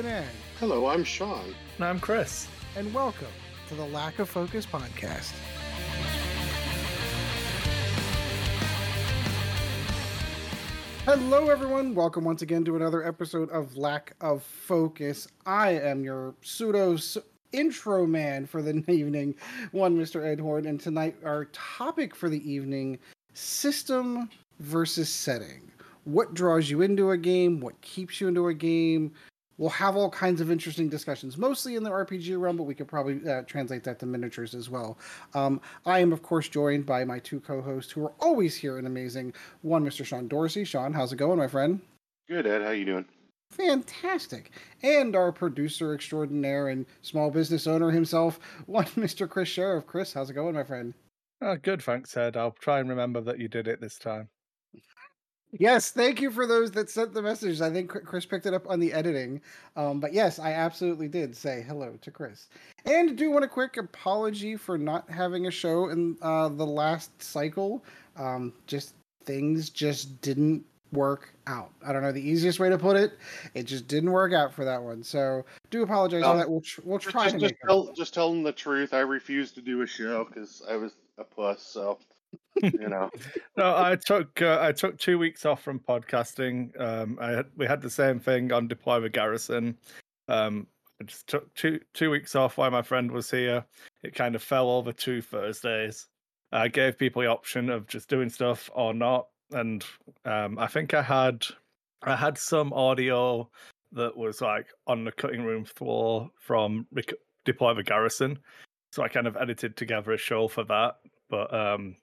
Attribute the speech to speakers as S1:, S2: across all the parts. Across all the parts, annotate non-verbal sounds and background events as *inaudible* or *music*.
S1: I'm Ed.
S2: Hello, I'm Sean.
S3: And I'm Kris.
S1: And welcome to the Lack of Focus podcast. Hello, everyone. Welcome once again to another episode of Lack of Focus. I am your pseudo intro man for the *laughs* evening, one Mr. Ed Horn, and tonight our topic for the evening system versus setting. What draws you into a game? What keeps you into a game? We'll have all kinds of interesting discussions, mostly in the RPG realm, but we could probably uh, translate that to miniatures as well. Um, I am, of course, joined by my two co-hosts who are always here and amazing. One, Mr. Sean Dorsey. Sean, how's it going, my friend?
S2: Good, Ed. How you doing?
S1: Fantastic. And our producer extraordinaire and small business owner himself, *laughs* one Mr. Kris Sheriff. Kris, how's it going, my friend?
S3: Oh, good, thanks, Ed. I'll try and remember that you did it this time.
S1: Yes, thank you for those that sent the messages. I think Kris picked it up on the editing. Um, but yes, I absolutely did say hello to Kris. And do want a quick apology for not having a show in uh, the last cycle. Um, just things just didn't work out. I don't know the easiest way to put it. It just didn't work out for that one. So do apologize for that. We'll tr- we'll try
S2: just,
S1: to
S2: just
S1: make
S2: tell, just tell them the truth. I refused to do a show because I was a puss. So you know. *laughs*
S3: no, I took uh, I took two weeks off from podcasting. Um, I had, we had the same thing on Deploy with Garrison. Um, I just took two two weeks off while my friend was here. It kind of fell over two Thursdays. I gave people the option of just doing stuff or not, and um, I think I had I had some audio that was like on the cutting room floor from Rec- Deploy with Garrison. So I kind of edited together a show for that. But um,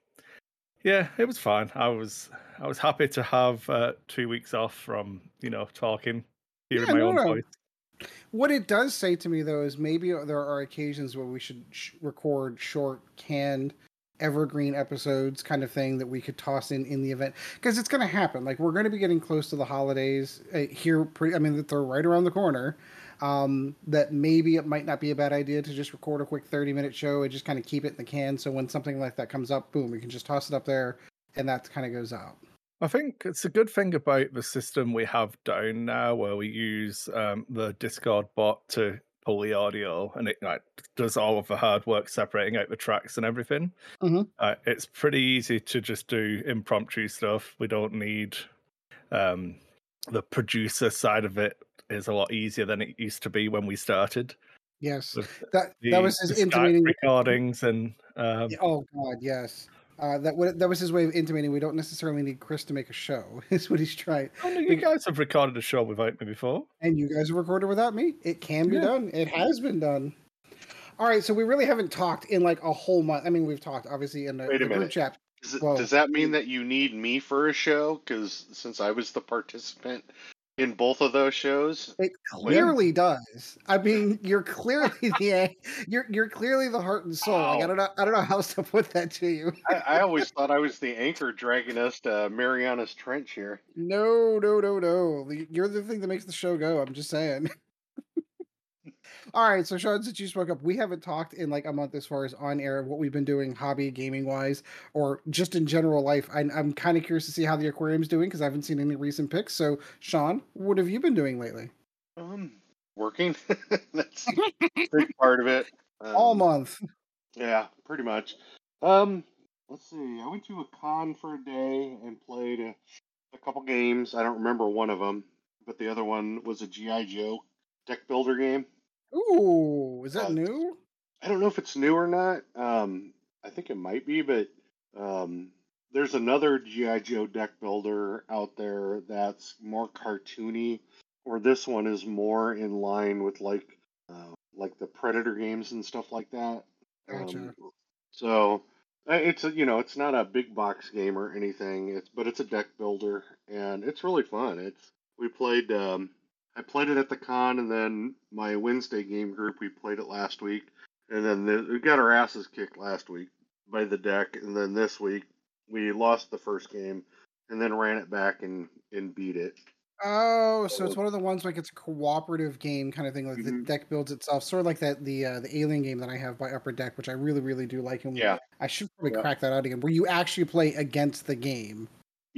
S3: yeah, it was fine. I was I was happy to have uh, two weeks off from you know talking, hearing yeah, my no, own voice.
S1: What it does say to me though is maybe there are occasions where we should sh- record short, canned, evergreen episodes, kind of thing that we could toss in in the event because it's going to happen. Like we're going to be getting close to the holidays uh, here. Pretty, I mean, they're right around the corner um, that maybe it might not be a bad idea to just record a quick 30 minute show and just kind of keep it in the can. So when something like that comes up, boom, we can just toss it up there and that kind of goes out.
S3: I think it's a good thing about the system we have down now where we use um, the Discord bot to pull the audio and it like, does all of the hard work separating out the tracks and everything. Mm-hmm. Uh, it's pretty easy to just do impromptu stuff. We don't need um, the producer side of it is a lot easier than it used to be when we started.
S1: Yes, that the, that was his intimating
S3: recordings and. Um,
S1: oh God, yes. Uh, that that was his way of intimating we don't necessarily need Kris to make a show. *laughs* Is what he's trying.
S3: Oh, no, you guys have recorded a show without me before,
S1: and you guys have recorded without me. It can be yeah. done. It has been done. All right, so we really haven't talked in like a whole month. I mean, we've talked obviously in the,
S2: Wait a
S1: the group chat.
S2: Does, it, well, does that mean that you need me for a show? Because since I was the participant, in both of those shows.
S1: It clearly does. I mean, you're clearly the you're you're clearly the heart and soul. Oh. Like, I don't know I don't know how else to put that to you.
S2: I, I, always thought I was the anchor dragging us uh, to Mariana's Trench here.
S1: No, no, no, no. You're the thing that makes the show go. I'm just saying. All right, so Sean, since you spoke up, we haven't talked in like a month as far as on air what we've been doing, hobby gaming wise, or just in general life. I, am kind of curious to see how the aquarium's doing because I haven't seen any recent pics. So, Sean, what have you been doing lately?
S2: Um, working. *laughs* That's a big part of it. Um,
S1: All month.
S2: Yeah, pretty much. Um, let's see. I went to a con for a day and played a, a couple games. I don't remember one of them, but the other one was a GI Joe deck builder game.
S1: Ooh, is that uh, new?
S2: I don't know if it's new or not. Um, I think it might be, but um, there's another GI Joe deck builder out there that's more cartoony, or this one is more in line with like uh, like the Predator games and stuff like that.
S1: Gotcha. Um,
S2: so uh, it's a, you know it's not a big box game or anything. It's but it's a deck builder and it's really fun. It's we played um, I played it at the con, and then my Wednesday game group we played it last week, and then the, we got our asses kicked last week by the deck, and then this week we lost the first game, and then ran it back and and beat it.
S1: Oh, so it's one of the ones like it's a cooperative game kind of thing. Like mm-hmm. the deck builds itself, sort of like that the uh, the Alien game that I have by Upper Deck, which I really really do like. And
S2: yeah,
S1: I should probably yeah. crack that out again. Where you actually play against the game.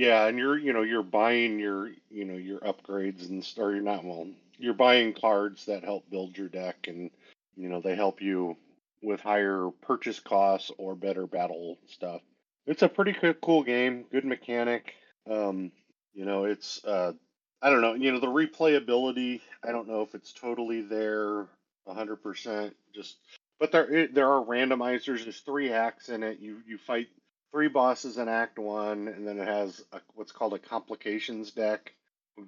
S2: Yeah, and you're you know you're buying your you know your upgrades and or you're not well you're buying cards that help build your deck, and you know they help you with higher purchase costs or better battle stuff. It's a pretty cool game, good mechanic. Um, you know, it's uh, I don't know, you know, the replayability. I don't know if it's totally there, hundred percent. Just, but there there are randomizers. There's three acts in it. You you fight three bosses in Act One, and then it has a, what's called a complications deck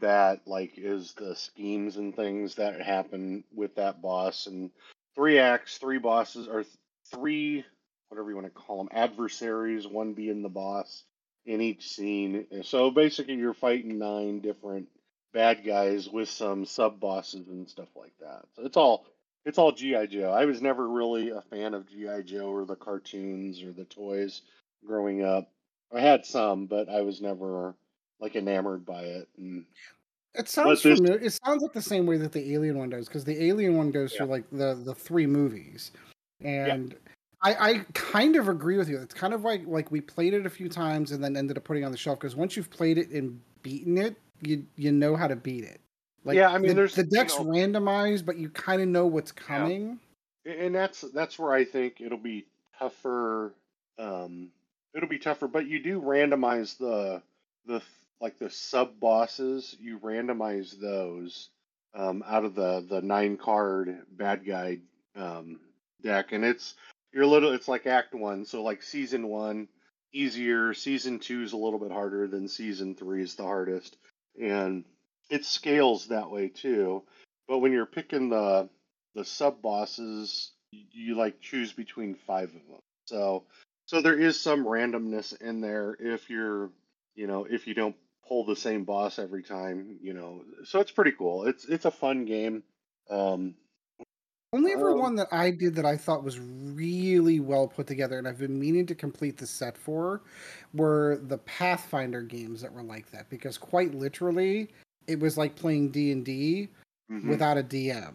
S2: that like is the schemes and things that happen with that boss. And three acts three bosses or three whatever you want to call them adversaries one being the boss in each scene. So basically you're fighting nine different bad guys with some sub bosses and stuff like that. So it's all it's all gi joe. I was never really a fan of gi joe or the cartoons or the toys growing up i had some but i was never like enamored by it. And
S1: it sounds familiar. It sounds like the same way that the Alien one does, because the Alien one goes yeah. through like the the three movies, and. Yeah. I, I kind of agree with you. It's kind of like like we played it a few times and then ended up putting it on the shelf because once you've played it and beaten it, you you know how to beat it.
S2: Like, yeah, I mean,
S1: the,
S2: there's
S1: the deck's you know, randomized, but you kind of know what's coming.
S2: Yeah. And that's that's where I think it'll be tougher. Um, it'll be tougher, but you do randomize the the like the sub bosses, you randomize those um, out of the the nine card bad guy um, deck, and it's you're little. It's like Act One, so like Season One easier, Season Two is a little bit harder than Season Three is the hardest, and it scales that way too. But when you're picking the the sub bosses, you, you like choose between five of them. So so there is some randomness in there if you're you know if you don't pull the same boss every time, you know. So it's pretty cool. It's it's a fun game. Um,
S1: only ever um, one that I did that I thought was really well put together, and I've been meaning to complete the set for, were the Pathfinder games that were like that. Because quite literally, it was like playing D and D mm-hmm. without a DM.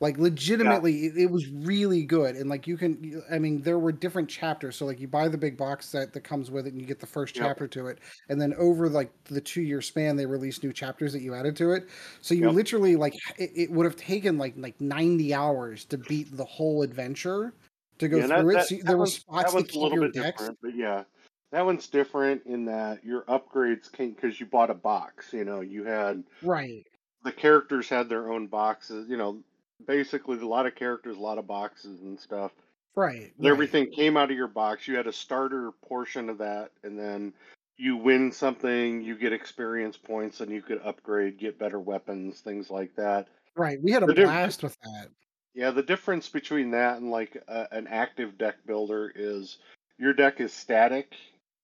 S1: Like legitimately, yeah. it, it, was really good, and like you can, I mean, there were different chapters. So like you buy the big box set that comes with it, and you get the first yep. chapter to it, and then over like the two year span, they release new chapters that you added to it. So you yep. literally like it, it, would have taken like like ninety hours to beat the whole adventure to go yeah, through that, it. So there were spots that keep your decks.
S2: But yeah, that one's different in that your upgrades came because you bought a box. You know, you had
S1: right.
S2: The characters had their own boxes. You know, basically a lot of characters, a lot of boxes and stuff.
S1: Right,
S2: right. Everything came out of your box. You had a starter portion of that, and then you win something, you get experience points, and you could upgrade, get better weapons, things like that.
S1: Right. We had a the blast diff- with that.
S2: Yeah, the difference between that and like a, an active deck builder is your deck is static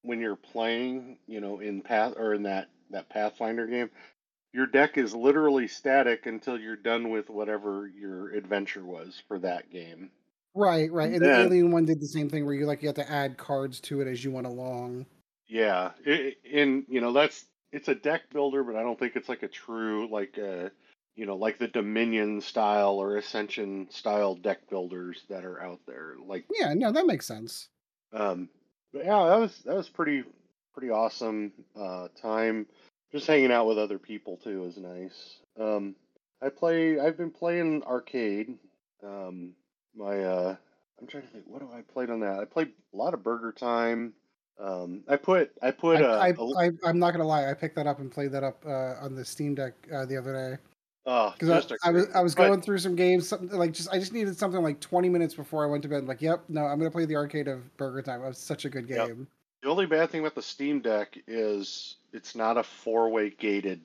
S2: when you're playing, you know, in path or in that that Pathfinder game your deck is literally static until you're done with whatever your adventure was for that game.
S1: Right, right. And, the Alien one did the same thing where you like you have to add cards to it as you went along.
S2: Yeah, it, and you know that's it's a deck builder, but I don't think it's like a true like a uh, you know like the Dominion style or Ascension style deck builders that are out there. Like
S1: yeah, no, that makes sense.
S2: Um, but yeah, that was that was pretty pretty awesome uh, time just hanging out with other people too is nice. Um, I play. I've been playing arcade. Um, my uh, I'm trying to think. What have I played on that? I played a lot of Burger Time. Um, I put. I put.
S1: I, uh, I, I, am not gonna lie. I picked that up and played that up uh, on the Steam Deck uh, the other day.
S2: Oh,
S1: because I, I, was I was but, going through some games, something like just I just needed something like 20 minutes before I went to bed. Like, yep, no, I'm gonna play the arcade of Burger Time. It was such a good game. Yep.
S2: The only bad thing about the Steam Deck is it's not a four way gated.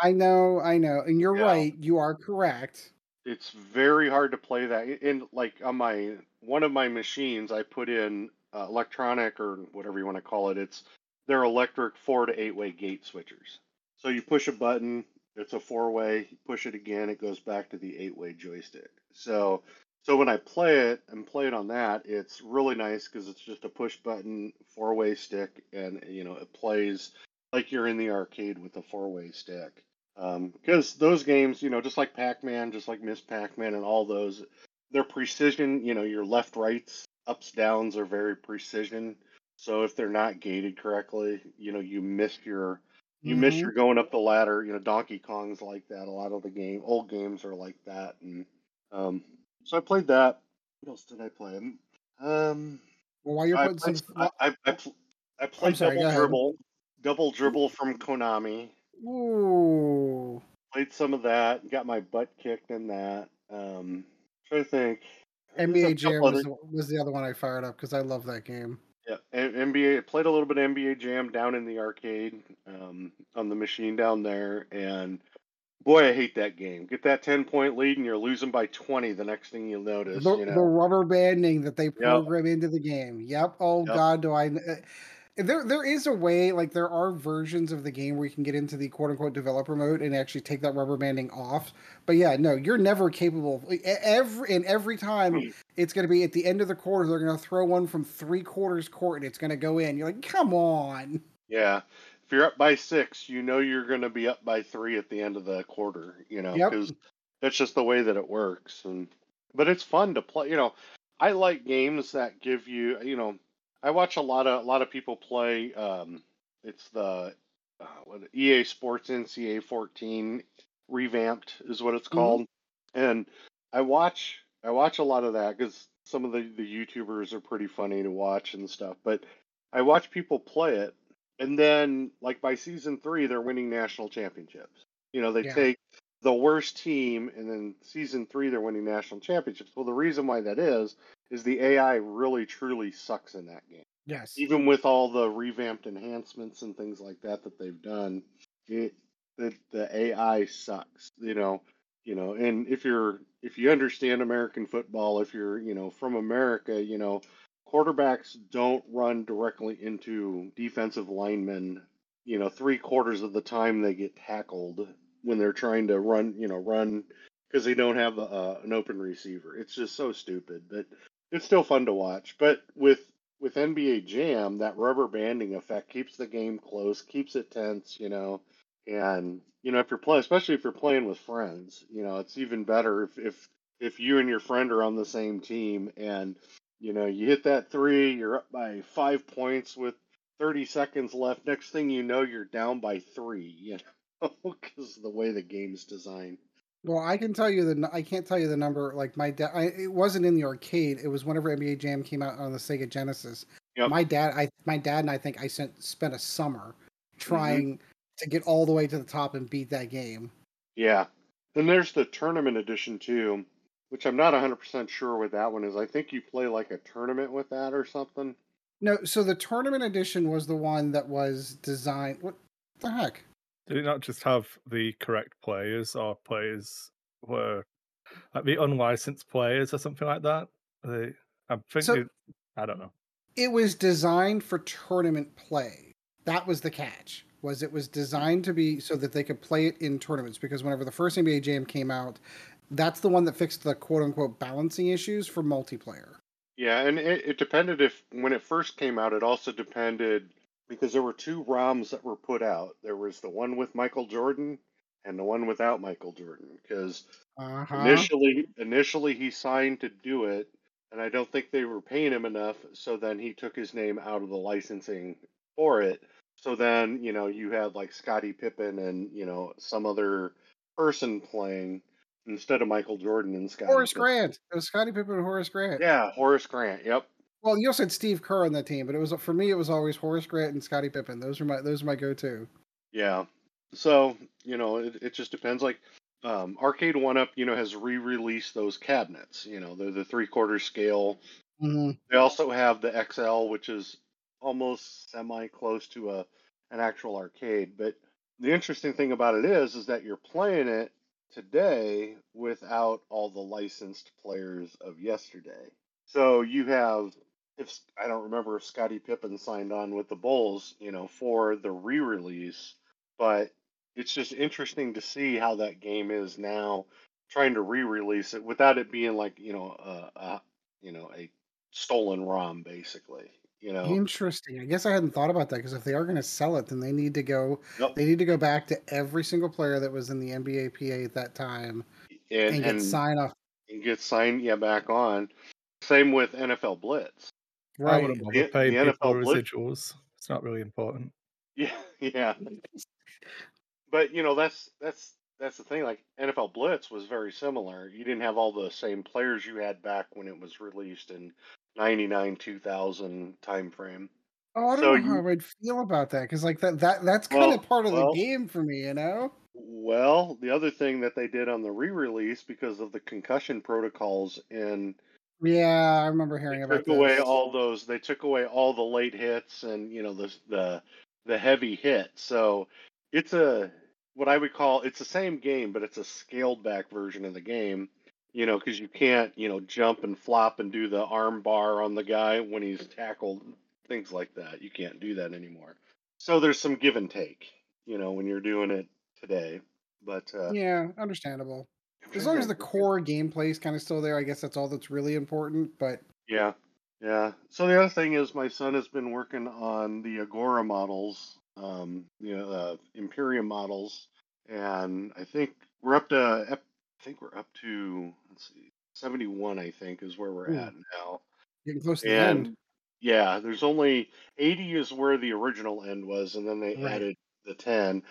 S1: I know, I know, and you're right. You are correct.
S2: It's very hard to play that. And like on my one of my machines, I put in uh, electronic or whatever you want to call it. It's they're electric four to eight way gate switchers. So you push a button, it's a four way. You push it again, it goes back to the eight way joystick. So so when I play it and play it on that, it's really nice because it's just a push button four way stick, and you know it plays like you're in the arcade with a four way stick. Because um, those games, you know, just like Pac Man, just like Miss Pac Man, and all those, their precision, you know, your left, rights, ups, downs are very precision. So if they're not gated correctly, you know, you miss your you miss
S1: Mhm.
S2: your going up the ladder. You know, Donkey Kong's like that. A lot of the game, old games are like that, and um, so I played that. What else did I play? Um,
S1: Well, while you're
S2: I
S1: putting some,
S2: I, I, I, I played Double. Dribble, Double Dribble from Konami.
S1: ooh,
S2: Played some of that. Got my butt kicked in that. Um, trying to think.
S1: NBA Jam was, the- was the other one I fired up because I love that game.
S2: Yeah, NBA played a little bit of NBA Jam down in the arcade um, on the machine down there, and boy, I hate that game. Get that ten point lead, and you're losing by twenty. The next thing you'll notice,
S1: The,
S2: you
S1: the rubber banding that they program into the game. Yep. Oh
S2: Yep.
S1: God, do I? There, there is a way. Like there are versions of the game where you can get into the quote unquote developer mode and actually take that rubber banding off. But yeah, no, you're never capable. Of, every and every time
S2: Hmm.
S1: it's going to be at the end of the quarter, they're going to throw one from three quarters court and it's going to go in. You're like, come on.
S2: yeah. If you're up by six, you know you're going to be up by three at the end of the quarter. You know,
S1: Yep.
S2: because that's just the way that it works. And but it's fun to play. You know, I like games that give you. You know, I watch a lot of a lot of people play. Um, it's the uh, what EA Sports NCAA 14 revamped is what it's
S1: Mhm.
S2: called, and I watch I watch a lot of that because some of the the YouTubers are pretty funny to watch and stuff. But I watch people play it, and then like by season three, they're winning national championships. You know, they
S1: Yeah.
S2: take the worst team, and then season three, they're winning national championships. Well, the reason why that is is the AI really truly sucks in that game
S1: Yes.
S2: even with all the revamped enhancements and things like that that they've done, it the the AI sucks. You know, you know, and if you're if you understand American football, if you're you know from America, you know, quarterbacks don't run directly into defensive linemen. You know, three quarters of the time they get tackled when they're trying to run. You know, run because they don't have uh, an open receiver. It's just so stupid, but it's still fun to watch. But with with NBA Jam, that rubber banding effect keeps the game close, keeps it tense, you know. And you know, if you're playing, especially if you're playing with friends, you know, it's even better if if if you and your friend are on the same team and you know you hit that three, you're up by five points with 30 seconds left. Next thing you know, you're down by three, you know, *laughs* because the way the game's designed.
S1: Well, I can tell you the I can't tell you the number. Like my dad, I, it wasn't in the arcade. It was whenever NBA Jam came out on the Sega Genesis.
S2: Yep.
S1: My dad, I my dad and I think I sent spent a summer
S2: Mm-hmm.
S1: trying to get all the way to the top and beat that game.
S2: Yeah. Then there's the tournament edition too, which I'm not 100% sure what that one is. I think you play like a tournament with that or something.
S1: No, so the tournament edition was the one that was designed. What the heck?
S3: Did it not just have the correct players or players were like the unlicensed players or something like that? They, I think
S1: So-
S3: I don't know.
S1: It was designed for tournament play. That was the catch. Was it was designed to be so that they could play it in tournaments because whenever the first NBA Jam came out, that's the one that fixed the quote unquote balancing issues for multiplayer.
S2: Yeah, and it, it depended if when it first came out, it also depended because there were two ROMs that were put out. There was the one with Michael Jordan and the one without Michael Jordan because
S1: Uh-huh.
S2: initially initially he signed to do it and I don't think they were paying him enough, so then he took his name out of the licensing for it. So then, you know, you had like Scottie Pippen and, you know, some other person playing instead of Michael Jordan and Scottie
S1: Horace
S2: Pippen.
S1: Grant. It was Scottie Pippen and Horace Grant.
S2: Yeah, Horace Grant. Yep.
S1: Well, you also had Steve Kerr on that team, but it was for me. It was always Horace Grant and Scottie Pippen. Those are my those are my go-to.
S2: Yeah. So, you know, it, it just depends. Like, um, Arcade One Up, you know, has re released those cabinets. You know, they're the three quarter scale.
S1: hmm
S2: They also have the XL, which is almost semi close to a an actual arcade. But the interesting thing about it is, is that you're playing it today without all the licensed players of yesterday. So you have, if I don't remember if Scottie Pippen signed on with the Bulls, you know, for the re-release, but it's just interesting to see how that game is now trying to re-release it without it being like you know a, a you know a stolen ROM basically. You know,
S1: Interesting. I guess I hadn't thought about that because if they are going to sell it, then they need to go. They need to go back to every single player that was in the NBA PA at that time
S2: and,
S1: and get
S2: and,
S1: sign off.
S2: and get signed yeah back on. Same with NFL Blitz.
S3: I
S1: Right.
S3: wouldn't
S2: The-
S3: paying
S2: the
S3: people
S2: NFL blitz-
S3: residuals. It's not really important. *laughs*
S2: Yeah, yeah. but you know that's that's that's the thing. Like NFL Blitz was very similar. You didn't have all the same players you had back when it was released in '99, 2000 time frame.
S1: Oh, I don't
S2: So
S1: know how
S2: you,
S1: I'd feel about that because like that that that's kind
S2: well,
S1: of part of the game for me, you know.
S2: well. The other thing that they did on the re-release because of the concussion protocols in
S1: Yeah, I remember
S2: they
S1: hearing about
S2: took away all those they took away all the late hits and you know the the the heavy hits so it's a what i would call it's the same game but it's a scaled back version of the game you know because you can't you know jump and flop and do the arm bar on the guy when he's tackled things like that you can't do that anymore so there's some give and take you know when you're doing it today but uh
S1: Yeah, understandable. As long as the core gameplay is kind of still there, I guess that's all that's really important. But
S2: Yeah, yeah. So the other thing is, my son has been working on the Agora models, um, you know, uh, Imperium models, and I think we're up to, I think we're up to, let's see, 71, I think, is where we're
S1: ooh,
S2: at now.
S1: getting close to the end.
S2: Yeah, there's only 80 is where the original end was, and then they
S1: Right.
S2: added the 10.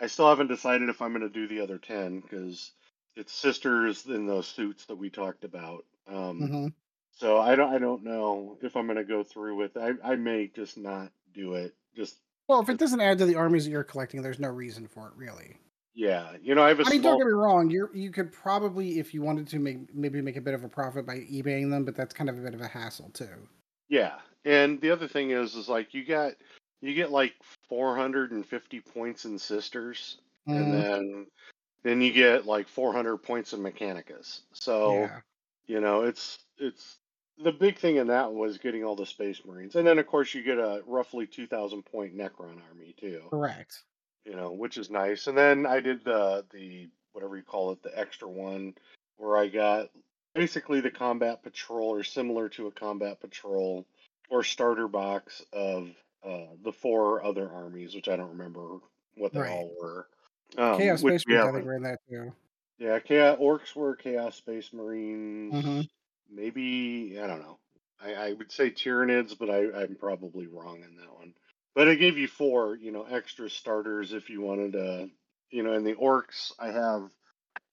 S2: I still haven't decided if I'm going to do the other 10 because it's sisters in those suits that we talked about. Um,
S1: hmm
S2: so I don't I don't know if I'm gonna go through with I I may just not do it. Just
S1: Well, if it doesn't add to the armies that you're collecting, there's no reason for it, really.
S2: yeah, you know I have a
S1: I mean, don't get me wrong. You you could probably, if you wanted to, make maybe make a bit of a profit by eBaying them, but that's kind of a bit of a hassle too.
S2: yeah. And the other thing is is like you got you get like 450 points in sisters, and
S1: Mm,
S2: then then you get like 400 points in Mechanicus. So
S1: yeah,
S2: you know it's it's the big thing in that was getting all the Space Marines, and then of course you get a roughly 2,000 point Necron army too.
S1: correct.
S2: you know, which is nice. And then I did the the whatever you call it, the extra one, where I got basically the combat patrol or similar to a combat patrol or starter box of uh, the four other armies, which I don't remember what they
S1: Right.
S2: all were. Um,
S1: Chaos Space Marines, I think,
S2: haven't.
S1: that too.
S2: Yeah, chaos orcs were Chaos Space Marines.
S1: hmm
S2: Maybe I don't know. I, I would say Tyranids, but I, I'm probably wrong in that one. But I gave you four, you know, extra starters if you wanted to, you know. And the orcs, I have,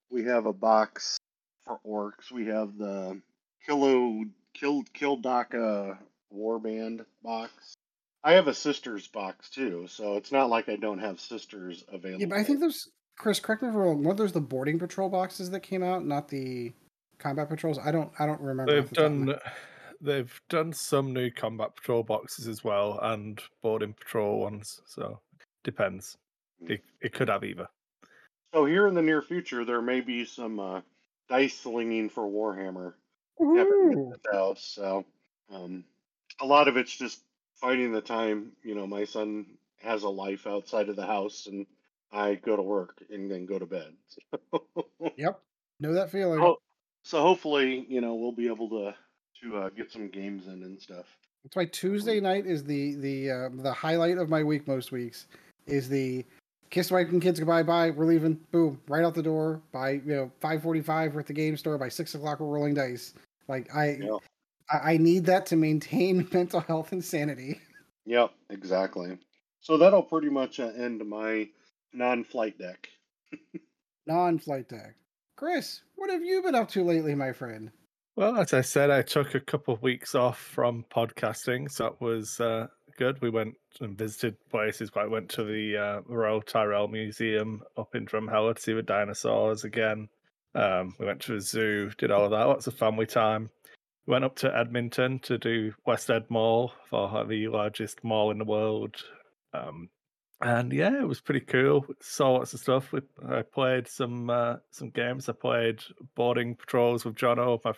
S2: we have a box for orcs. We have the Kilo Kill Kildaka Warband box. I have a sisters box too, so it's not like I don't have sisters available.
S1: Yeah, but I think there's Kris, correct me if I'm wrong. One of those the boarding patrol boxes that came out, not the combat patrols. I don't I don't remember.
S3: They've
S1: off the top of
S3: done they've done some new combat patrol boxes as well and boarding patrol ones. So depends. It, it could have either.
S2: So here in the near future, there may be some uh, dice slinging for Warhammer happening
S1: Woohoo!
S2: at this house. So um, a lot of it's just finding the time. You know, my son has a life outside of the house, and I go to work and then go to bed. *laughs*
S1: Yep, know that feeling.
S2: so, so hopefully, you know, we'll be able to to uh, get some games in and stuff.
S1: That's why Tuesday night is the the uh, the highlight of my week. Most weeks is the kiss wife and kids goodbye. Bye. We're leaving. Boom. Right out the door. By you know five forty five. We're at the game store. By six o'clock we're rolling dice. Like I,
S2: Yeah.
S1: I I need that to maintain *laughs* mental health and sanity.
S2: Yep, exactly. So that'll pretty much uh, end my non-flight deck. *laughs*
S1: Non-flight deck. Kris, what have you been up to lately, my friend?
S3: Well, as I said, I took a couple of weeks off from podcasting, so that was uh, good. We went and visited places. I went to the uh, Royal Tyrrell Museum up in Drumheller to see the dinosaurs again. Um, we went to a zoo, did all of that. Lots of family time. We went up to Edmonton to do West Ed Mall for the largest mall in the world. Um, and yeah, it was pretty cool. Saw lots of stuff. We, I played some uh, some games. I played boarding patrols with Jono, my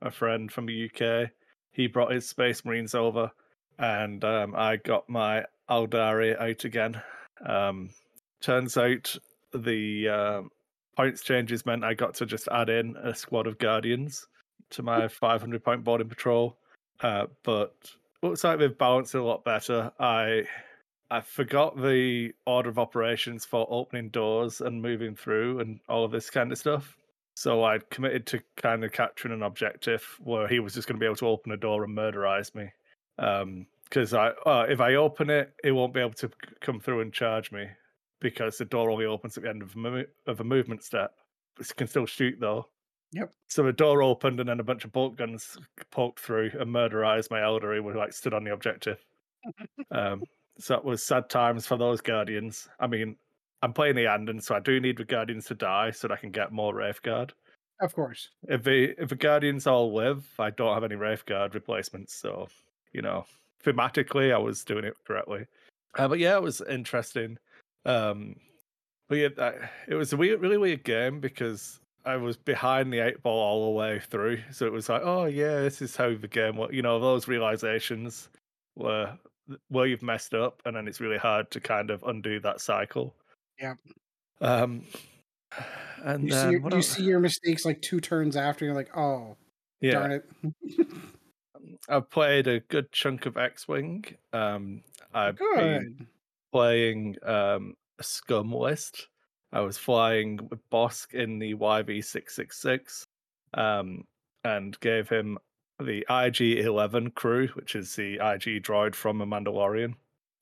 S3: my friend from the UK. He brought his Space Marines over, and um, I got my Aeldari out again. Um, turns out the um points changes meant I got to just add in a squad of Guardians to my 500 point boarding patrol. Uh, but looks like they've balanced it a lot better. I I forgot the order of operations for opening doors and moving through and all of this kind of stuff. So I'd committed to kind of capturing an objective where he was just going to be able to open a door and murderize me. Because I, uh, if I open it, it won't be able to come through and charge me because the door only opens at the end of a, mo- of a movement step. It can still shoot though.
S1: Yep.
S3: So a door opened and then a bunch of bolt guns poked through and murderized my elder who like stood on the objective. um, *laughs* so it was sad times for those guardians. I mean, I'm playing the Iyanden, so I do need the guardians to die so that I can get more Wraith Guard.
S1: Of course.
S3: If the if the guardians all live, I don't have any Wraith Guard replacements. So you know, thematically, I was doing it correctly. Uh, but yeah, it was interesting. Um, but yeah, that, it was a weird, really weird game because I was behind the eight ball all the way through. So it was like, oh yeah, this is how the game. You know, those realizations were where you've messed up, and then it's really hard to kind of undo that cycle.
S1: Yeah.
S3: Um, and
S1: You see, your, you see your mistakes like two turns after. You're like, oh,
S3: yeah,
S1: darn it. *laughs*
S3: I've played a good chunk of X Wing. Um, I've been playing um, a scum list. I was flying with Bossk in the YV666 um, and gave him the IG 11 crew, which is the IG droid from a Mandalorian.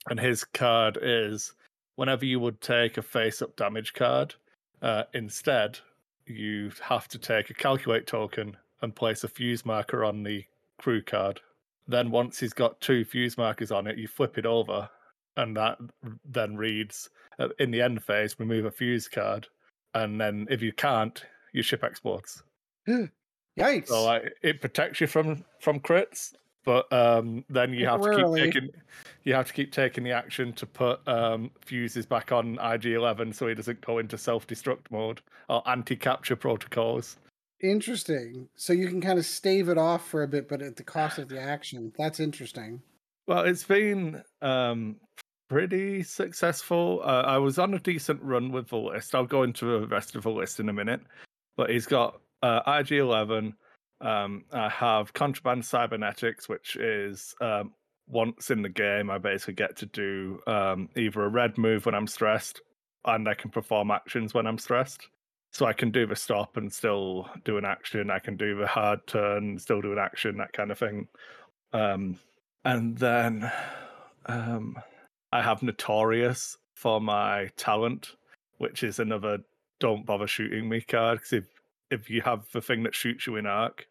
S3: And his card is whenever you would take a face up damage card, uh, instead, you have to take a calculate token and place a fuse marker on the crew card. Then, once he's got two fuse markers on it, you flip it over and that then reads uh, in the end phase remove a fuse card and then if you can't your ship explodes *gasps*
S1: Yikes.
S3: so like it protects you from from crits but um then you have to keep taking you have to keep taking the action to put um fuses back on ig11 so he doesn't go into self-destruct mode or anti-capture protocols
S1: Interesting. So you can kind of stave it off for a bit, but at the cost of the action. That's interesting.
S3: Well, it's been um, pretty successful. Uh, I was on a decent run with the list. I'll go into the rest of the list in a minute. But he's got uh, IG11. Um, I have Contraband Cybernetics, which is um, once in the game, I basically get to do um, either a red move when I'm stressed, and I can perform actions when I'm stressed. So I can do the stop and still do an action. I can do the hard turn, and still do an action, that kind of thing. Um, and then um, I have Notorious for my talent, which is another don't bother shooting me card. Because if, if you have the thing that shoots you in arc,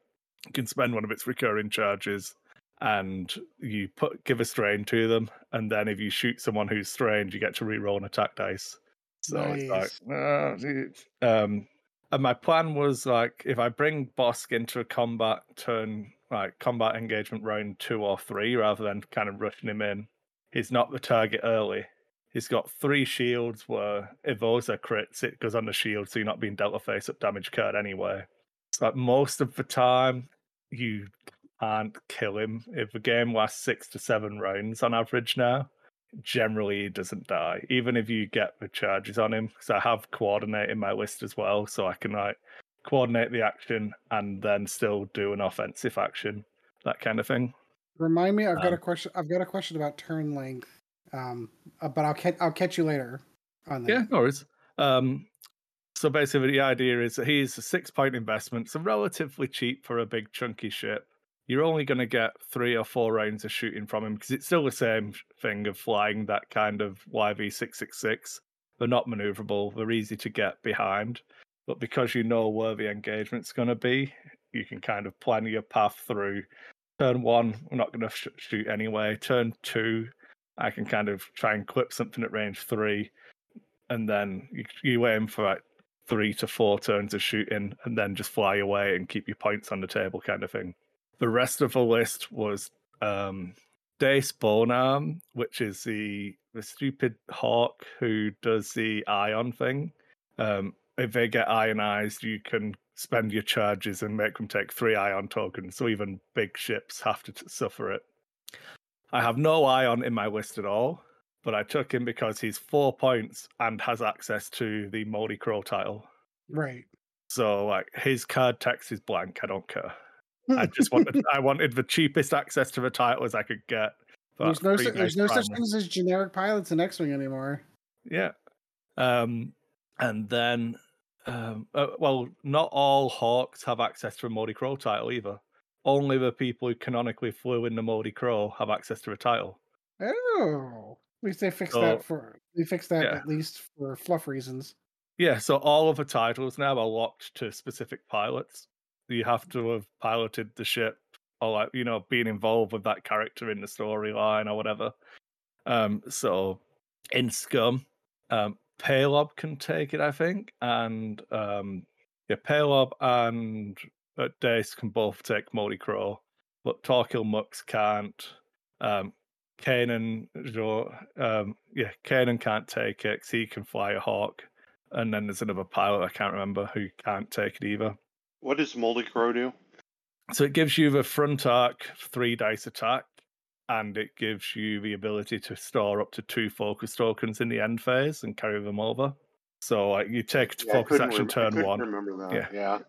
S3: you can spend one of its recurring charges and you put give a strain to them. And then if you shoot someone who's strained, you get to reroll an attack dice. So it's like, "Ah, dude." um, and my plan was like, if I bring Bossk into a combat turn, like combat engagement round two or three, rather than kind of rushing him in, he's not the target early. He's got three shields where are crits, it goes on the shield, so you're not being dealt a face up damage card anyway. So like most of the time, you can't kill him. If the game lasts six to seven rounds on average now, generally he doesn't die, even if you get the charges on him. Because I have coordinate in my list as well, so I can like coordinate the action and then still do an offensive action, that kind of thing.
S1: Remind me, I've got
S3: Um,
S1: a question. I've got a question about turn length. Um, uh, but I'll catch I'll catch you later on that.
S3: Yeah, no worries. Um, so basically, the idea is that he's a six point investment, so relatively cheap for a big chunky ship. You're only going to get three or four rounds of shooting from him because it's still the same thing of flying that kind of YV666. They're not maneuverable, they're easy to get behind. But because you know where the engagement's going to be, you can kind of plan your path through. Turn one, I'm not going to sh- shoot anyway. Turn two, I can kind of try and clip something at range three and then you, you aim for like three to four turns of shooting and then just fly away and keep your points on the table kind of thing. The rest of the list was um Bonearm, which is the the stupid hawk who does the ion thing. Um if they get ionized, you can spend your charges and make them take three ion tokens, so even big ships have to t- suffer it. I have no ion in my list at all but I took him because he's four points and has access to the Moldy Crow title.
S1: Right.
S3: So like his card text is blank. I don't care. I just *laughs* wanted I wanted the cheapest access to the title as I could get.
S1: There's no su- there's no such things as generic pilots in X Wing anymore.
S3: Yeah. Um, and then, um, uh, well, not all Hawks have access to a Moldy Crow title either. Only the people who canonically flew in the Moldy Crow have access to a title.
S1: Oh. At least they fixed
S3: So-
S1: that for they fixed that
S3: Yeah.
S1: at least for fluff reasons.
S3: Yeah, so all of the titles now are locked to specific pilots. You have to have piloted the ship or like, you know, being involved with that character in the storyline or whatever. Um, so in Scum, um, Palob can take it, I think, and um, yeah, Palob and uh, Dace can both take Moldy Crow, but Torkil Mux can't. Um, Kanan, um, yeah, Kanan can't take it 'cause he can fly a hawk, and then there's another pilot I can't remember who can't take it either.
S2: What does Moldy Crow do?
S3: So it gives you the front arc three dice attack, and it gives you the ability to store up to two focus tokens in the end phase and carry them over. So like you take
S2: Yeah,
S3: focus action
S2: rem-
S3: turn
S2: couldn't
S3: one.
S2: Remember that?
S3: Yeah.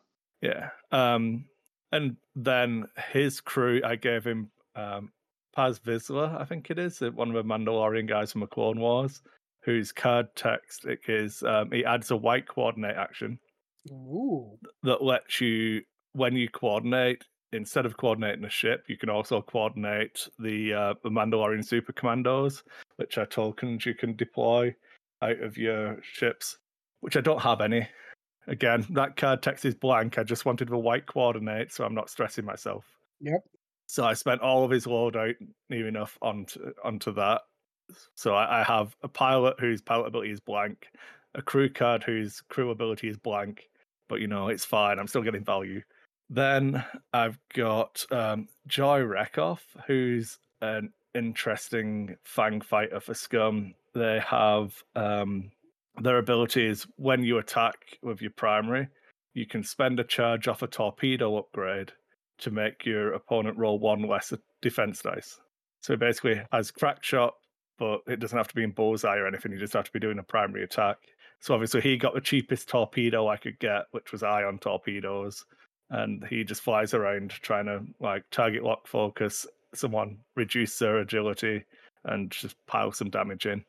S2: Yeah.
S3: Yeah. Um, and then his crew, I gave him um, Paz Vizsla, I think it is, one of the Mandalorian guys from the Clone Wars, whose card text it is um, he adds a white coordinate action
S1: Ooh.
S3: that lets you, when you coordinate, instead of coordinating a ship, you can also coordinate the uh, the Mandalorian super commandos, which are tokens you can deploy out of your ships, which I don't have any. Again, that card text is blank. I just wanted the white coordinate, so I'm not stressing myself.
S1: Yep.
S3: So I spent all of his loadout near enough onto onto that. So I, I have a pilot whose pilot ability is blank, a crew card whose crew ability is blank, but you know it's fine. I'm still getting value. Then I've got um, Joy Rekkoff, who's an interesting fang fighter for Scum. They have um, their ability is when you attack with your primary, you can spend a charge off a torpedo upgrade to make your opponent roll one less defense dice. So basically has crack shot, but it doesn't have to be in bullseye or anything. You just have to be doing a primary attack. So obviously he got the cheapest torpedo I could get, which was ion torpedoes, and he just flies around trying to like target lock focus someone, reduce their agility, and just pile some damage in.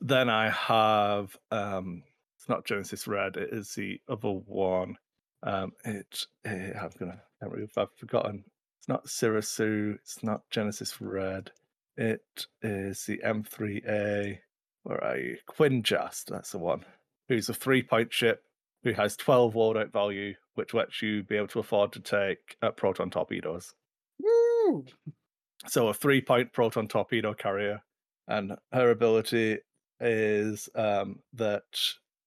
S3: Then I have um it's not Genesis Red, it is the other one. Um it eh, I'm gonna I can't remember if I've forgotten. It's not Serissu, it's not Genesis Red. It is the M3A. Where are you? Quinn Jast, that's the one. Who's a three point ship who has 12 loadout value, which lets you be able to afford to take uh, proton torpedoes.
S1: Woo!
S3: So a three point proton torpedo carrier, and her ability is um, that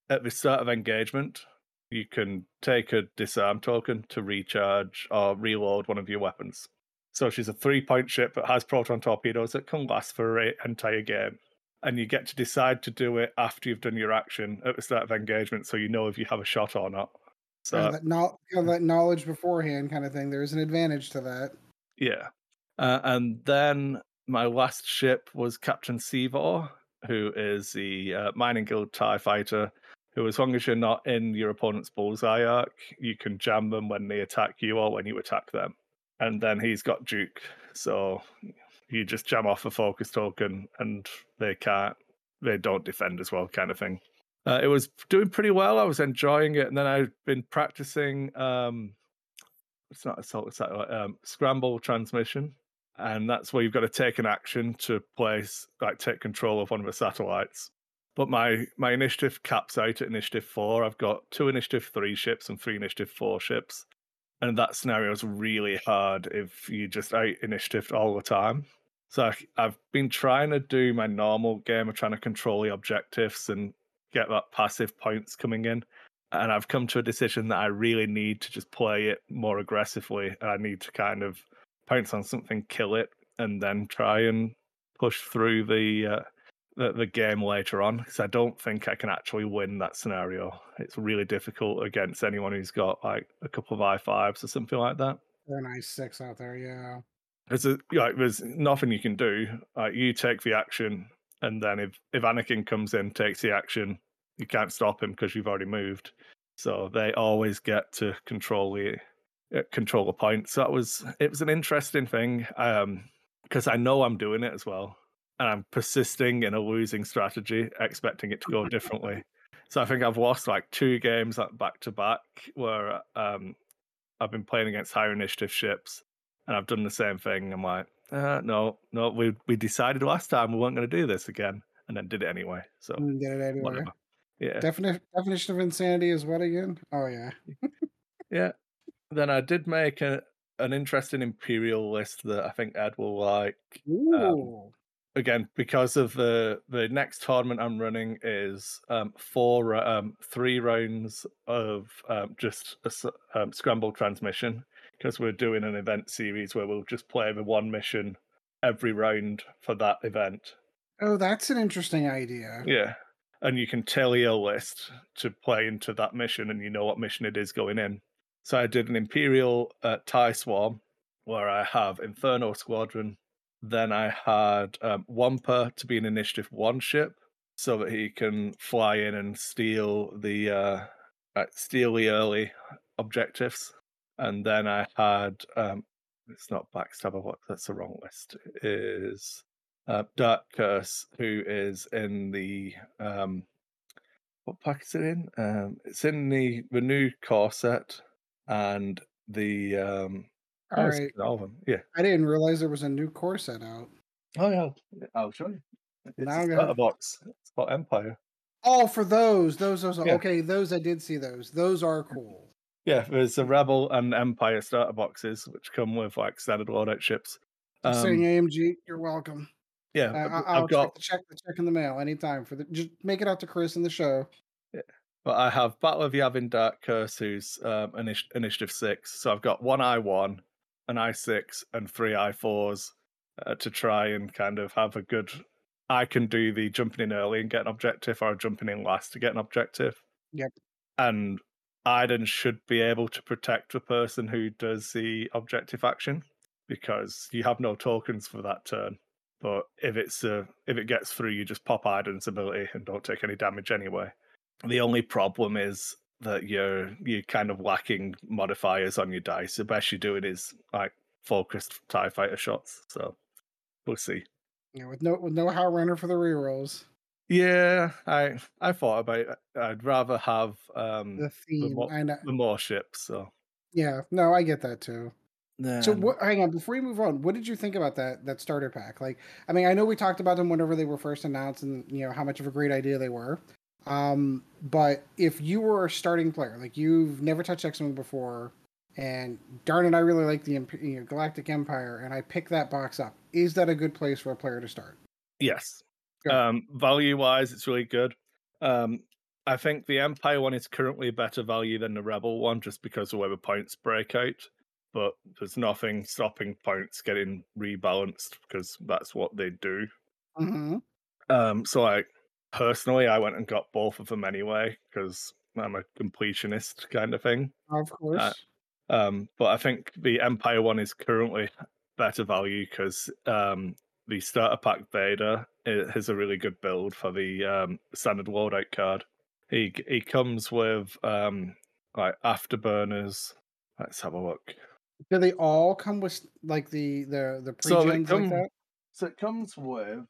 S3: at the start of engagement, you can take a disarm token to recharge or reload one of your weapons. So she's a three point ship that has proton torpedoes that can last for an entire game. And you get to decide to do it after you've done your action at the start of engagement, so you know if you have a shot or not. So
S1: that, no- that knowledge beforehand, kind of thing. There's an advantage to that.
S3: Yeah. Uh, and then my last ship was Captain Seevor, who is the uh, Mining Guild TIE fighter, who, as long as you're not in your opponent's bullseye arc, you can jam them when they attack you or when you attack them. And then he's got Juke, so you just jam off a focus token and they can't, they don't defend as well, kind of thing. Uh, it was doing pretty well. I was enjoying it. And then I've been practicing um, it's not assault it's like um, scramble transmission and that's where you've got to take an action to place like take control of one of the satellites but my my initiative caps out at initiative four i've got two initiative three ships and three initiative four ships and that scenario is really hard if you just out initiative all the time so I, i've been trying to do my normal game of trying to control the objectives and get that passive points coming in and I've come to a decision that I really need to just play it more aggressively. I need to kind of pounce on something, kill it, and then try and push through the uh, the, the game later on. Because I don't think I can actually win that scenario. It's really difficult against anyone who's got like a couple of i fives or something like that.
S1: They're a nice six out there, yeah.
S3: There's a, like there's nothing you can do. Like you take the action, and then if if Anakin comes in, takes the action, you can't stop him because you've already moved. So they always get to control the uh, control the point. So that was it was an interesting thing um, because I know I'm doing it as well, and I'm persisting in a losing strategy, expecting it to go differently. So I think I've lost like two games back to back where um, I've been playing against higher initiative ships, and I've done the same thing. I'm like, uh, no, no, we we decided last time we weren't going to do this again, and then did it anyway. So
S1: Get it anyway.
S3: whatever. Yeah,
S1: Defini- definition of insanity is what again? Oh yeah.
S3: yeah. Then I did make a an interesting imperial list that I think Ed will like.
S1: Ooh.
S3: again because of the the next tournament I'm running is um, four um, three rounds of um, just a um, scramble transmission because we're doing an event series where we'll just play the one mission every round for that event.
S1: oh, that's an interesting idea.
S3: Yeah, and you can tell your list to play into that mission, and you know what mission it is going in. So I did an Imperial uh, Tie Swarm where I have Inferno Squadron. Then I had um, Wampa to be an Initiative One ship, so that he can fly in and steal the uh, uh, steal the early objectives. And then I had um, it's not Backstabber. What that's the wrong list. It is uh, Dark Curse, who is in the um, what pack is it in? Um, it's in the the new core set and the um.
S1: All
S3: oh, it's all of them. Yeah.
S1: I didn't realize there was a new core set out.
S3: Oh yeah. I'll show you. It's
S1: Now
S3: a
S1: I'm
S3: starter
S1: gonna-
S3: box. It's called Empire.
S1: Oh, for those, those, those.
S3: Yeah.
S1: Okay, those I did see those. Those are cool.
S3: Yeah, there's the Rebel and Empire starter boxes, which come with like standard loadout ships.
S1: Keep saying
S3: Um,
S1: AMG, you're welcome.
S3: yeah,
S1: Uh, I-
S3: but
S1: I'll
S3: I've got
S1: check the check the check in the mail anytime for the. Just make it out to Kris in the show.
S3: Yeah, But I have Battle of Yavin Dark Curse, who's um, initi- Initiative 6. So I've got one I1, an I6, and three I4s uh, to try and kind of have a good. I can do the jumping in early and get an objective, or jumping in last to get an objective.
S1: Yep.
S3: And Iden should be able to protect the person who does the objective action because you have no tokens for that turn. But if it's uh, if it gets through, you just pop Iden's ability and don't take any damage anyway. The only problem is that you're you're kind of lacking modifiers on your dice. The best you're doing is like focused TIE fighter shots. So we'll see.
S1: Yeah, with no with no Howlrunner for the rerolls.
S3: Yeah, I I thought about it. I'd rather have um
S1: The theme.
S3: mo-
S1: I know.
S3: the more ships. So
S1: Yeah, no, I get that too. So what? Hang on, before we move on, what did you think about that that starter pack? Like, I mean, I know we talked about them whenever they were first announced, and you know how much of a great idea they were. Um, but if you were a starting player, like you've never touched X Wing before, and darn it, I really like the you know, Galactic Empire, and I pick that box up, is that a good place for a player to start?
S3: Yes. Um, value wise, it's really good. Um, I think the Empire one is currently better value than the Rebel one, just because of where the points break out. But there's nothing stopping points getting rebalanced because that's what they do.
S1: Mm-hmm.
S3: Um, so I personally, I went and got both of them anyway because I'm a completionist kind of thing.
S1: Of course.
S3: Um, but I think the Empire one is currently better value because um, the starter pack Vader has a really good build for the um, standard loadout card. He he comes with um, like afterburners. Let's have a look.
S1: Do they all come with like the the the
S3: So come-
S1: like?
S3: So it comes with.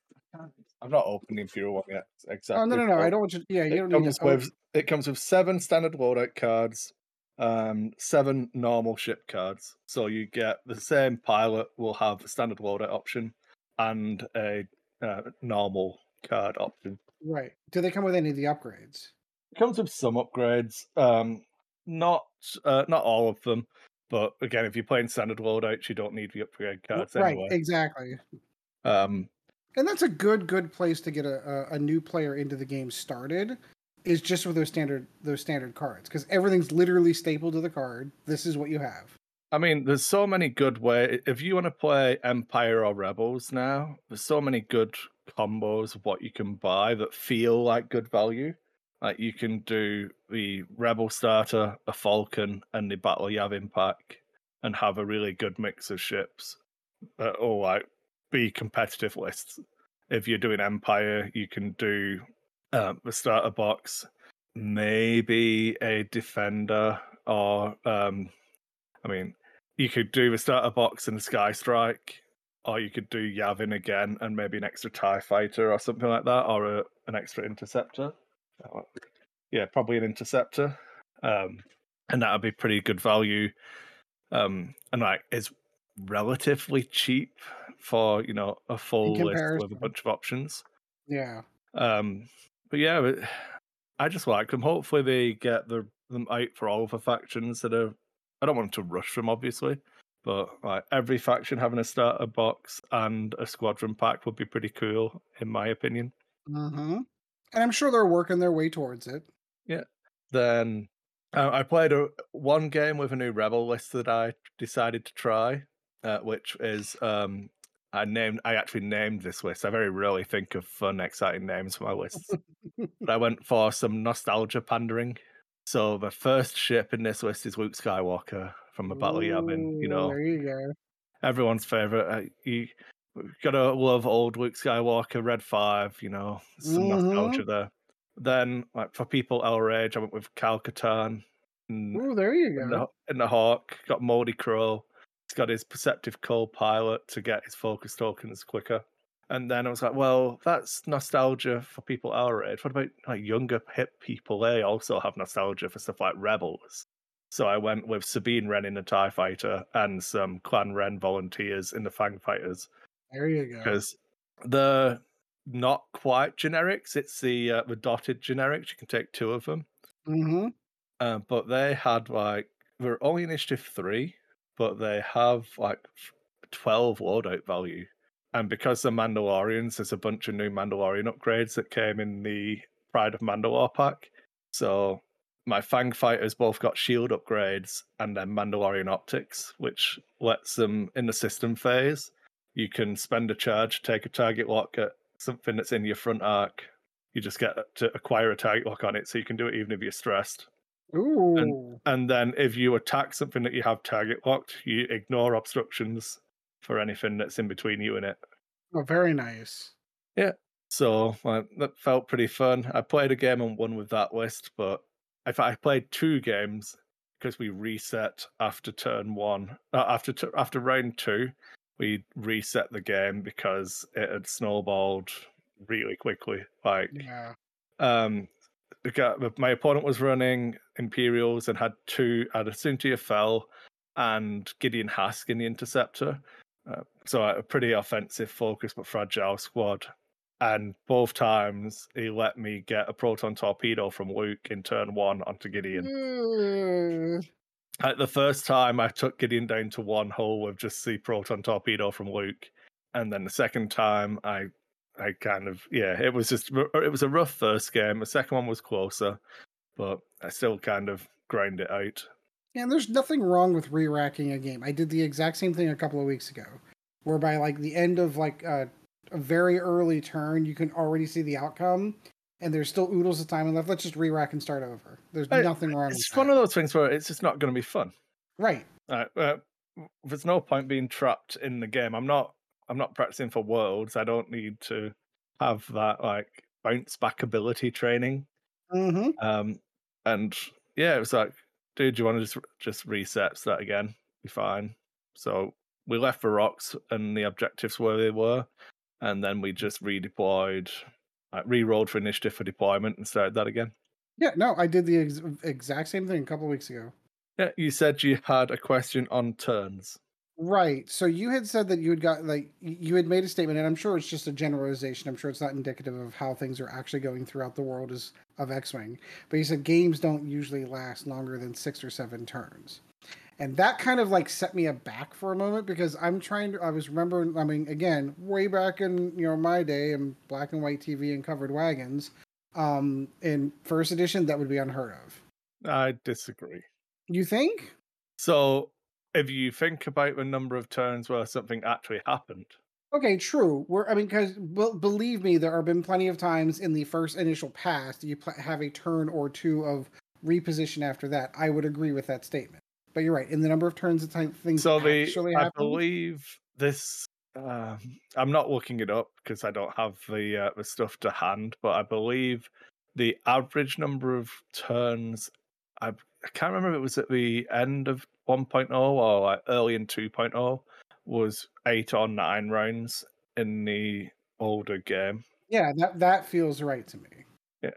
S3: I'm not opening Imperial one yet. Exactly.
S1: Oh no no no! I don't want you. Yeah, you
S3: it
S1: don't need
S3: comes
S1: to.
S3: with it comes with seven standard loadout cards, um, seven normal ship cards. So you get the same pilot will have a standard loadout option and a uh, normal card option.
S1: right. Do they come with any of the upgrades?
S3: It comes with some upgrades, um, not uh, not all of them. But again, if you're playing standard loadouts, you don't need the upgrade cards
S1: right.
S3: anyway.
S1: Exactly.
S3: Um,
S1: And that's a good good place to get a, a, a new player into the game started is just with those standard those standard cards because everything's literally stapled to the card. This is what you have.
S3: I mean, there's so many good way. If you want to play Empire or Rebels now, there's so many good combos of what you can buy that feel like good value. Like you can do the Rebel starter, a Falcon, and the Battle Yavin pack, and have a really good mix of ships that all like be competitive lists. If you're doing Empire, you can do um, the starter box, maybe a Defender, or um, I mean, you could do the starter box and the Sky Strike, or you could do Yavin again and maybe an extra Tie Fighter or something like that, or a, an extra Interceptor. Yeah, probably an Interceptor, um, and that would be pretty good value. Um, and like it's relatively cheap for you know a full list with a bunch of options.
S1: Yeah.
S3: Um, but yeah, I just like them. Hopefully, they get the, them out for all of the factions that are. I don't want them to rush them, obviously, but like every faction having a starter box and a squadron pack would be pretty cool, in my opinion.
S1: hmm And I'm sure they're working their way towards it. Yeah.
S3: Then uh, I played a one game with a new rebel list that I decided to try, uh, which is um, I named. I actually named this list. I very rarely think of fun, exciting names for my lists, *laughs* but I went for some nostalgia pandering. So the first ship in this list is Luke Skywalker from the Battle of Yavin. You know,
S1: there you go.
S3: everyone's favorite. Uh, you gotta love old Luke Skywalker, Red Five. You know, some
S1: Mhm.
S3: nostalgia there. Then, like for people our age, I went with Kyle Katarn and,
S1: Ooh, there you go.
S3: the, and the Hawk. Got Moldy Crow. He's got his Perceptive co-pilot to get his focus tokens quicker. And then I was like, well, that's nostalgia for people our age. What about like younger hip people? They also have nostalgia for stuff like Rebels. So I went with Sabine Wren in the TIE Fighter and some Clan Wren volunteers in the Fang Fighters
S1: There you go.
S3: because they're not quite generics. It's the uh, the dotted generics. You can take two of them,
S1: Mm-hmm.
S3: uh, but they had like they're only initiative three, but they have like twelve loadout value. And because they're Mandalorians, there's a bunch of new Mandalorian upgrades that came in the Pride of Mandalore pack. So my Fang fighters both got shield upgrades and then Mandalorian optics, which lets them in the system phase. You can spend a charge, take a target lock at something that's in your front arc. You just get to acquire a target lock on it, so you can do it even if you're stressed.
S1: Ooh.
S3: And then if you attack something that you have target locked, you ignore obstructions for anything that's in between you and it.
S1: Oh, very nice.
S3: Yeah. So that felt pretty fun. I played a game and won with that list, but if I played two games because we reset after turn one, uh, after t- after round two, we reset the game because it had snowballed really quickly. Like
S1: Yeah.
S3: um my opponent was running Imperials and had two had Fel and Gideon Hask in the interceptor. Uh, so a pretty offensive focus but fragile squad. And both times he let me get a proton torpedo from Luke in turn one onto Gideon.
S1: Ooh.
S3: Like the first time I took Gideon down to one hole with just the proton torpedo from Luke. And then the second time I I kind of yeah, it was just it was a rough first game. The second one was closer, but I still kind of grind it out.
S1: Yeah, and there's nothing wrong with re-racking a game. I did the exact same thing a couple of weeks ago, where by like the end of like uh, a very early turn, you can already see the outcome, and there's still oodles of time left. Let's just re-rack and start over. There's
S3: I-
S1: nothing wrong with.
S3: It's one
S1: that.
S3: of those things where it's just not going to be fun.
S1: Right.
S3: Right, uh, there's no point being trapped in the game. I'm not. I'm not practicing for worlds. I don't need to have that like bounce back ability training.
S1: Mm-hmm.
S3: Um, and yeah, it was like, dude, do you want to just just reset that again? Be fine. So we left the rocks and the objectives where they were, and then we just redeployed, like re-rolled for initiative for deployment and started that again.
S1: Yeah. No, I did the ex- exact same thing a couple of weeks ago.
S3: Yeah, you said you had a question on turns.
S1: Right. So you had said that you had got like you had made a statement, and I'm sure it's just a generalization. I'm sure it's not indicative of how things are actually going throughout the world as of X-wing. But you said games don't usually last longer than six or seven turns, and that kind of like set me aback for a moment because I'm trying to. I was remembering. I mean, again, way back in you know my day in black and white TV and covered wagons, um, in first edition, that would be unheard of.
S3: I disagree.
S1: You think?
S3: So if you think about the number of turns where something actually happened,
S1: Okay, true. We're, I mean, because b- believe me, there have been plenty of times in the first initial pass you pl- have a turn or two of reposition after that. I would agree with that statement. But you're right. In the number of turns, the time things
S3: so the
S1: actually
S3: I believe this. Um, I'm not looking it up because I don't have the uh, the stuff to hand, but I believe the average number of turns. I, I can't remember if it was at the end of 1.0 or like early in 2.0 was eight or nine rounds in the older game.
S1: Yeah, that that feels right to me.
S3: Yeah,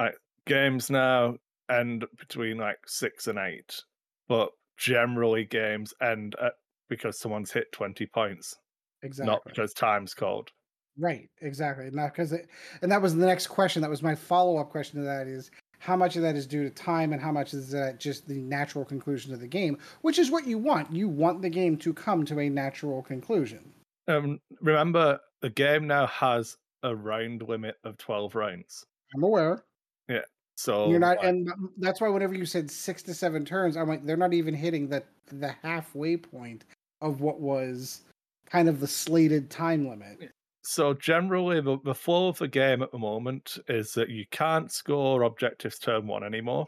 S3: like games now end between like six and eight, but generally games end at because someone's hit 20 points.
S1: Exactly.
S3: not because time's called.
S1: Right, exactly. Not because it, and that was the next question. That was my follow up question to that is how much of that is due to time and how much is that just the natural conclusion of the game, which is what you want. You want the game to come to a natural conclusion.
S3: Um, remember, the game now has a round limit of 12 rounds.
S1: I'm aware. Yeah.
S3: So
S1: You're not,
S3: like,
S1: and that's why whenever you said six to seven turns, I'm like, they're not even hitting the the halfway point of what was kind of the slated time limit.
S3: So generally, the, the flow of the game at the moment is that you can't score objectives turn one anymore.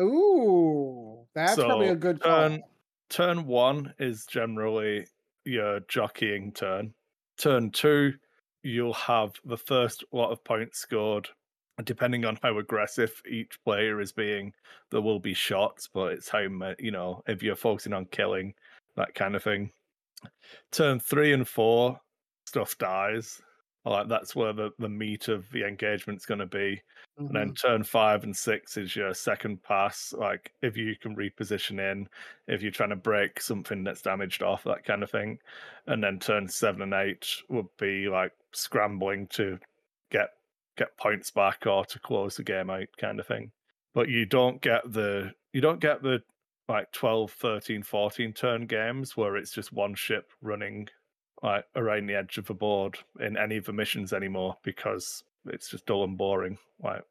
S1: Ooh, that's probably a good call.
S3: turn- Turn one is generally your jockeying turn. Turn two, you'll have the first lot of points scored. Depending on how aggressive each player is being, there will be shots, but it's how you know if you're focusing on killing that kind of thing. Turn three and four, stuff dies. Like that's where the, the meat of the engagement's going to be. And then
S1: Mhm.
S3: turn five and six is your second pass. Like if you can reposition in, if you're trying to break something that's damaged off, that kind of thing. And then turn seven and eight would be like scrambling to get get points back or to close the game out kind of thing. But you don't get the you don't get the like 12, 13, 14 turn games where it's just one ship running like around the edge of the board in any of the missions anymore because it's just dull and boring. Like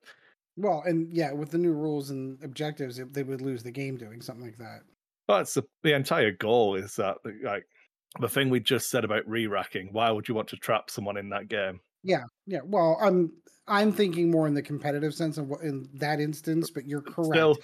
S1: Well, and yeah, with the new rules and objectives, it, they would lose the game doing something like that.
S3: that's the, the entire goal is that like the thing we just said about re-racking. Why would you want to trap someone in that game?
S1: Yeah, yeah. Well, I'm I'm thinking more in the competitive sense of what in that instance, but you're correct.
S3: Still,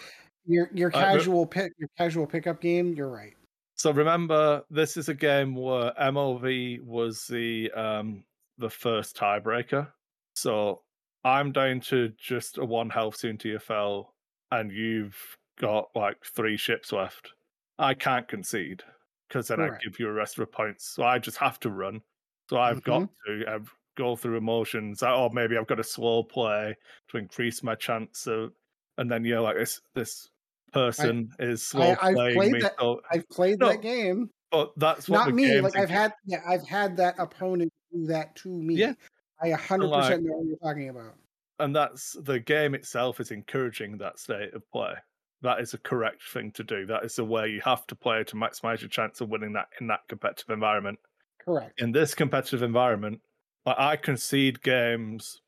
S1: your your
S3: Uh,
S1: casual pick, your casual pickup game. You're right.
S3: So remember, this is a game where MOV was the um the first tiebreaker. So I'm down to just a one health Soontir Fel, and you've got like three ships left. I can't concede because then
S1: Correct.
S3: I give you a rest of the points. So I just have to run. So I've got to go through emotions. Or maybe I've got a slow play to increase my chance of. And then you're like this this person is slow
S1: I've
S3: playing
S1: played
S3: me.
S1: that-
S3: so
S1: I've played
S3: No,
S1: that game.
S3: but that's what
S1: Not me. Like I've had, yeah, I've had that opponent do that to me.
S3: Yeah.
S1: I a hundred
S3: like-
S1: percent know what you're talking about.
S3: and that's the game itself is encouraging that state of play. That is a correct thing to do. That is the way you have to play to maximize your chance of winning that in that competitive environment.
S1: Correct.
S3: In this competitive environment, like I concede games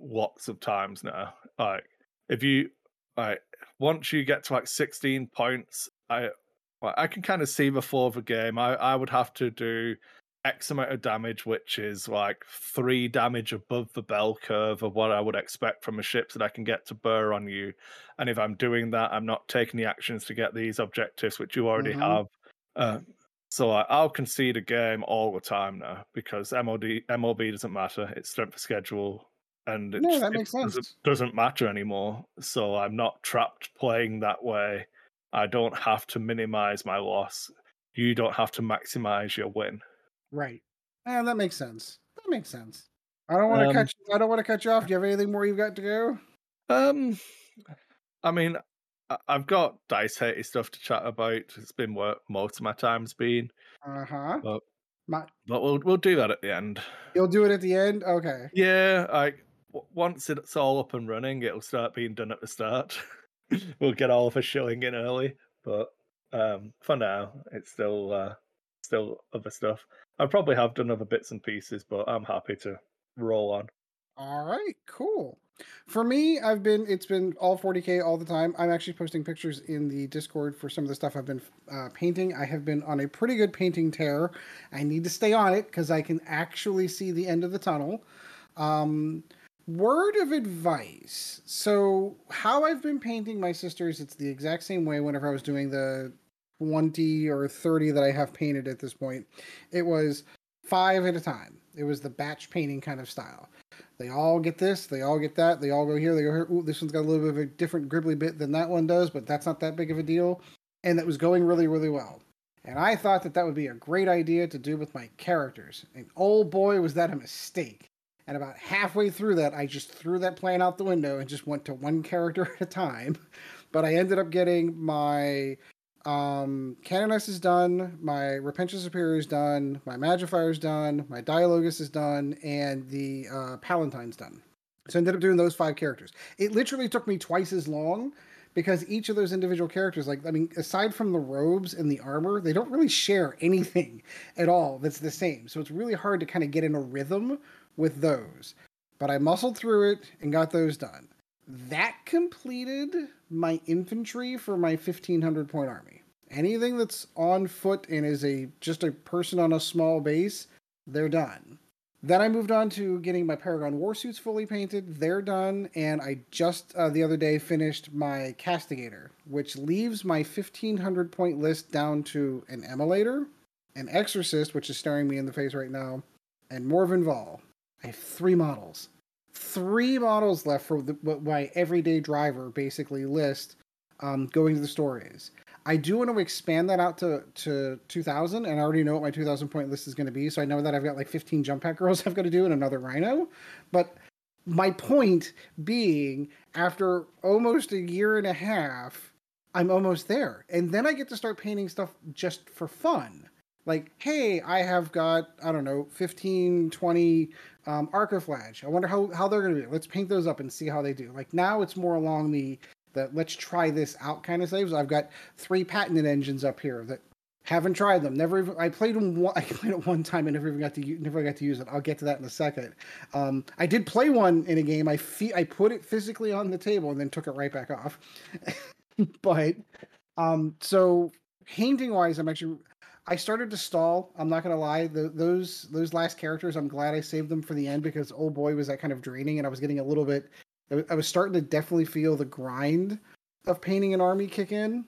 S3: lots of times now. Like if you like once you get to like 16 points, I I can kind of see the flow of the game. I, I would have to do X amount of damage, which is like three damage above the bell curve of what I would expect from a ship that I can get to burr on you. And if I'm doing that, I'm not taking the actions to get these objectives, which you already
S1: Mhm.
S3: have. Uh, so I, I'll concede a game all the time now because MOD MLB doesn't matter. It's strength of schedule, and it,
S1: No, that makes
S3: doesn't,
S1: sense.
S3: doesn't matter anymore. So I'm not trapped playing that way. I don't have to minimize my loss. You don't have to maximize your win.
S1: Right. And that makes sense. That makes sense. I don't want to
S3: Um,
S1: cut. You, I don't want to cut you off. Do you have anything more you've got to go?
S3: Um, I mean, I- I've got dice hatey stuff to chat about. It's been where most of my time's been,
S1: Uh huh.
S3: Well-
S1: My,
S3: but we'll we'll do that at the end.
S1: you'll do it at the end. Okay.
S3: Yeah, like w- once it's all up and running, it'll start being done at the start. *laughs* we'll get all of us showing in early, but um, for now, it's still uh, still other stuff. I probably have done other bits and pieces, but I'm happy to roll on.
S1: All right, cool. For me, I've been it's been all 40k all the time. I'm actually posting pictures in the Discord for some of the stuff I've been uh, painting. I have been on a pretty good painting tear. I need to stay on it because I can actually see the end of the tunnel. Um, word of advice. So, how I've been painting my sisters, it's the exact same way whenever I was doing the 20 or 30 that I have painted at this point. It was five at a time. It was the batch painting kind of style. They all get this, they all get that, they all go here, they go here. Ooh, this one's got a little bit of a different gribbly bit than that one does, but that's not that big of a deal. And that was going really, really well. And I thought that that would be a great idea to do with my characters. And oh boy, was that a mistake. And about halfway through that, I just threw that plan out the window and just went to one character *laughs* at a time. But I ended up getting my Um, Canoness is done. My Repentia Superior is done. My Imagifier is done. My Dialogus is done, and the uh, Palatine's done. So I ended up doing those five characters. It literally took me twice as long because each of those individual characters, like I mean, aside from the robes and the armor, they don't really share anything at all that's the same. So it's really hard to kind of get in a rhythm with those. But I muscled through it and got those done. That completed my infantry for my 1500 point army. Anything that's on foot and is a just a person on a small base, they're done. Then I moved on to getting my Paragon Warsuits fully painted. They're done, and I just uh, the other day finished my Castigator, which leaves my 1500 point list down to an Immolator, an Exorcist, which is staring me in the face right now, and Morvenn Vahl. I have three models. Three models left for the, what my everyday driver basically list um, going to the store is. I do want to expand that out to, to 2000, and I already know what my 2000 point list is going to be. So I know that I've got like 15 jump pack girls *laughs* I've got to do and another rhino. But my point being, after almost a year and a half, I'm almost there. And then I get to start painting stuff just for fun. Like, hey, I have got, I don't know, 15, 20 um, Arcoflage. I wonder how, how they're going to do. Let's paint those up and see how they do. Like, now it's more along the that let's try this out kind of saves. I've got three penitent engines up here that haven't tried them. Never even I played them. One, *laughs* I played it one time and never even got to never got to use it. I'll get to that in a second. Um, I did play one in a game. I fe- I put it physically on the table and then took it right back off. *laughs* but um, so painting wise, I'm actually I started to stall. I'm not gonna lie. The, those those last characters, I'm glad I saved them for the end because oh boy was that kind of draining, and I was getting a little bit I was starting to definitely feel the grind of painting an army kick in.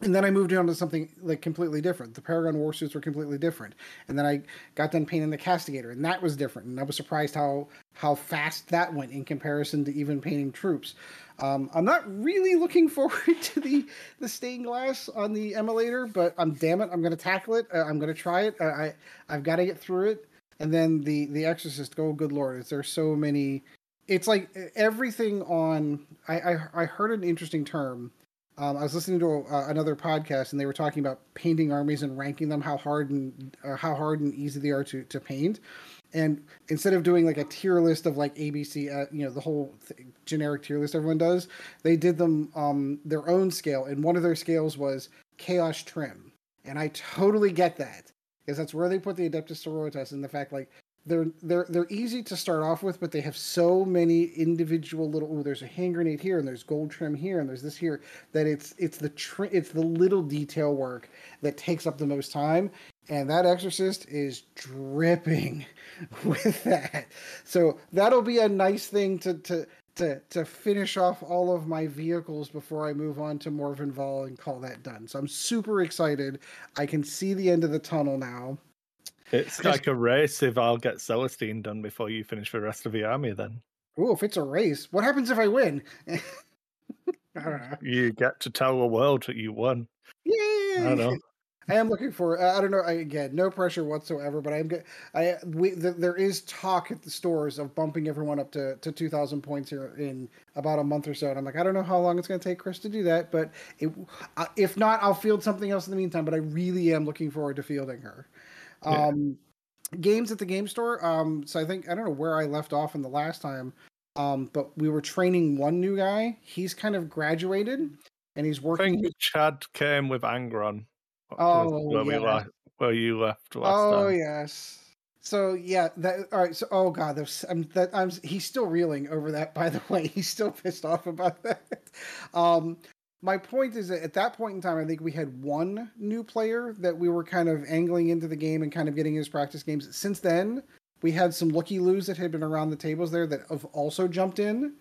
S1: And then I moved on to something like completely different. The Paragon warsuits were completely different. And then I got done painting the Castigator, and that was different. And I was surprised how how fast that went in comparison to even painting troops. Um, I'm not really looking *laughs* forward to the the stained glass on the immolator, but I'm damn it, I'm going to tackle it. Uh, I'm going to try it. Uh, I I've got to get through it. And then the the Exorcist. Oh, good lord! Is there so many it's like everything on. I I, I heard an interesting term. Um, I was listening to uh, another podcast, and they were talking about painting armies and ranking them, how hard and uh, how hard and easy they are to to paint. And instead of doing like a tier list of like ABC, uh, you know, the whole th- generic tier list everyone does, they did them um, their own scale, and one of their scales was chaos trim. And I totally get that because that's where they put the Adeptus Sororitas and the fact like they're they're they're easy to start off with, but they have so many individual little. Oh, there's a hand grenade here, and there's gold trim here, and there's this here. That it's it's the tr- it's the little detail work that takes up the most time, and that Exorcist is dripping *laughs* with that. So that'll be a nice thing to to to to finish off all of my vehicles before I move on to Morvenn Vahl and call that done. So I'm super excited. I can see the end of the tunnel now.
S3: It's Just, like a race if I'll get Celestine done before you finish the rest of the army then.
S1: Oh, if it's a race, what happens if I win? *laughs*
S3: I you get to tell the world that you won.
S1: Yeah. I
S3: don't know. *laughs*
S1: I am looking for. I don't know. I, again, no pressure whatsoever. But I'm. I we the, there is talk at the stores of bumping everyone up to to 2,000 points here in about a month or so. And I'm like, I don't know how long it's going to take Kris to do that. But it, uh, if not, I'll field something else in the meantime. But I really am looking forward to fielding her. Um. Games at the game store. Um, so I think I don't know where I left off in the last time. Um, but we were training one new guy. He's kind of graduated, and he's working.
S3: I think Chad came with Angron. Oh, where, yeah. we where you left last
S1: oh,
S3: time.
S1: Oh yes. So yeah, that all right. So oh god, there's I'm that I'm he's still reeling over that. *laughs* By the way, he's still pissed off about that. Um, my point is that at that point in time, I think we had one new player that we were kind of angling into the game and kind of getting his practice games. Since then, we had some looky loos that had been around the tables there that have also jumped in.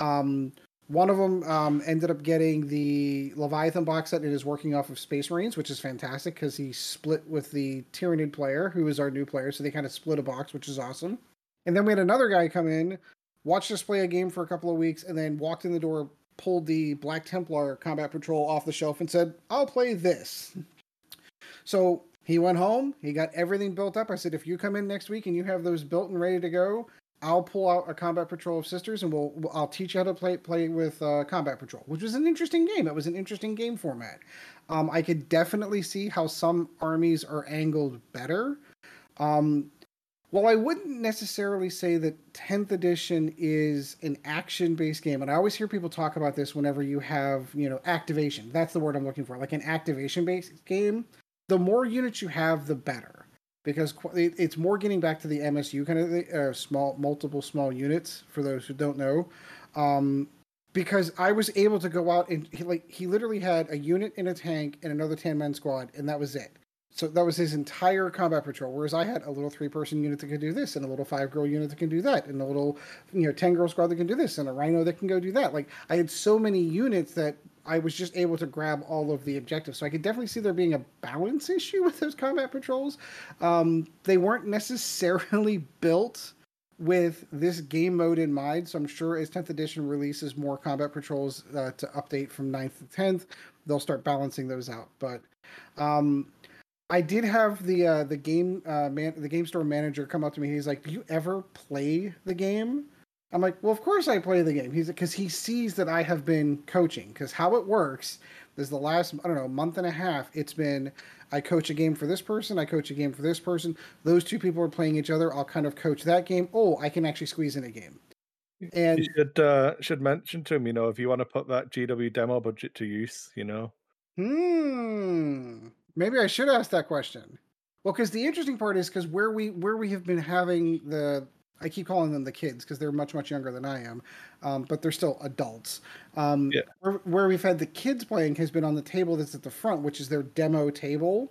S1: Um, one of them um, ended up getting the Leviathan box set and is working off of Space Marines, which is fantastic because he split with the Tyranid player, who is our new player. So they kind of split a box, which is awesome. And then we had another guy come in, watched us play a game for a couple of weeks, and then walked in the door pulled the Black Templar Combat Patrol off the shelf and said, I'll play this. So he went home, he got everything built up. I said, if you come in next week and you have those built and ready to go, I'll pull out a Combat Patrol of Sisters and we'll I'll teach you how to play play with uh, Combat Patrol, which was an interesting game. It was an interesting game format. Um, I could definitely see how some armies are angled better. Um, well, I wouldn't necessarily say that 10th edition is an action-based game, and I always hear people talk about this whenever you have, you know, activation. That's the word I'm looking for, like an activation-based game. The more units you have, the better, because it's more getting back to the MSU kind of uh, small, multiple small units. For those who don't know, um, because I was able to go out and he, like he literally had a unit in a tank and another 10-man squad, and that was it so that was his entire combat patrol. Whereas I had a little three person unit that could do this, and a little five girl unit that can do that, and a little you know ten girl squad that can do this, and a rhino that can go do that. Like I had so many units that I was just able to grab all of the objectives. So I could definitely see there being a balance *laughs* issue with those combat patrols. Um, they weren't necessarily *laughs* built with this game mode in mind. So I'm sure as 10th edition releases more combat patrols uh, to update from 9th to 10th, they'll start balancing those out. But um, I did have the uh, the game uh, man the game store manager come up to me. He's like, "Do you ever play the game?" I'm like, "Well, of course I play the game." He's because he sees that I have been coaching. Because how it works is the last I don't know month and a half. It's been I coach a game for this person. I coach a game for this person. Those two people are playing each other. I'll kind of coach that game. Oh, I can actually squeeze in a game.
S3: And you should uh, should mention to him, you know, if you want to put that GW demo budget to use, you know.
S1: Hmm. Maybe I should ask that question. Well, because the interesting part is because where we where we have been having the I keep calling them the kids because they're much much younger than I am, um, but they're still adults. Um, yeah. where, where, we've had the kids playing has been on the table that's at the front, which is their demo table.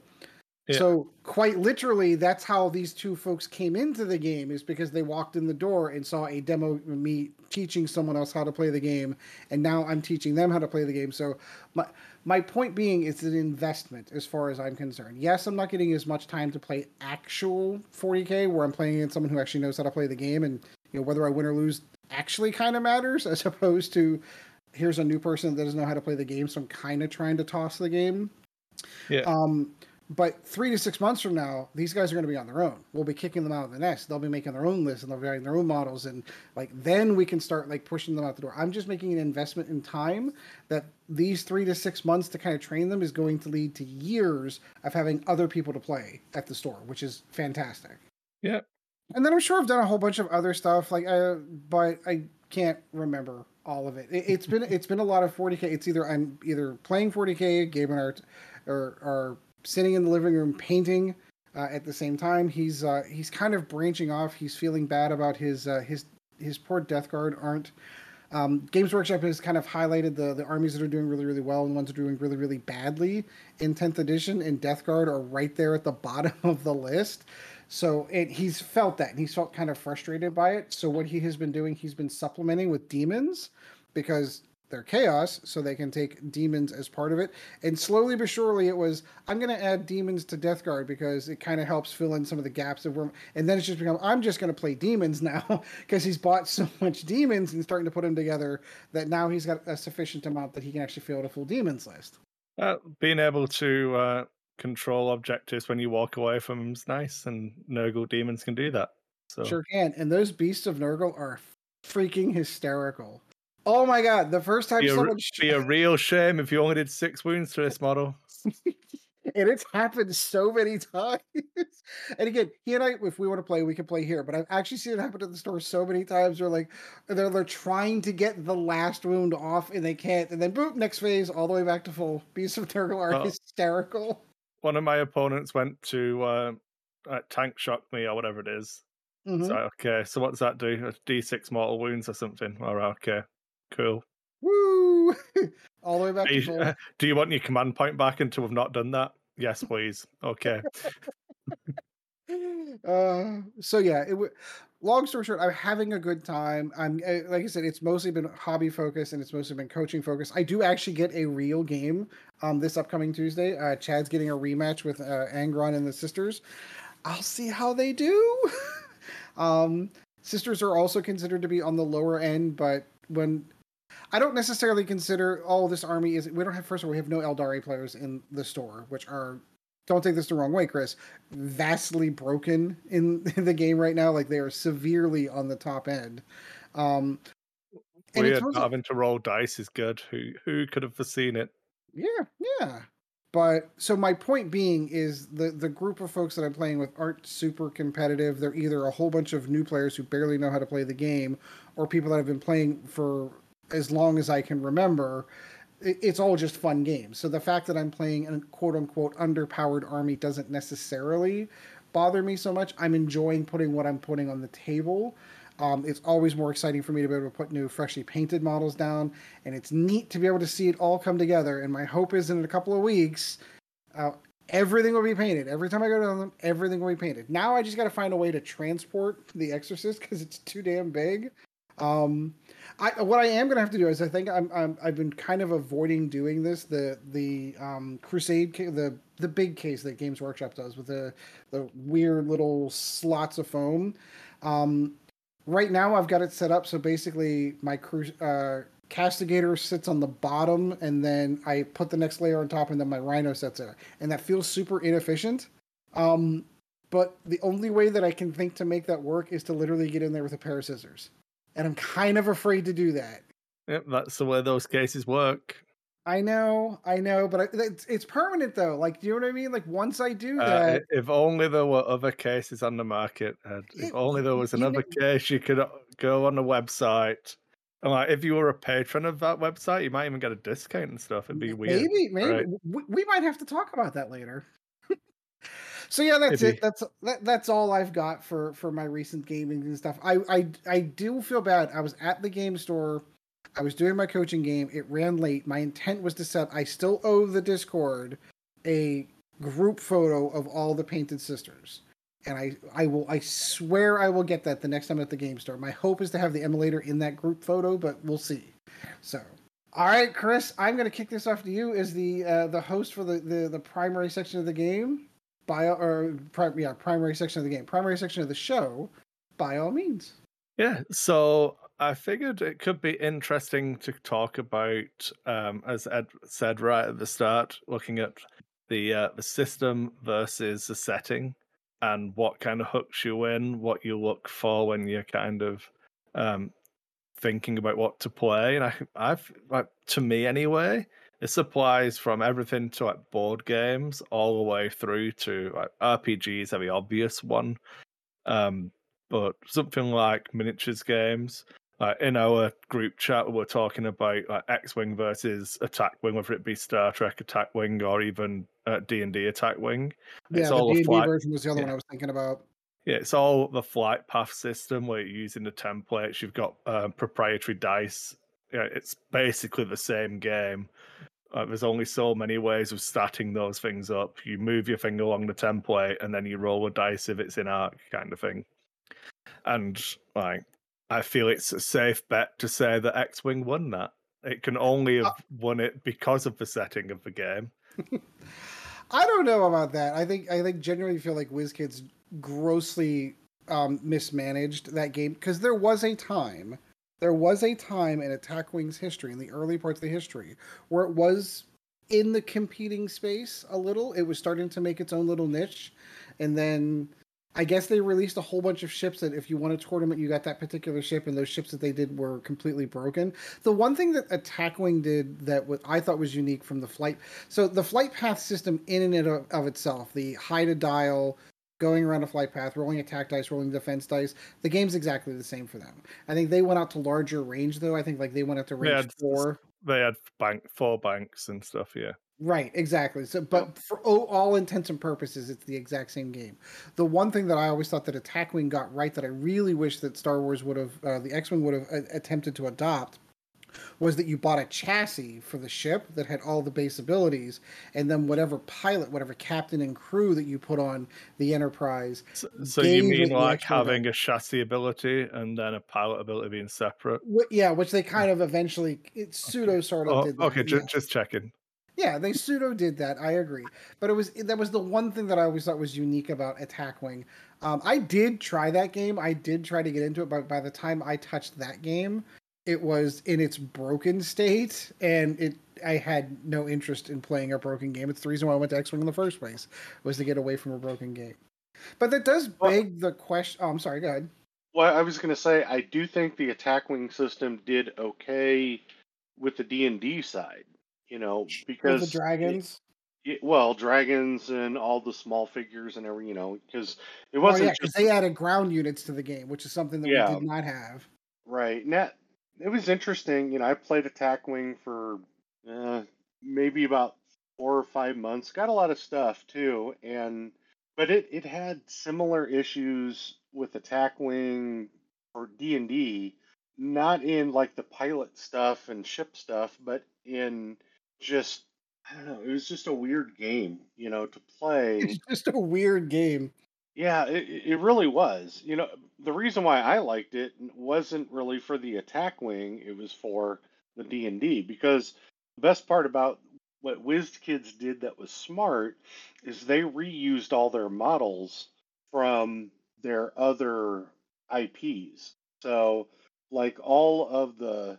S1: Yeah. So quite literally, that's how these two folks came into the game is because they walked in the door and saw a demo me teaching someone else how to play the game, and now I'm teaching them how to play the game. So my my point being, it's an investment as far as I'm concerned. Yes, I'm not getting as much time to play actual 40k where I'm playing against someone who actually knows how to play the game, and you know whether I win or lose actually kind of matters *laughs* as opposed to here's a new person that doesn't know how to play the game, so I'm kind of trying to toss the game.
S3: Yeah.
S1: Um, but three to six months from now, these guys are going to be on their own. We'll be kicking them out of the nest. They'll be making their own lists and they'll be writing their own models, and like then we can start like pushing them out the door. I'm just making an investment in time that these three to six months to kind of train them is going to lead to years of having other people to play at the store, which is fantastic.
S3: Yeah.
S1: And then I'm sure I've done a whole bunch of other stuff, like, uh, but I can't remember all of it. it. has been it's been a lot of 40k. It's either I'm either playing 40k, game and art, or or sitting in the living room painting uh, at the same time. He's uh, he's kind of branching off. He's feeling bad about his uh, his his poor Death Guard aren't. Um, Games Workshop has kind of highlighted the, the armies that are doing really, really well and ones that are doing really, really badly in 10th edition, and Death Guard are right there at the *laughs* bottom of the list. So it, he's felt that, and he's felt kind of frustrated by it. So what he has been doing, he's been supplementing with demons because their chaos so they can take demons as part of it. And slowly but surely it was I'm going to add demons to Death Guard because it kind of helps fill in some of the gaps of where and then it's just become I'm just going to play demons *laughs* now because he's bought so much demons and starting to put them together that now he's got a sufficient amount that he can actually fill out a full demons list.
S3: Uh, being able to uh, control objectives when you walk away from them is nice and Nurgle demons can do that. So
S1: Sure can. And those beasts of Nurgle are freaking hysterical. Oh my god! The first time
S3: be
S1: someone
S3: a, be a *laughs* real shame if you only did six wounds to this model.
S1: and it's happened so many times. and again, he and I, if we want to play, we can play here. But I've actually seen it happen at the store so many times. Where like they're they're trying to get the last wound off and they can't, and then boom, next phase, all the way back to full. Beasts of Nurgle *laughs* are hysterical.
S3: One of my opponents went to uh, uh, tank shock me or whatever it is. Mm-hmm. So okay, so what does that do? A D six mortal wounds or something? All right, okay. Cool.
S1: Woo! *laughs* All the way back
S3: do you, uh, *laughs* do you want your command point back until we've not done that? Yes, please. Okay. *laughs*
S1: uh, so yeah, it w- long story short, I'm having a good time. I'm eh, like I said, it's mostly been hobby focused and it's mostly been coaching focused. I do actually get a real game um this upcoming Tuesday. Uh, Chad's getting a rematch with uh, Angron and the sisters. I'll see how they do. um, sisters are also considered to be on the lower end, but when I don't necessarily consider all this army is we don't have first of all we have no Aeldari players in the store, which are don't take this the wrong way, Kris, vastly broken in, in *laughs* the game right now. Like they are severely on the top end. Um
S3: and Weird having to roll dice is good. Who who could have foreseen it?
S1: Yeah, yeah. But so my point being is the the group of folks that I'm playing with aren't super competitive. They're either a whole bunch of new players who barely know how to play the game, or people that have been playing for as long as I can remember. It's all just fun games. So the fact that I'm playing a quote unquote underpowered army doesn't necessarily bother me so much. I'm enjoying putting what I'm putting on the table. Um, it's always more exciting for me to be able to put new, freshly painted models down, and it's neat to be able to see it all come together. And my hope is in a couple of weeks, uh, everything will be painted. Every time I go down them, everything will be painted. Now I just got to find a way to transport the Exorcist because it's too damn big. Um, I, what I am going to have to do is I think I'm, i have been kind of avoiding doing this. The the um, Crusade the the big case that Games Workshop does with the the weird little slots of foam. Um, right now I've got it set up so basically my cru- uh, castigator sits on the bottom and then I put the next layer on top and then my rhino sits there. And that feels super inefficient. Um, but the only way that I can think to make that work is to literally get in there with a pair of scissors. And I'm kind of afraid to do that.
S3: Yep, that's the way those cases work.
S1: I know, I know, but I, it's, it's permanent though. Like, do you know what I mean? Like, once I do
S3: Uh,
S1: that,
S3: if only there were other cases on the market, Ed. If only there was
S1: you
S3: another case you could uh, go on the website. And like, if you were a patron of that website, you might even get a discount and stuff. It'd be weird.
S1: maybe, maybe
S3: right?
S1: we, we might have to talk about that later. So yeah, that's
S3: Maybe.
S1: it. That's that, that's all I've got for for my recent gaming and stuff. I I I do feel bad. I was at the game store. I was doing my coaching game. It ran late. My intent was to set. I still owe the Discord a group photo of all the painted sisters. And I, I will I swear I will get that the next time at the game store. My hope is to have the immolator in that group photo, but we'll see. So all right, Kris, I'm going to kick this off to you as the uh, the host for the, the the primary section of the game. By or pri- yeah, primary section of the game, primary section of the show. By all means.
S3: Yeah, so I figured it could be interesting to talk about, um, as Ed said right at the start, looking at the uh, the system versus the setting, and what kind of hooks you in, what you look for when you're kind of um, thinking about what to play. And I, I've like to me anyway, this applies from everything to like board games all the way through to like RPGs, every obvious one. Um, but something like miniatures games. Like in our group chat, we're talking about like X-wing versus Attack Wing, whether it be Star Trek Attack Wing or even uh, D and D Attack Wing.
S1: Yeah,
S3: It's
S1: the
S3: all
S1: D&D
S3: flight-
S1: version was the other
S3: yeah.
S1: one I was thinking about.
S3: Yeah, it's all the flight path system where you're using the templates. You've got um, proprietary dice. Yeah, it's basically the same game. Uh, there's only so many ways of starting those things up. You move your finger along the template, and then you roll a dice if it's in arc, kind of thing. And like, I feel it's a safe bet to say that X-wing won that. It can only have won it because of the setting of the game. *laughs*
S1: I don't know about that. I think I think genuinely feel like WizKids grossly um, mismanaged that game because there was a time, there was a time in Attack Wing's history, in the early parts of the history, where it was in the competing space a little. It was starting to make its own little niche, and then I guess they released a whole bunch of ships that if you won a tournament, you got that particular ship, and those ships that they did were completely broken. The one thing that Attack Wing did that what I thought was unique from the flight, so the flight path system in and of, of itself, the hide a dial, going around a flight path, rolling attack dice, rolling defense dice, the game's exactly the same for them. I think they went out to larger range though. I think like they went out to range
S3: they had
S1: four.
S3: They had bank four banks and stuff. Yeah.
S1: Right, exactly. So, but for all, all intents and purposes, it's the exact same game. The one thing that I always thought that Attack Wing got right, that I really wish that Star Wars would have, uh, the X Wing would have uh, attempted to adopt, was that you bought a chassis for the ship that had all the base abilities, and then whatever pilot, whatever captain and crew that you put on the Enterprise.
S3: So, so you mean like having a chassis ability and then a pilot ability being separate?
S1: Yeah, which they kind of eventually, it *laughs* pseudo sort of
S3: Oh,
S1: did. That,
S3: okay,
S1: yeah.
S3: ju- just checking.
S1: Yeah, they pseudo did that. I agree, but it was that was the one thing that I always thought was unique about Attack Wing. Um, I did try that game. I did try to get into it, but by the time I touched that game, it was in its broken state, and it I had no interest in playing a broken game. It's the reason why I went to X Wing in the first place was to get away from a broken game. But that does
S2: Well-
S1: beg the question. Oh, I'm sorry. Go ahead.
S2: Well, I was going to say I do think the attack wing system did okay with the D and D side. You know,
S1: With
S2: because
S1: the dragons.
S2: Y- Well, dragons and all the small figures and every, you know, because it
S1: Oh
S2: wasn't
S1: yeah, because they added ground units to the game, which is something that we did not have.
S2: right. Net. It was interesting. You know, I played Attack Wing for uh, maybe about four or five months. Got a lot of stuff too, and but it it had similar issues with Attack Wing or D and D, not in like the pilot stuff and ship stuff, but in just I don't know. It was just a weird game, you know, to play. *laughs*
S1: It's just a weird game.
S2: Yeah, it, it really was. You know, the reason why I liked it wasn't really for the attack wing, it was for the D&D because the best part about what WizKids did that was smart is they reused all their models from their other IPs. So, like all of the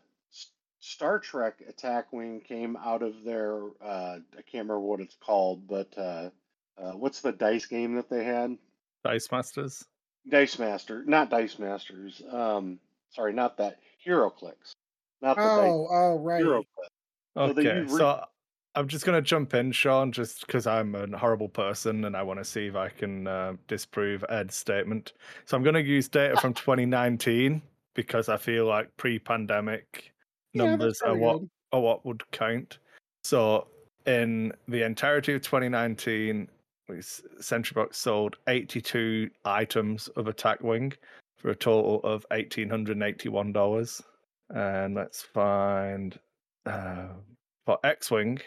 S2: Star Trek attack wing came out of their uh I can't remember what it's called, but uh uh, what's the dice game that they had?
S3: Dice Masters.
S2: Dice Master, not Dice Masters. Um, sorry, not that. HeroClix, not the dice.
S1: Oh, oh, right.
S2: HeroClix.
S3: Okay,
S2: use re-
S3: so I'm just going to jump in, Sean, just because I'm a horrible person and I want to see if I can uh, disprove Ed's statement. So I'm going to use data from 2019 because I feel like pre-pandemic
S1: Yeah,
S3: numbers are what
S1: good.
S3: are what would count. So in the entirety of 2019, we Sentry Box sold 82 items of Attack Wing for a total of $1,881. And let's find uh, for X Wing,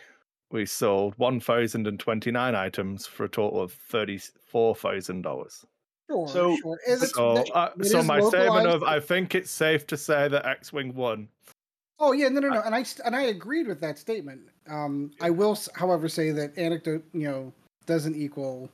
S3: we sold 1,029 items for a total of $34,000.
S1: Sure,
S2: So-
S1: sure.
S3: So,
S1: that-
S3: uh, so my statement of I think it's safe to say that X Wing won.
S1: Oh yeah, no, no, no, and I and I agreed with that statement. Um, I will, however, say that anecdote, you know, doesn't equal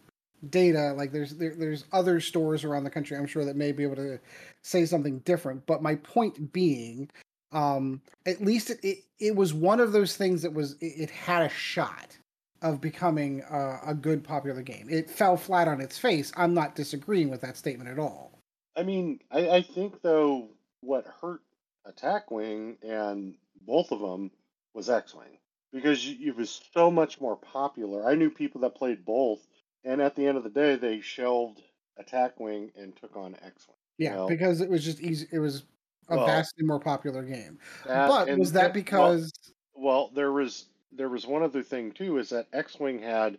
S1: data. Like there's there, there's other stores around the country, I'm sure that may be able to say something different. But my point being, um, at least it, it, it was one of those things that was it, it had a shot of becoming a, good popular game. It fell flat on its face. I'm not disagreeing with that statement at all.
S2: I mean, I, I think though what hurt Attack Wing and both of them was X Wing because it was so much more popular. I knew people that played both, and at the end of the day, they shelved Attack Wing and took on X Wing.
S1: Yeah,
S2: Well-
S1: because it was just easy. It was a
S2: Well,
S1: vastly more popular game.
S2: That-
S1: but was that
S2: well-
S1: because
S2: Well, there was there was one other thing too is that X-wing had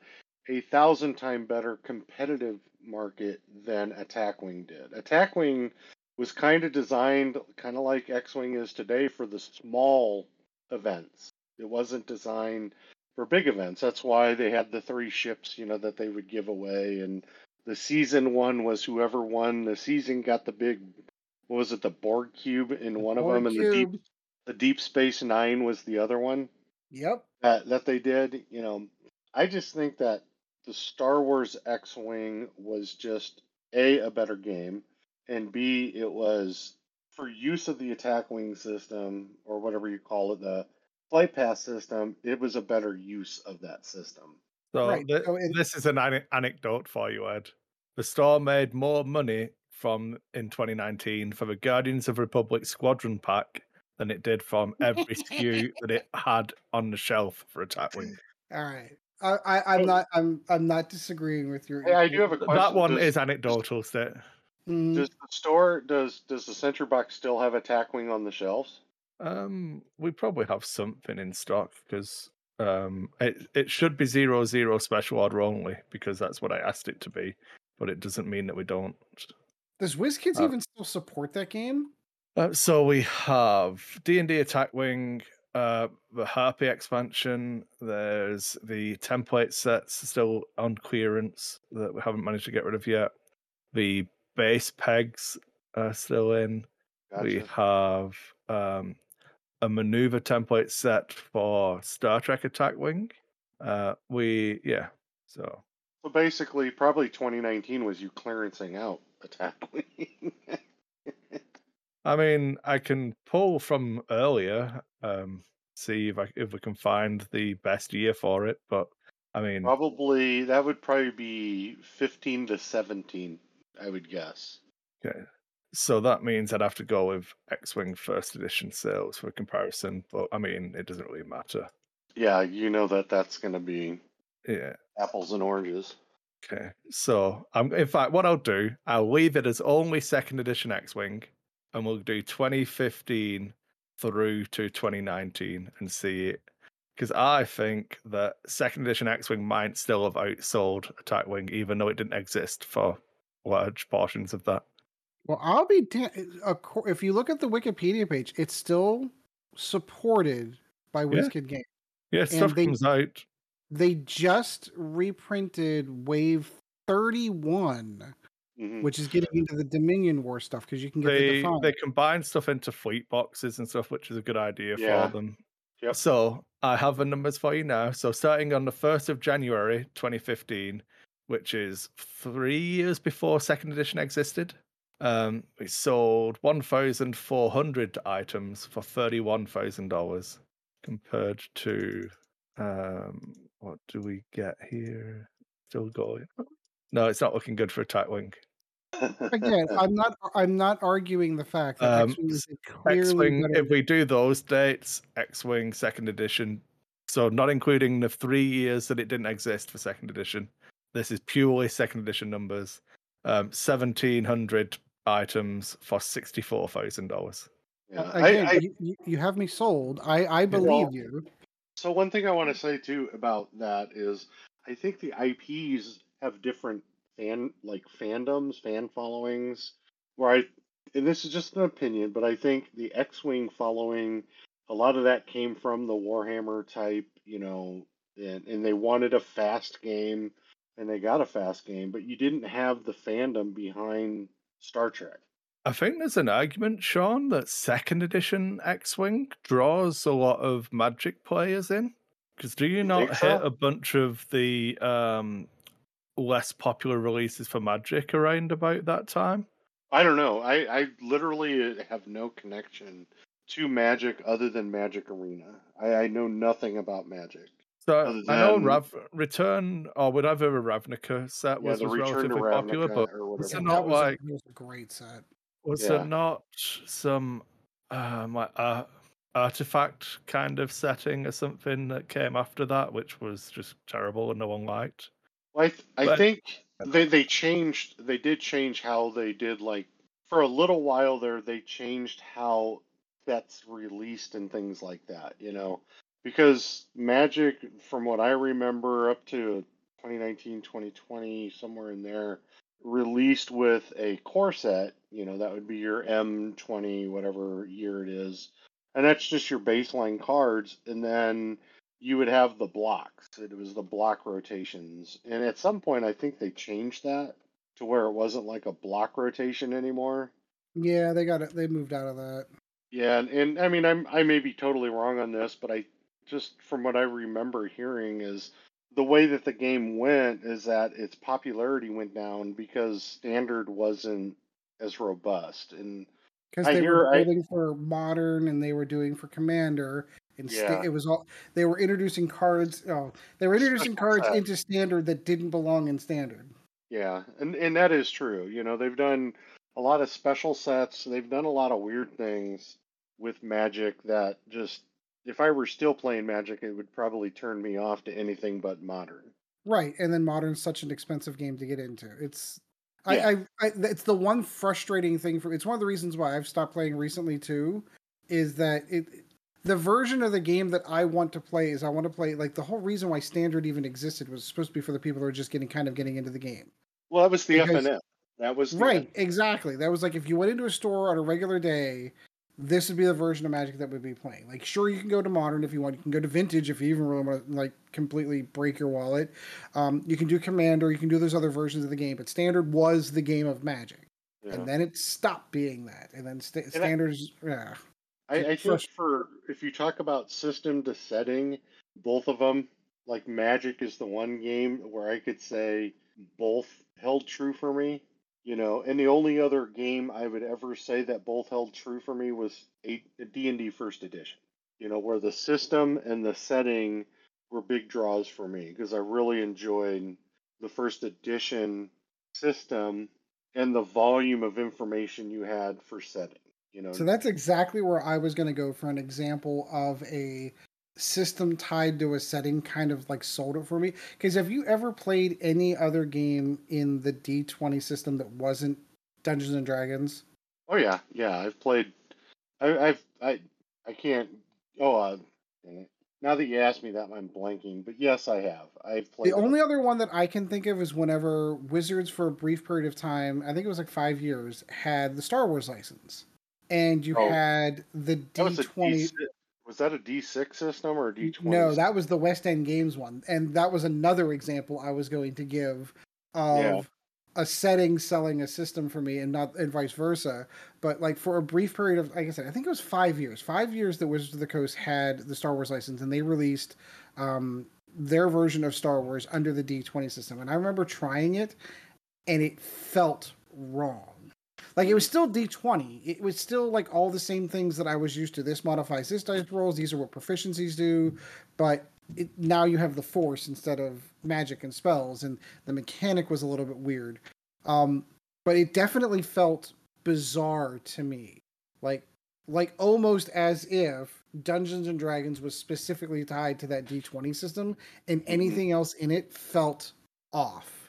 S2: a thousand time better competitive market than Attack Wing did. Attack Wing was kind of designed kind of like X-wing is today for the small events. It wasn't designed for big events. That's why they had the three ships, you know, that they would give away and the season one was whoever won the season got the big what was it the Borg cube in one of
S1: Borg
S2: them and the deep the Deep Space Nine was the other one
S1: Yep.
S2: that that they did. You know, I just think that the Star Wars X-wing was just a a better game, and b it was for use of the attack wing system or whatever you call it, the flight path system. It was a better use of that system.
S3: So,
S1: Right,
S3: thi-
S1: so it-
S3: this is an ane- anecdote for you, Ed. The store made more money from in 2019 for the Guardians of Republic Squadron pack than it did from every SKU *laughs* that it had on the shelf for Attack Wing.
S1: All right. I, I, I'm
S2: Oh.
S1: not. I'm. I'm not disagreeing with your.
S2: Hey, I do have a question.
S3: That one
S2: Does-
S3: is anecdotal, state.
S1: Mm,
S2: Does the store does does the Sentry Box still have attack wing on the shelves?
S3: Um, we probably have something in stock because um, it it should be zero zero special order only because that's what I asked it to be, but it doesn't mean that we don't.
S1: does WizKids
S3: uh,
S1: even still support that game?
S3: Uh, so we have D and D Attack Wing, uh, the Harpy expansion. There's the template sets still on clearance that we haven't managed to get rid of yet. The base pegs are still in. We have um, a maneuver template set for Star Trek Attack Wing. Uh, we yeah. So
S2: So basically, probably 2019 was you clearancing out attack *laughs* wing.
S3: I mean, I can pull from earlier, um, see if I if we can find the best year for it. But I mean,
S2: Probably that would probably be 15 to 17, I would guess.
S3: okay. So that means I'd have to go with X-wing first edition sales for comparison. But I mean, it doesn't really matter.
S2: Yeah, you know that that's going to be
S3: Yeah.
S2: Apples and oranges.
S3: Okay. So I'm in fact what I'll do, I'll leave it as only second edition X-Wing and we'll do 2015 through to 2019 and see it. Because I think that second edition X-Wing might still have outsold Attack Wing, even though it didn't exist for large portions of that.
S1: Well, I'll be da- if you look at the Wikipedia page, it's still supported by
S3: Yeah.
S1: WizKid Games.
S3: Yeah, stuff
S1: they-
S3: comes out.
S1: They just reprinted Wave 31,
S2: Mhm.
S1: which is getting into the Dominion War stuff because you can get the
S3: They
S1: Defiant.
S3: they combine stuff into fleet boxes and stuff, which is a good idea
S2: Yeah.
S3: for them.
S2: Yep.
S3: So I have the numbers for you now. So starting on the first of January 2015, which is three years before second edition existed, um, we sold 1,400 items for thirty-one thousand dollars, compared to um, what do we get here? Still going. No, it's not looking good for Attack Wing.
S1: Again, *laughs* I'm not I'm not arguing the fact that
S3: Um,
S1: X-Wing is clearly
S3: X-wing.
S1: better.
S3: If we do those dates, X-wing second edition. So not including the three years that it didn't exist for second edition. This is purely second edition numbers. Um, seventeen hundred items for sixty-four thousand dollars.
S2: Yeah.
S1: Uh,
S2: I-
S1: Again,
S2: I-
S1: you, you- you have me sold. I I believe
S2: Well,
S1: you.
S2: So one thing I want to say too about that is I think the IPs have different fan like fandoms, fan followings. Where I and this is just an opinion, but I think the X-wing following a lot of that came from the Warhammer type, you know, and and they wanted a fast game and they got a fast game, but you didn't have the fandom behind Star Trek.
S3: I think there's an argument, Sean, that second edition X-wing draws a lot of Magic players in. Because do you
S2: You
S3: not hit
S2: so?
S3: a bunch of the um, less popular releases for Magic around about that time?
S2: I don't know. I, I literally have no connection to Magic other than Magic Arena. I, I know nothing about Magic.
S3: So
S2: Other
S3: I know
S2: than-
S3: Rav- Return or whatever a Ravnica set
S2: Yeah,
S3: was,
S2: the
S3: was
S2: Return to
S3: relatively popular, but
S2: or
S3: was it not
S1: was,
S3: like
S1: a, was a great set.
S3: was
S2: Yeah.
S3: there not some um like uh, artifact kind of setting or something that came after that, which was just terrible and no one liked?
S2: Well, I, th- I
S3: But-
S2: think they, they changed, they did change how they did, like, for a little while there, they changed how that's released and things like that, you know? Because Magic, from what I remember, up to 2019, 2020, somewhere in there, released with a core set, you know, that would be your M20, whatever year it is. And that's just your baseline cards. And then you would have the blocks. It was the block rotations. And at some point, I think they changed that to where it wasn't like a block rotation anymore.
S1: Yeah, they got it. They moved out of that.
S2: Yeah, and, and I mean, I'm I may be totally wrong on this, but I just from what I remember hearing is the way that the game went is that its popularity went down because standard wasn't as robust. And
S1: because they
S2: hear-
S1: were
S2: I-
S1: for modern and they were doing for commander and sta-
S2: Yeah.
S1: it was all they were introducing cards oh they were introducing *laughs* cards into standard that didn't belong in standard
S2: Yeah, and and that is true. You know, they've done a lot of special sets. They've done a lot of weird things with Magic that just if I were still playing Magic, it would probably turn me off to anything but modern.
S1: right and then modern's such an expensive game to get into it's
S2: Yeah.
S1: I, I i it's the one frustrating thing for it's one of the reasons why i've stopped playing recently too is that it the version of the game that I want to play is I want to play like the whole reason why standard even existed was supposed to be for the people who are just getting kind of getting into the game.
S2: Well, that was the
S1: Because-
S2: FNF. That was the
S1: Right, exactly. That was like if you went into a store on a regular day, this would be the version of Magic that would be playing. Like, sure, you can go to modern if you want. You can go to vintage if you even really want to like completely break your wallet. Um, you can do commander. You can do those other versions of the game. But standard was the game of Magic,
S2: Yeah.
S1: and then it stopped being that. And then sta-
S2: I-
S1: standards, yeah,
S2: I, I think for if you talk about system to setting, both of them, like Magic is the one game where I could say both held true for me. You know, and the only other game I would ever say that both held true for me was a D&D First Edition. You know, where the system and the setting were big draws for me because I really enjoyed the First Edition system and the volume of information you had for setting. You know,
S1: So that's exactly where I was going to go for an example of a system tied to a setting kind of like sold it for me. Because have you ever played any other game in the D20 system that wasn't Dungeons and Dragons?
S2: Oh yeah, yeah. I've played. I, I've I I can't. Oh, uh, now that you ask me that, I'm blanking. But yes, I have. I've played.
S1: The only other one that I can think of is whenever Wizards, for a brief period of time, I think it was like five years, had the Star Wars license, and you
S2: Oh.
S1: had the
S2: That was that a D6 system or a D20?
S1: No, that was the West End Games one, and that was another example I was going to give of
S2: Yeah.
S1: a setting selling a system for me, and not and vice versa. But like for a brief period of, like I said, I think it was five years. Five years that Wizards of the Coast had the Star Wars license, and they released um, their version of Star Wars under the D twenty system. And I remember trying it, and it felt wrong. Like it was still D20. It was still like all the same things that I was used to. This modifies this dice rolls. These are what proficiencies do. But it, now you have the force instead of magic and spells, and the mechanic was a little bit weird. Um, but it definitely felt bizarre to me. Like like almost as if Dungeons and Dragons was specifically tied to that D20 system, and anything else in it felt off.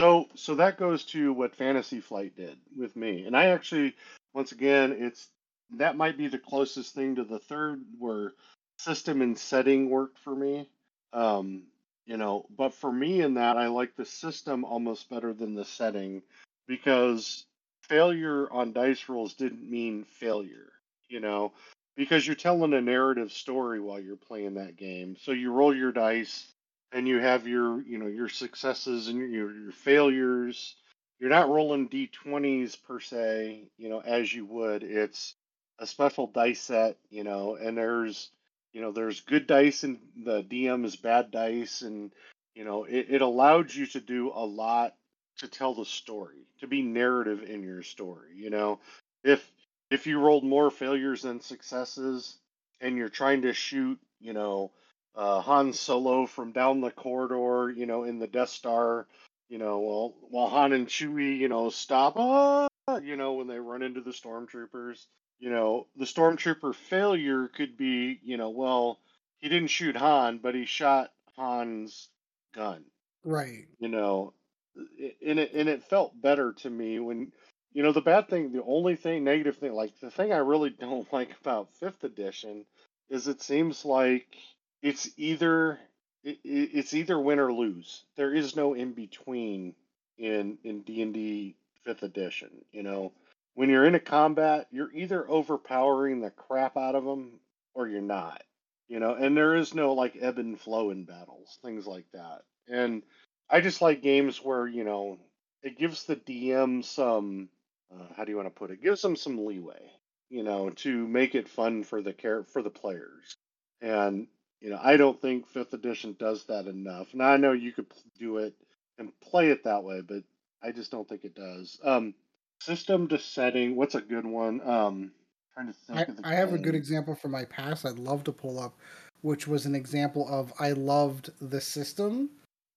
S2: So so that goes to what Fantasy Flight did with me. And I actually once again it's that might be the closest thing to the third where system and setting worked for me. Um, you know, but for me in that I like the system almost better than the setting because failure on dice rolls didn't mean failure, you know, because you're telling a narrative story while you're playing that game. So you roll your dice and you have your you know your successes and your your failures you're not rolling d20s per se you know as you would. It's a special dice set you know and there's you know there's good dice and the dm is bad dice and you know it, it allowed you to do a lot to tell the story to be narrative in your story you know. If if you rolled more failures than successes and you're trying to shoot you know uh, Han Solo from down the corridor, you know, in the Death Star, you know, while while Han and Chewie, you know, stop, ah, you know, when they run into the stormtroopers, you know, the stormtrooper failure could be, you know, well, he didn't shoot Han, but he shot Han's gun,
S1: Right.
S2: you know, and it and it felt better to me when, you know, the bad thing, the only thing, negative thing, like the thing I really *laughs* don't like about Fifth Edition is it seems like it's either it, it- it's either win or lose. There is no in between in in D and D fifth edition. You know, when you're in a combat, you're either overpowering the crap out of them or you're not. You know, and there is no like ebb and flow in battles, things like that. And I just like games where you know it gives the DM some uh, how do you want to put it? Gives them some leeway, you know, to make it fun for the care for the players. And you know, I don't think fifth edition does that enough. Now I know you could do it and play it that way, but I just don't think it does. Um, system to setting. What's a good one? Um, trying to think
S1: I,
S2: of the
S1: I have a good example from my past I'd love to pull up, which was an example of I loved the system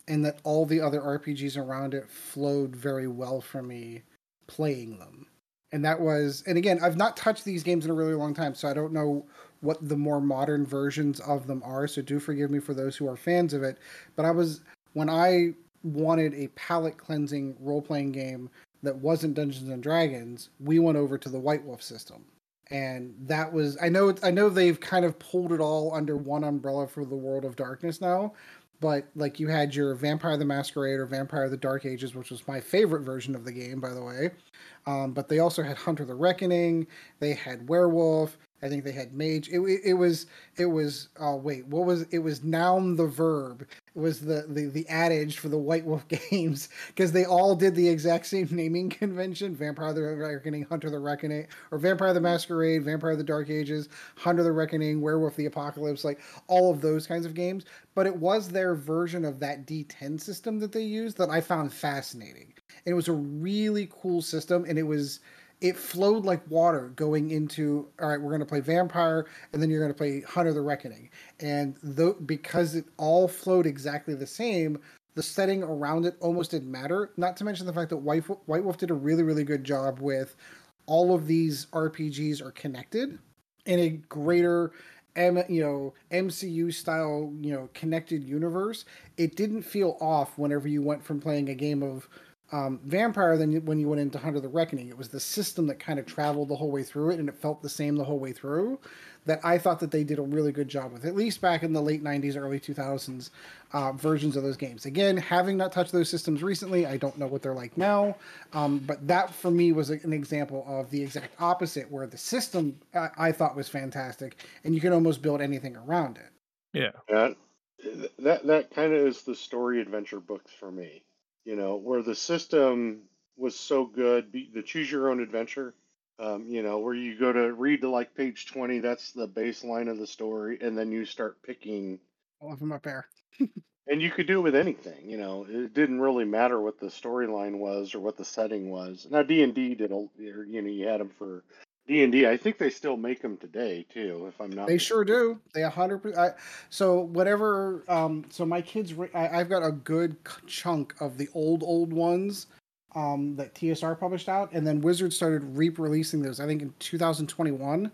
S1: and that all the other RPGs around it flowed very well for me playing them. And that was, and again, I've not touched these games in a really long time, so I don't know what the more modern versions of them are. So do forgive me for those who are fans of it. But I was, when I wanted a palate cleansing role playing game that wasn't Dungeons and Dragons, we went over to the White Wolf system and that was I know I know they've kind of pulled it all under one umbrella for the World of Darkness now, but like you had your Vampire the Masquerade or Vampire the Dark Ages, which was my favorite version of the game, by the way. Um, but they also had Hunter the Reckoning. They had Werewolf. I think they had Mage. It, it, was it was oh wait what was it was noun the verb. It was the the, the adage for the White Wolf *laughs* games because they all did the exact same naming convention: Vampire the Reckoning, Hunter the Reckoning, or Vampire the Masquerade, Vampire the Dark Ages, Hunter the Reckoning, Werewolf the Apocalypse, like all of those kinds of games. But it was their version of that D10 system that they used that I found fascinating. And it was a really cool system, and it was it flowed like water going into all right we're going to play vampire and then you're going to play hunter the reckoning. And though because it all flowed exactly the same the setting around it almost didn't matter not to mention the fact that white, white wolf did a really really good job with all of these rpgs are connected in a greater M, you know MCU style you know connected universe, it didn't feel off whenever you went from playing a game of um, Vampire than when you went into Hunter the Reckoning. It was the system that kind of traveled the whole way through it, and it felt the same the whole way through. That I thought that they did a really good job with, at least back in the late '90s, early 2000s uh, versions of those games. Again, having not touched those systems recently, I don't know what they're like now. Um, but that for me was an example of the exact opposite, where the system I, I thought was fantastic, and you can almost build anything around it.
S3: Yeah.
S2: That that that kind of is the story adventure books for me. You know, where the system was so good, the choose your own adventure. Um, you know, where you go to read to like page twenty, that's the baseline of the story, and then you start picking.
S1: All of them up there. *laughs*
S2: and you could do it with anything. You know, it didn't really matter what the storyline was or what the setting was. Now D and D did, a, you know, you had them for D and D. I think they still make them today too. If I'm not,
S1: they sure do. They a hundred percent. So whatever. Um, so my kids, I, I've got a good chunk of the old old ones um, that TSR published out, and then Wizards started re-releasing those. I think in 2021,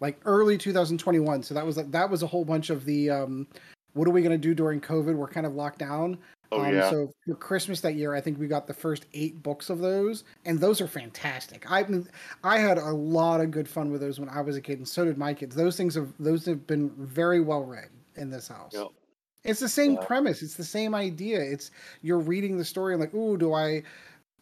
S1: like early 2021. So that was like that was a whole bunch of the. Um, what are we going to do during COVID? We're kind of locked down.
S2: Oh, um, yeah.
S1: So for Christmas that year, I think we got the first eight books of those, and those are fantastic. I mean, I had a lot of good fun with those when I was a kid, and so did my kids. Those things have those have been very well read in this house.
S2: Yep.
S1: It's the same yeah. premise. It's the same idea. It's you're reading the story and like, ooh, do I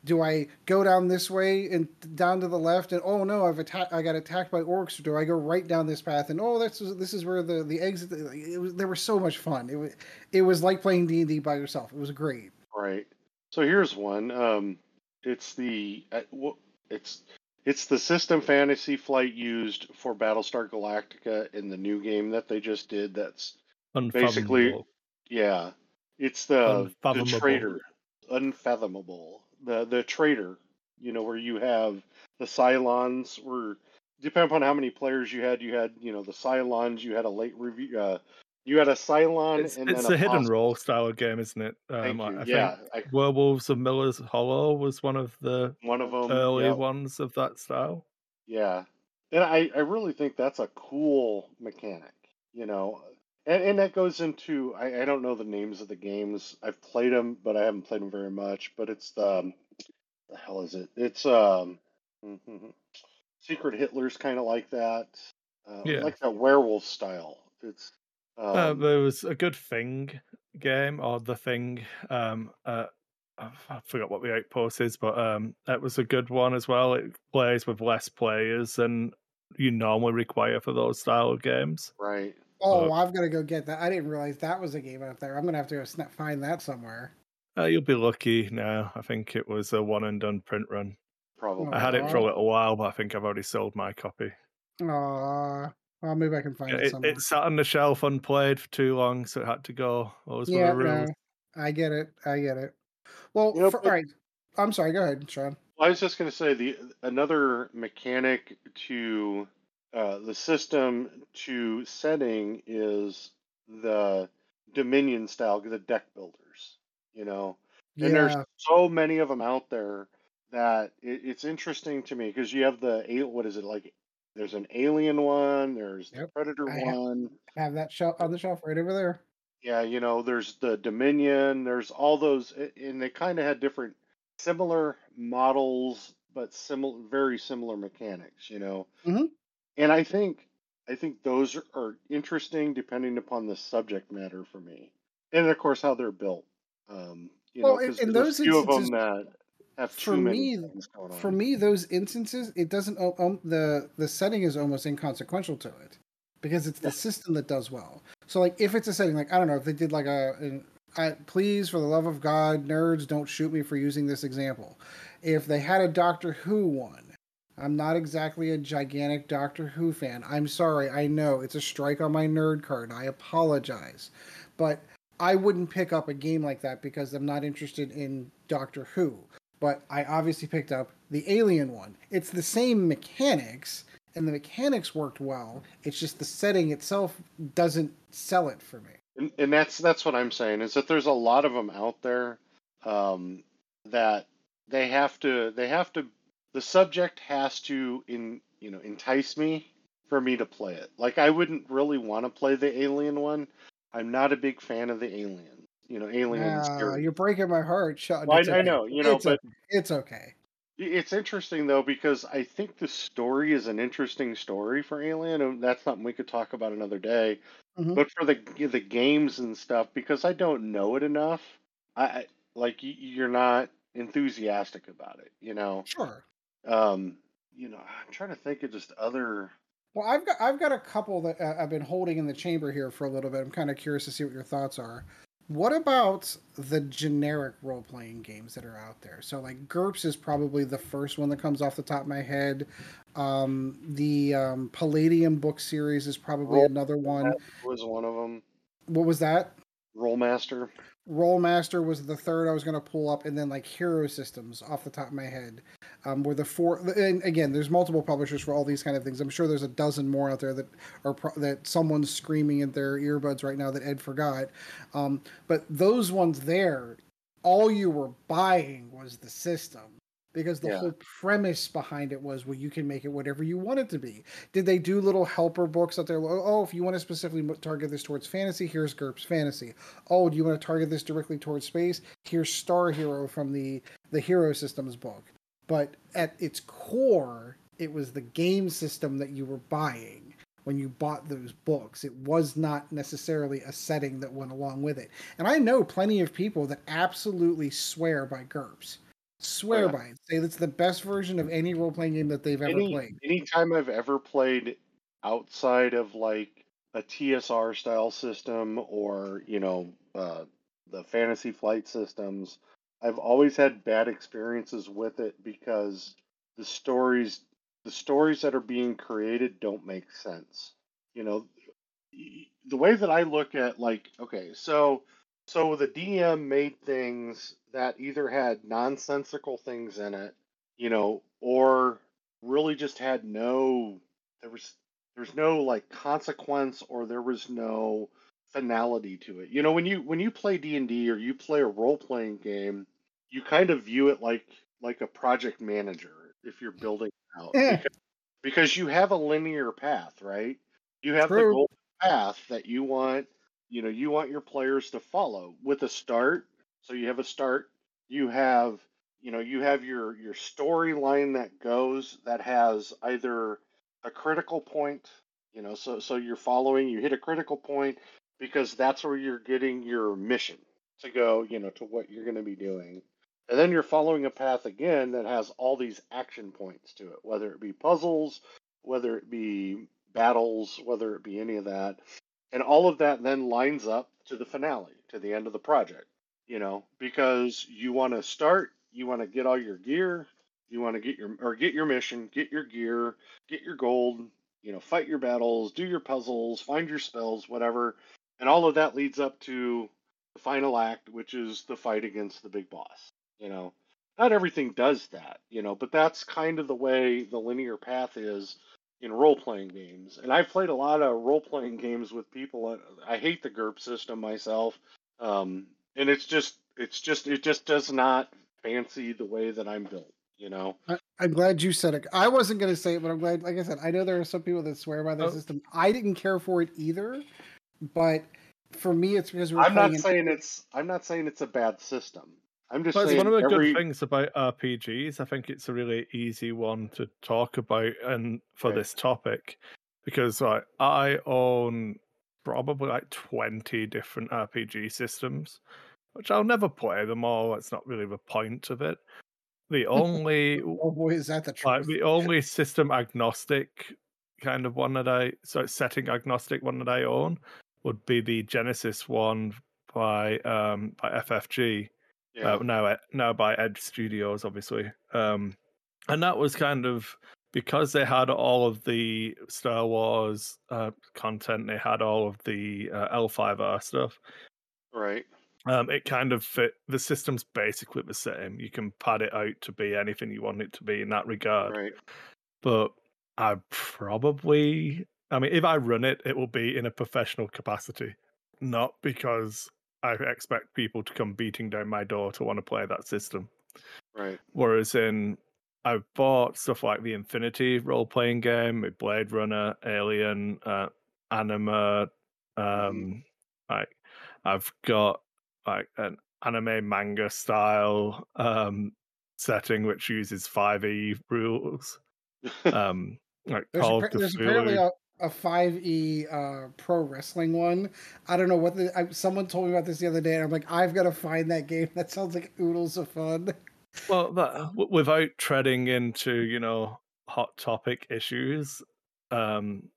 S1: do I go down this way and down to the left and oh no I've attacked I got attacked by orcs or do I go right down this path? And oh that's this is where the the exit it was they were so much fun. It was it was like playing D and D by yourself. It was great.
S2: Right. So here's one. Um it's the uh, it's it's the system fantasy flight used for Battlestar Galactica in the new game that they just did that's basically yeah. It's the the traitor. Unfathomable the the traitor, you know, where you have the Cylons, where depending upon how many players you had, you had you know the Cylons, you had a late review. Uh, you had a Cylon,
S3: it's,
S2: and
S3: it's
S2: a,
S3: a hidden role style game, isn't it?
S2: Um, I, I yeah,
S3: I, Werewolves of Miller's Hollow was one of the
S2: one of them
S3: early yeah. ones of that style.
S2: Yeah, and I I really think that's a cool mechanic. You know, and, and that goes into I, I don't know the names of the games. I've played them, but I haven't played them very much. But it's the um, the hell is it? It's um, *laughs* Secret Hitler's kind of like that. Uh, yeah. like that werewolf style. It's
S3: uh, um, uh, there was a good thing game or the thing. Um, uh, I forgot what the outpost is, but um, that was a good one as well. It plays with less players than you normally require for those style of games.
S2: Right.
S1: Oh, I've got to go get that. I didn't realize that was a game out there. I'm gonna have to go find that somewhere.
S3: Uh, you'll be lucky now. I think it was a one and done print run.
S2: Probably.
S3: I had it for a little while, but I think I've already sold my copy.
S1: Aw. Well, maybe I can find it, it somewhere.
S3: It sat on the shelf unplayed for too long, so it had to go.
S1: yeah, no, I get it. I get it. Well, you know, for, but, all right. I'm sorry. Go ahead, Sean.
S2: I was just going to say the another mechanic to uh, the system to setting is the Dominion style, the deck builders. You know, and yeah. there's so many of them out there that it, it's interesting to me because you have the what is it like? There's an alien one. There's yep. the predator I one.
S1: Have, have that shelf on the shelf right over there.
S2: Yeah, you know, there's the Dominion. There's all those, and they kind of had different, similar models, but similar, very similar mechanics. You know,
S1: mm-hmm
S2: and I think I think those are interesting depending upon the subject matter for me, and of course how they're built. Um, you well, know, in, in those few of them that have
S1: for me, For me, those instances, it doesn't. Um, the the setting is almost inconsequential to it because it's the yeah. system that does well. So, like, if it's a setting, like I don't know, if they did like a, an, I, please, for the love of God, nerds, don't shoot me for using this example. If they had a Doctor Who one I'm not exactly a gigantic Doctor Who fan. I'm sorry. I know it's a strike on my nerd card. I apologize. But I wouldn't pick up a game like that because I'm not interested in Doctor Who. But I obviously picked up the Alien one. It's the same mechanics, and the mechanics worked well. It's just the setting itself doesn't sell it for me.
S2: And, and that's that's what I'm saying is that there's a lot of them out there um, that they have to they have to the subject has to in you know entice me for me to play it. Like I wouldn't really want to play the Alien one. I'm not a big fan of the Alien. You know, Aliens.
S1: Ah, you're breaking my heart, Sean.
S2: Well,
S1: It's
S2: I, I know, you know,
S1: it's
S2: but
S1: okay. it's okay.
S2: it's interesting though because I think the story is an interesting story for Alien, and that's something we could talk about another day.
S1: Mhm.
S2: But for the the games and stuff, because I don't know it enough, I, I like you're not enthusiastic about it. You know,
S1: Sure.
S2: Um, you know, I'm trying to think of just other.
S1: Well, I've got I've got a couple that uh, I've been holding in the chamber here for a little bit. I'm kind of curious to see what your thoughts are. What about the generic role playing games that are out there? So, like GURPS is probably the first one that comes off the top of my head. Um, the um, Palladium book series is probably
S2: Roll-
S1: another one.
S2: Was one of them
S1: What was that?
S2: Rolemaster?
S1: Rolemaster was the third I was going to pull up, and then like Hero Systems off the top of my head um, were the four. And again, there's multiple publishers for all these kind of things. I'm sure there's a dozen more out there that are pro- that someone's screaming in their earbuds right now that Ed forgot. Um, but those ones there, all you were buying was the system. Because the
S2: Yeah.
S1: whole premise behind it was, well, you can make it whatever you want it to be. Did they do little helper books out there? Oh, if you want to specifically target this towards fantasy, here's GURPS Fantasy oh, do you want to target this directly towards space? Here's Star Hero from the the Hero Systems book. But at its core, it was the game system that you were buying when you bought those books. It was not necessarily a setting that went along with it. And I know plenty of people that absolutely swear by GURPS. Swear
S2: Yeah.
S1: by it. Say that's the best version of any role playing game that they've ever
S2: Any
S1: played.
S2: anytime I've ever played outside of like a TSR style system or you know uh, the fantasy flight systems, I've always had bad experiences with it because the stories the stories that are being created don't make sense. You know, the way that I look at like okay, so so the DM made things that either had nonsensical things in it, you know, or really just had no there was there's no like consequence or there was no finality to it. You know, when you when you play D&D or you play a role-playing game, you kind of view it like like a project manager if you're building out
S1: Yeah.
S2: because, because you have a linear path, right? You have the
S1: True.
S2: goal path that you want, you know, you want your players to follow with a start. So you have a start, you have you know you have your your storyline that goes that has either a critical point you know so so you're following you hit a critical point because that's where you're getting your mission to go you know to what you're going to be doing. And then you're following a path again that has all these action points to it whether it be puzzles whether it be battles whether it be any of that. And all of that then lines up to the finale to the end of the project you know because you want to start you want to get all your gear you want to get your or get your mission get your gear get your gold you know fight your battles do your puzzles find your spells whatever and all of that leads up to the final act which is the fight against the big boss you know not everything does that you know but that's kind of the way the linear path is in role-playing games and i've played a lot of role-playing games with people i hate the GURP system myself um, and it's just it's just it just does not fancy the way that i'm built you know
S1: I, I'm glad you said it. I wasn't going to say it, but I'm glad. Like I said, I know there are some people that swear by the
S3: Oh.
S1: system. I didn't care for it either, but for me, it's because we were
S2: i'm not
S1: playing an-
S2: saying it's i'm not saying it's a bad system i'm just
S3: But it's
S2: saying
S3: one of the
S2: every
S3: good things about RPGs. I think it's a really easy one to talk about and for
S2: Right.
S3: this topic because like I own probably like 20 different RPG systems, which I'll never play them all. That's not really the point of it. The *laughs* only
S1: Oh boy, is that the
S3: like the only system agnostic kind of one that I so setting agnostic one that I own would be the Genesys one by um by FFG
S2: yeah
S3: uh, now now by Edge Studios, obviously. Um, and that was kind of because they had all of the Star Wars uh, content, they had all of the uh, L5R stuff.
S2: right
S3: Um, it kind of fit. The system's basically the same. You can pad it out to be anything you want it to be in that regard.
S2: right
S3: But I probably, I mean, if I run it, it will be in a professional capacity, not because I expect people to come beating down my door to want to play that system.
S2: right
S3: Whereas in I bought stuff like the Infinity role playing game, with Blade Runner, Alien, uh, Anima.
S2: Mm-hmm.
S3: Um, like I've got like an anime manga style um setting which uses 5e rules. *laughs* Um, like
S1: There's,
S3: of
S1: there's apparently a, a 5e uh, pro wrestling one. I don't know what the. I, someone told me about this the other day, and I'm like, I've got to find that game. *laughs* That sounds like oodles of fun.
S3: Well, that w- without treading into you know hot topic issues, um,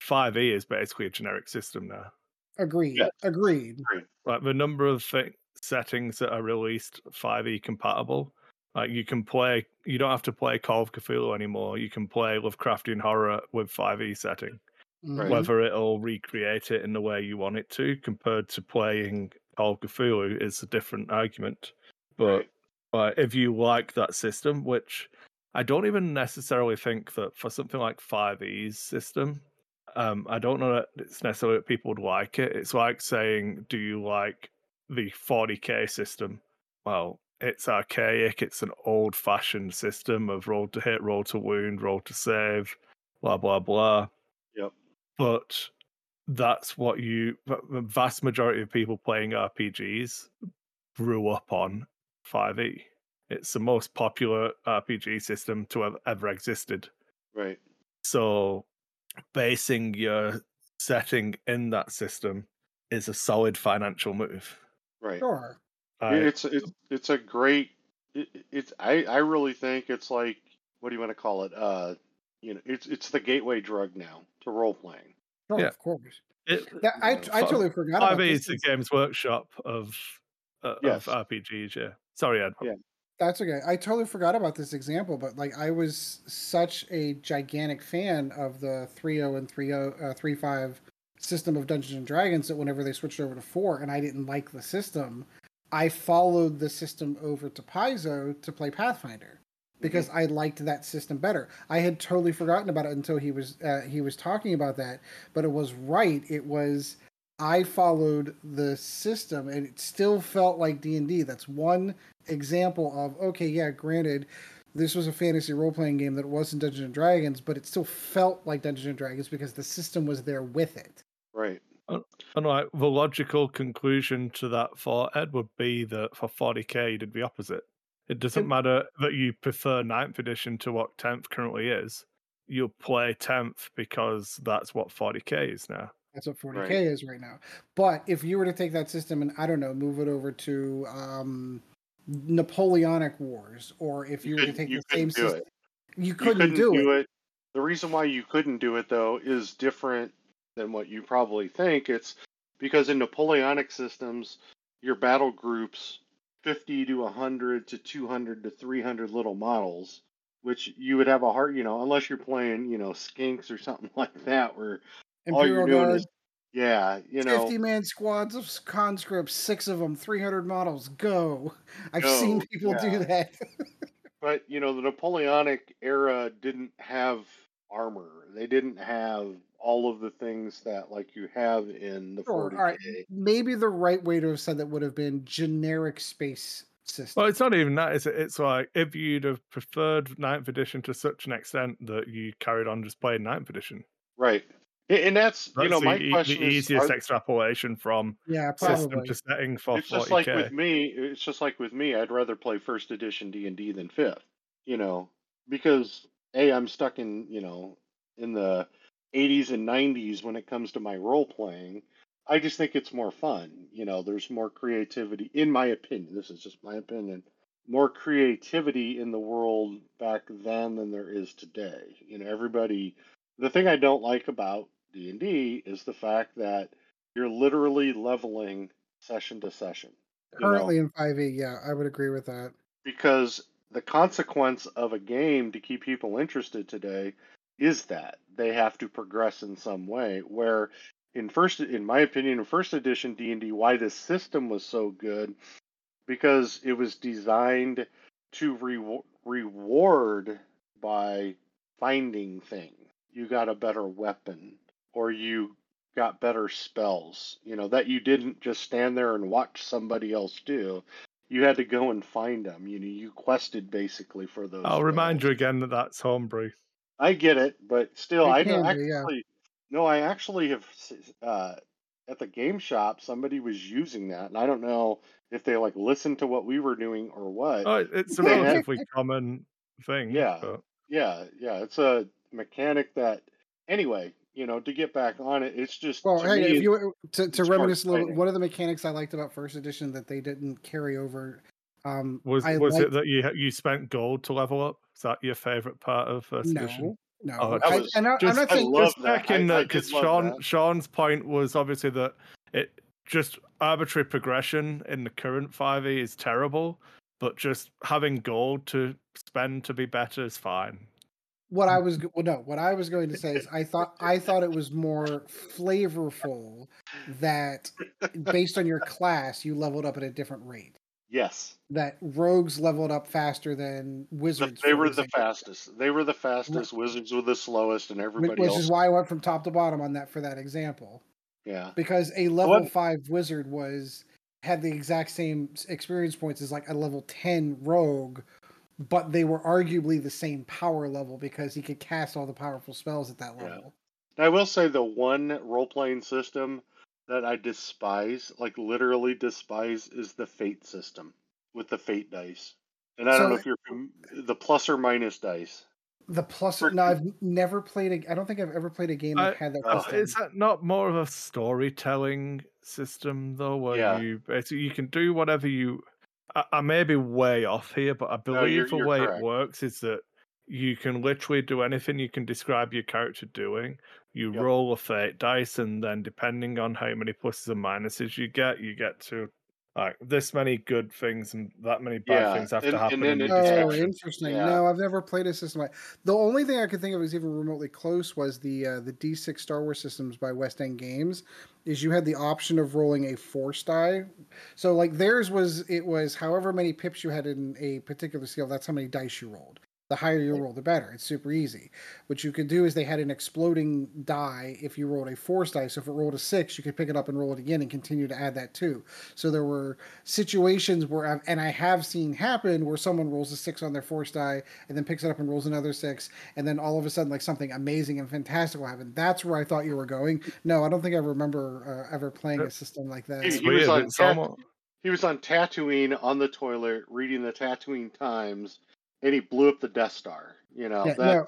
S3: five E is basically a generic system now.
S1: Agreed.
S2: Yes.
S1: Agreed.
S3: Like the number of thi- settings that are released five E compatible. Like you can play, you don't have to play Call of Cthulhu anymore. You can play Lovecraftian horror with five E setting.
S1: Mhm.
S3: Whether it'll recreate it in the way you want it to, compared to playing Call of Cthulhu, is a different argument. But
S2: Right.
S3: uh, if you like that system, which I don't even necessarily think that for something like 5e's system, um, I don't know that it's necessarily that people would like it. It's like saying, do you like the 40k system? Well, it's archaic. It's an old fashioned system of roll to hit, roll to wound, roll to save, blah, blah, blah.
S2: Yep.
S3: But that's what you, the vast majority of people playing RPGs grew up on 5e. It's the most popular RPG system to have ever existed.
S2: Right.
S3: So basing your setting in that system is a solid financial move.
S2: Right.
S1: Sure.
S3: I-
S2: it's it's it's a great. It, it's I I really think it's like what do you want to call it? Uh, you know, it's it's the gateway drug now to role playing.
S1: Sure.
S3: Yeah.
S1: Of course.
S3: it,
S1: That, I, I
S3: Fi-
S1: totally forgot about
S3: 5e
S1: this.
S3: is the Games Workshop of uh,
S2: Yes.
S3: of RPGs. Yeah. Sorry, Ed.
S2: Yeah.
S1: That's okay. I totally forgot about this example, but like I was such a gigantic fan of the 3.0 and 3.0 uh, 3.5 system of Dungeons and Dragons that whenever they switched over to 4 and I didn't like the system, I followed the system over to Paizo to play Pathfinder because I liked that system better. I had totally forgotten about it until he was uh, he was talking about that, but it was right. It was I followed the system and it still felt like D&D. That's one example of okay, yeah, granted this was a fantasy role-playing game that wasn't Dungeons and Dragons, but it still felt like Dungeons and Dragons because the system was there with it.
S2: Right.
S3: And like the logical conclusion to that for Ed would be that for 40k you did the opposite. It doesn't matter that you prefer 9th edition to what 10th currently is. You'll play 10th because that's what 40k is now.
S1: That's what 40k
S2: Right.
S1: is right now. But if you were to take that system and I don't know, move it over to um, Napoleonic Wars, or if you,
S2: You
S1: were to take the same
S2: couldn't do
S1: system, you
S2: You
S1: couldn't, do, it.
S2: The reason why you couldn't do it though is different than what you probably think. It's because in Napoleonic systems, your battle groups 50 to 100 to 200 to 300 little models, which you would have a hard, you know, unless you're playing, you know, skinks or something *laughs* like that, where all you're doing
S1: Guard,
S2: is, yeah, you know,
S1: 50 man squads of conscripts, six of them, 300 models, go. *laughs* I've seen people
S2: yeah.
S1: do that. *laughs*
S2: But you know, the Napoleonic era didn't have armor. They didn't have all of the things that like you have in the
S1: Sure,
S2: 40k.
S1: all right. Maybe the right way to have said that would have been generic space system.
S3: Well, it's not even that. It's, it's like if you'd have preferred Ninth edition to such an extent that you carried on just playing Ninth edition.
S2: Right. And that's,
S3: That's
S2: you know,
S3: the,
S2: my question
S3: the easiest
S2: are-
S3: extrapolation from
S1: yeah,
S3: system to setting for
S2: it's just
S3: 40k.
S2: like with me, it's just like with me, I'd rather play first edition D&D than 5th, you know, because A I'm stuck in, you know, in the 80s and 90s when it comes to my role playing. I just think it's more fun. You know, there's more creativity, in my opinion. This is just my opinion. More creativity in the world back then than there is today. You know, everybody. The thing I don't like about D and D is the fact that you're literally leveling session to session. you know?
S1: Currently in 5e, yeah, I would agree with that.
S2: because the consequence of a game to keep people interested today is that they have to progress in some way where in first in my opinion in first edition D&D why this system was so good because it was designed to re- reward by finding things you got a better weapon or you got better spells you know that you didn't just stand there and watch somebody else do you had to go and find them. You know, you quested basically for those.
S3: I'll remind you again that that's homebrew.
S2: I get it, but still,
S1: It
S2: I
S1: can
S2: don't
S1: be, yeah.
S2: actually. No, I actually have s- uh, at the game shop. Somebody was using that, and I don't know if they like listened to what we were doing or what.
S3: Oh, it's a
S2: Yeah.
S3: relatively common thing.
S2: Yeah.
S3: but-
S2: Yeah, yeah, it's a mechanic that. Anyway, you know, to get back on it, it's just.
S1: Well,
S2: to
S1: hey,
S2: me,
S1: if
S2: it's-
S1: you to, to
S2: it's
S1: reminisce a little,
S2: exciting.
S1: one of the mechanics I liked about first edition that they didn't carry over. Um,
S3: Was
S1: I
S3: was
S1: liked,
S3: it that you you spent gold to level up? Is that your favorite part of first edition?
S1: no, no,
S3: Oh,
S1: I,
S2: was-
S1: and I, I'm
S3: Just,
S1: not
S2: I
S1: saying
S3: just
S2: that.
S3: checking that because Sean
S2: that.
S3: Sean's point was obviously that it just arbitrary progression in the current 5e is terrible, but just having gold to spend to be better is fine.
S1: what I was well, no, what I was going to say is I thought I thought it was more flavorful that based on your class you leveled up at a different rate.
S2: Yes,
S1: That rogues leveled up faster than
S2: the,
S1: wizards.
S2: they were the fastest. They were the fastest. Wizards were the slowest, and everybody
S1: which
S2: else.
S1: is why I went from top to bottom on that for that example.
S2: yeah,
S1: because a level
S2: What-
S1: five wizard was had the exact same experience points as like a level 10 rogue but they were arguably the same power level because he could cast all the powerful spells at that
S2: Yeah.
S1: level
S2: I will say the one role playing system that I despise, like literally despise, is the fate system with the fate dice. And I
S1: So
S2: don't know if you're fam- the plus or minus dice.
S1: the plus
S2: For-
S1: no i've never played a i don't think i've ever played a game that
S3: I-
S1: had that
S2: uh,
S1: system.
S3: Is that not more of a storytelling system though, where
S2: Yeah.
S3: you basically you can do whatever you? I, I may be way off here, but I
S2: No, you're-
S3: believe the
S2: you're
S3: way
S2: correct.
S3: it works is that you can literally do anything you can describe your character doing. You
S2: Yep.
S3: roll a fate dice, and then depending on how many pluses and minuses you get, you get to like this many good things and that many bad
S2: Yeah,
S3: things have
S2: and-
S3: to
S2: and
S3: happen
S2: then
S3: in
S2: it-
S3: your
S1: Oh, interesting.
S2: Yeah.
S1: No, I've never played a system like. The only thing I could think of was even remotely close was the uh, the D6 Star Wars systems by West End Games. Is you had the option of rolling a force die, so like theirs was it was however many pips you had in a particular skill. That's how many dice you rolled. The higher you roll, the better. It's super easy. What you could do is they had an exploding die if you rolled a force die. So if it rolled a six, you could pick it up and roll it again and continue to add that too. So there were situations where, I've, and I have seen happen where someone rolls a six on their force die and then picks it up and rolls another six, and then all of a sudden, like something amazing and fantastic will happen. That's where I thought you were going. No, I don't think I remember uh, ever playing a system like that.
S2: He
S3: It's
S2: was on
S3: It's
S2: tat- He was on Tatooine on the toilet reading the Tatooine Times, and he blew up the Death Star. You know
S1: Yeah,
S2: that.
S1: no,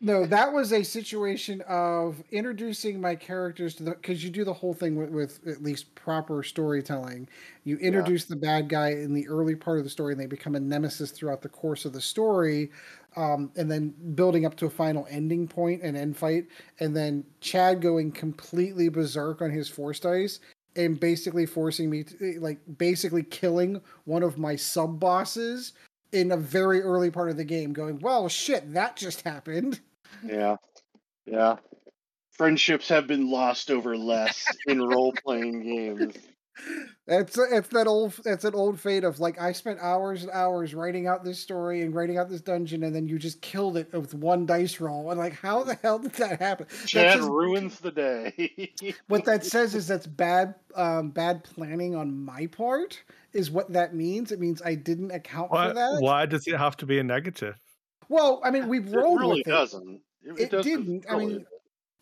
S1: no, that was a situation of introducing my characters to the because you do the whole thing with, with at least proper storytelling. You introduce the bad guy in the early part of the story, and they become a nemesis throughout the course of the story, um, and then building up to a final ending point and end fight, and then Chad going completely berserk on his force dice. And basically forcing me to like basically killing one of my sub bosses in a very early part of the game going, well, shit, that just happened.
S2: Yeah, yeah. Friendships have been lost over less in role playing games.
S1: It's it's that old it's an old fate of like I spent hours and hours writing out this story and writing out this dungeon and then you just killed it with one dice roll and like how the hell did that happen? That
S2: Chad
S1: says-
S2: ruins the day.
S1: what that *laughs* says is that's bad um, bad planning on my part is what that means. It means I didn't account
S3: why,
S1: for that.
S3: why does it have to be a negative?
S1: Well, I mean we
S2: it
S1: rolled
S2: really
S1: with it.
S2: doesn't.
S1: It
S2: doesn't
S1: didn't. I mean,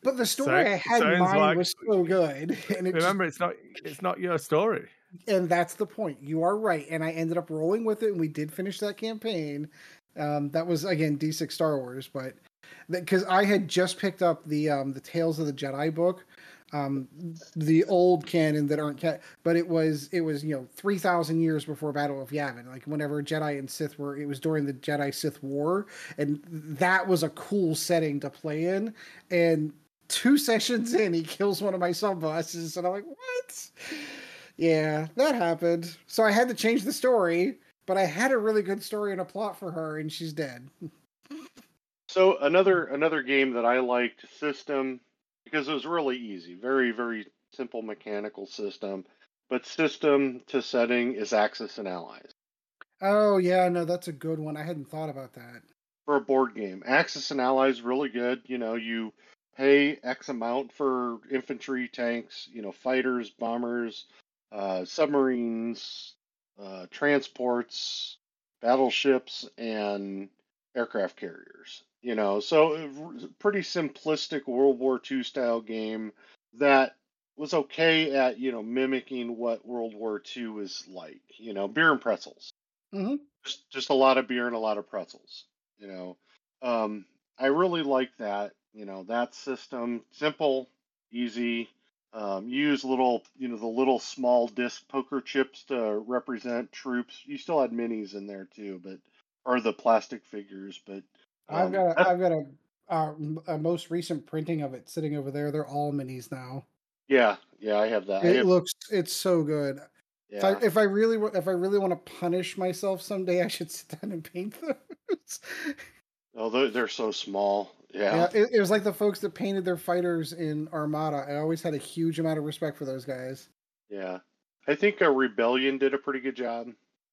S1: But the story I had in mind
S3: like-
S1: was so good, *laughs* and it just
S3: Remember, it's not it's not your story.
S1: and that's the point. You are right, and I ended up rolling with it, and we did finish that campaign. Um, that was again D6 Star Wars, but because I had just picked up the um, the Tales of the Jedi book, um, the old canon that aren't but it was it was you know three thousand years before Battle of Yavin, like whenever Jedi and Sith were, it was during the Jedi Sith War, and that was a cool setting to play in, and. Two *laughs* sessions in, he kills one of my sub bosses, and I'm like, "What?" Yeah, that happened. So I had to change the story, but I had a really good story and a plot for her, and she's dead. *laughs*
S2: So another another game that I liked system because it was really easy, very very simple mechanical system, but system to setting is Axis and Allies
S1: Oh yeah, no, that's a good one. I hadn't thought about that.
S2: for a board game. Axis and Allies really good. You know, you pay X amount for infantry, tanks, you know, fighters, bombers, uh, submarines, uh, transports, battleships, and aircraft carriers. You know, so uh, pretty simplistic World War II style game that was okay at you know mimicking what World War II was like. You know, beer and pretzels.
S1: Mhm.
S2: Just just a lot of beer and a lot of pretzels. You know, um, I really like that. You know, that system simple, easy. Um, you use little, you know, the little small disc poker chips to represent troops. You still had minis in there too, but or the plastic figures. But
S1: I've
S2: um,
S1: got a, I've got a, uh, m- a most recent printing of it sitting over there. They're all minis now.
S2: yeah, yeah, I have that.
S1: It
S2: have,
S1: looks it's so good. If I
S2: yeah,
S1: if I really if I really want to punish myself someday, *laughs* I should sit down and paint those.
S2: oh, they're, they're so small.
S1: yeah,
S2: Yeah,
S1: it, it was like the folks that painted their fighters in Armada. I always had a huge amount of respect for those guys.
S2: yeah. I think a Rebellion did a pretty good job.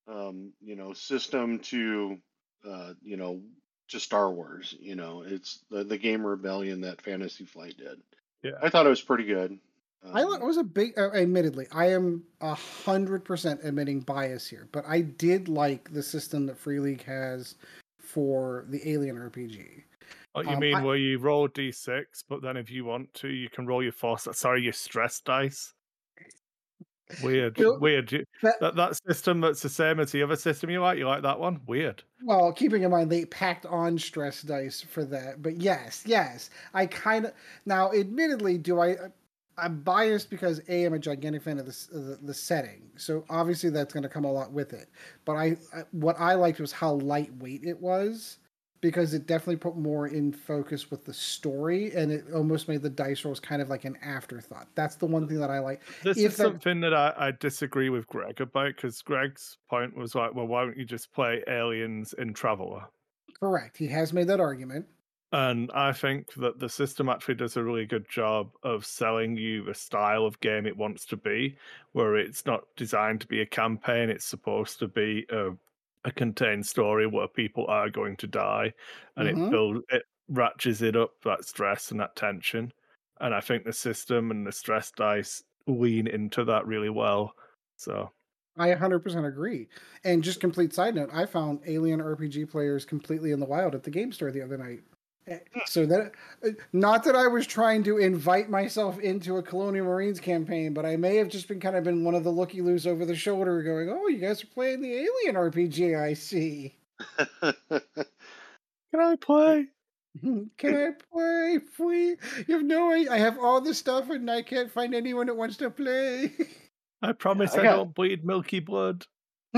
S2: Um, you know, system to, uh, you know, to Star Wars. You know, it's the the game Rebellion that Fantasy Flight did.
S3: Yeah.
S2: I thought it was pretty good.
S1: I
S2: Um,
S1: li- was a big, uh, admittedly, I am a hundred percent admitting bias here, but I did like the system that Free League has for the Alien RPG.
S3: What you
S1: Um,
S3: mean
S1: I-
S3: where you roll d6, but then if you want to, you can roll your force. Sorry, your stress dice. Weird, weird.
S1: That-
S3: That system that's the same as the other system you like. You like that one? Weird.
S1: Well, keeping in mind they packed on stress dice for that, but yes, yes, I kind of now. Admittedly, do I? Uh, I'm biased because a I'm a gigantic fan of this the, the setting, so obviously that's going to come a lot with it. But I, I what I liked was how lightweight it was because it definitely put more in focus with the story, and it almost made the dice rolls kind of like an afterthought. That's the one thing that I like.
S3: This
S1: If
S3: is
S1: that-
S3: something that I, I disagree with Greg about because Greg's point was like, well, why don't you just play aliens in Traveller?
S1: Correct. He has made that argument.
S3: And I think that the system actually does a really good job of selling you the style of game it wants to be, where it's not designed to be a campaign, it's supposed to be a, a contained story where people are going to die, and
S1: Mhm.
S3: it builds it ratchets it up that stress and that tension. And I think the system and the stress dice lean into that really well. So
S1: I 100% agree. And just complete side note, I found Alien RPG players completely in the wild at the game store the other night. Eh, So that uh, not that I was trying to invite myself into a Colonial Marines campaign, but I may have just been kind of been one of the looky loos over the shoulder going, "Oh, you guys are playing the Alien RPG, I see. *laughs*
S3: can I play? *laughs*
S1: Can I play? Please? You have no idea. I have all this stuff and I can't find anyone that wants to play.
S3: I promise
S2: I
S3: I
S2: got-
S3: don't bleed milky blood. *laughs*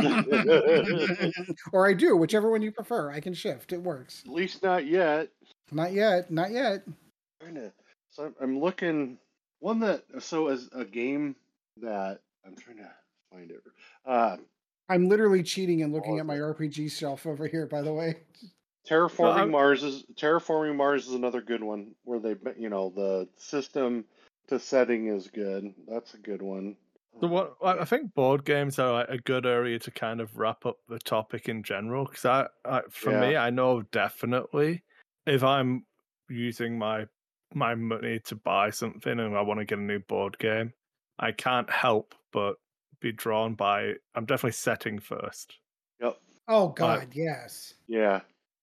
S1: or I do, whichever one you prefer. I can shift. It works.
S2: At least not yet.
S1: Not yet. Not yet.
S2: trying to so I'm- I'm looking one that so as a game that I'm trying to find it. Uh
S1: I'm literally cheating and looking at my
S2: okay.
S1: RPG shelf over here, by the way.
S2: Terraforming
S3: I'm-
S2: Mars is Terraforming Mars is another good one where they you know the system to setting is good. That's a good one.
S3: So what I I think board games are like a good area to kind of wrap up the topic in general because I, I for me I know definitely if I'm using my my money to buy something and I want to get a new board game, I can't help but be drawn by I'm definitely setting first.
S2: Yep.
S1: Oh God, yes.
S2: Yeah.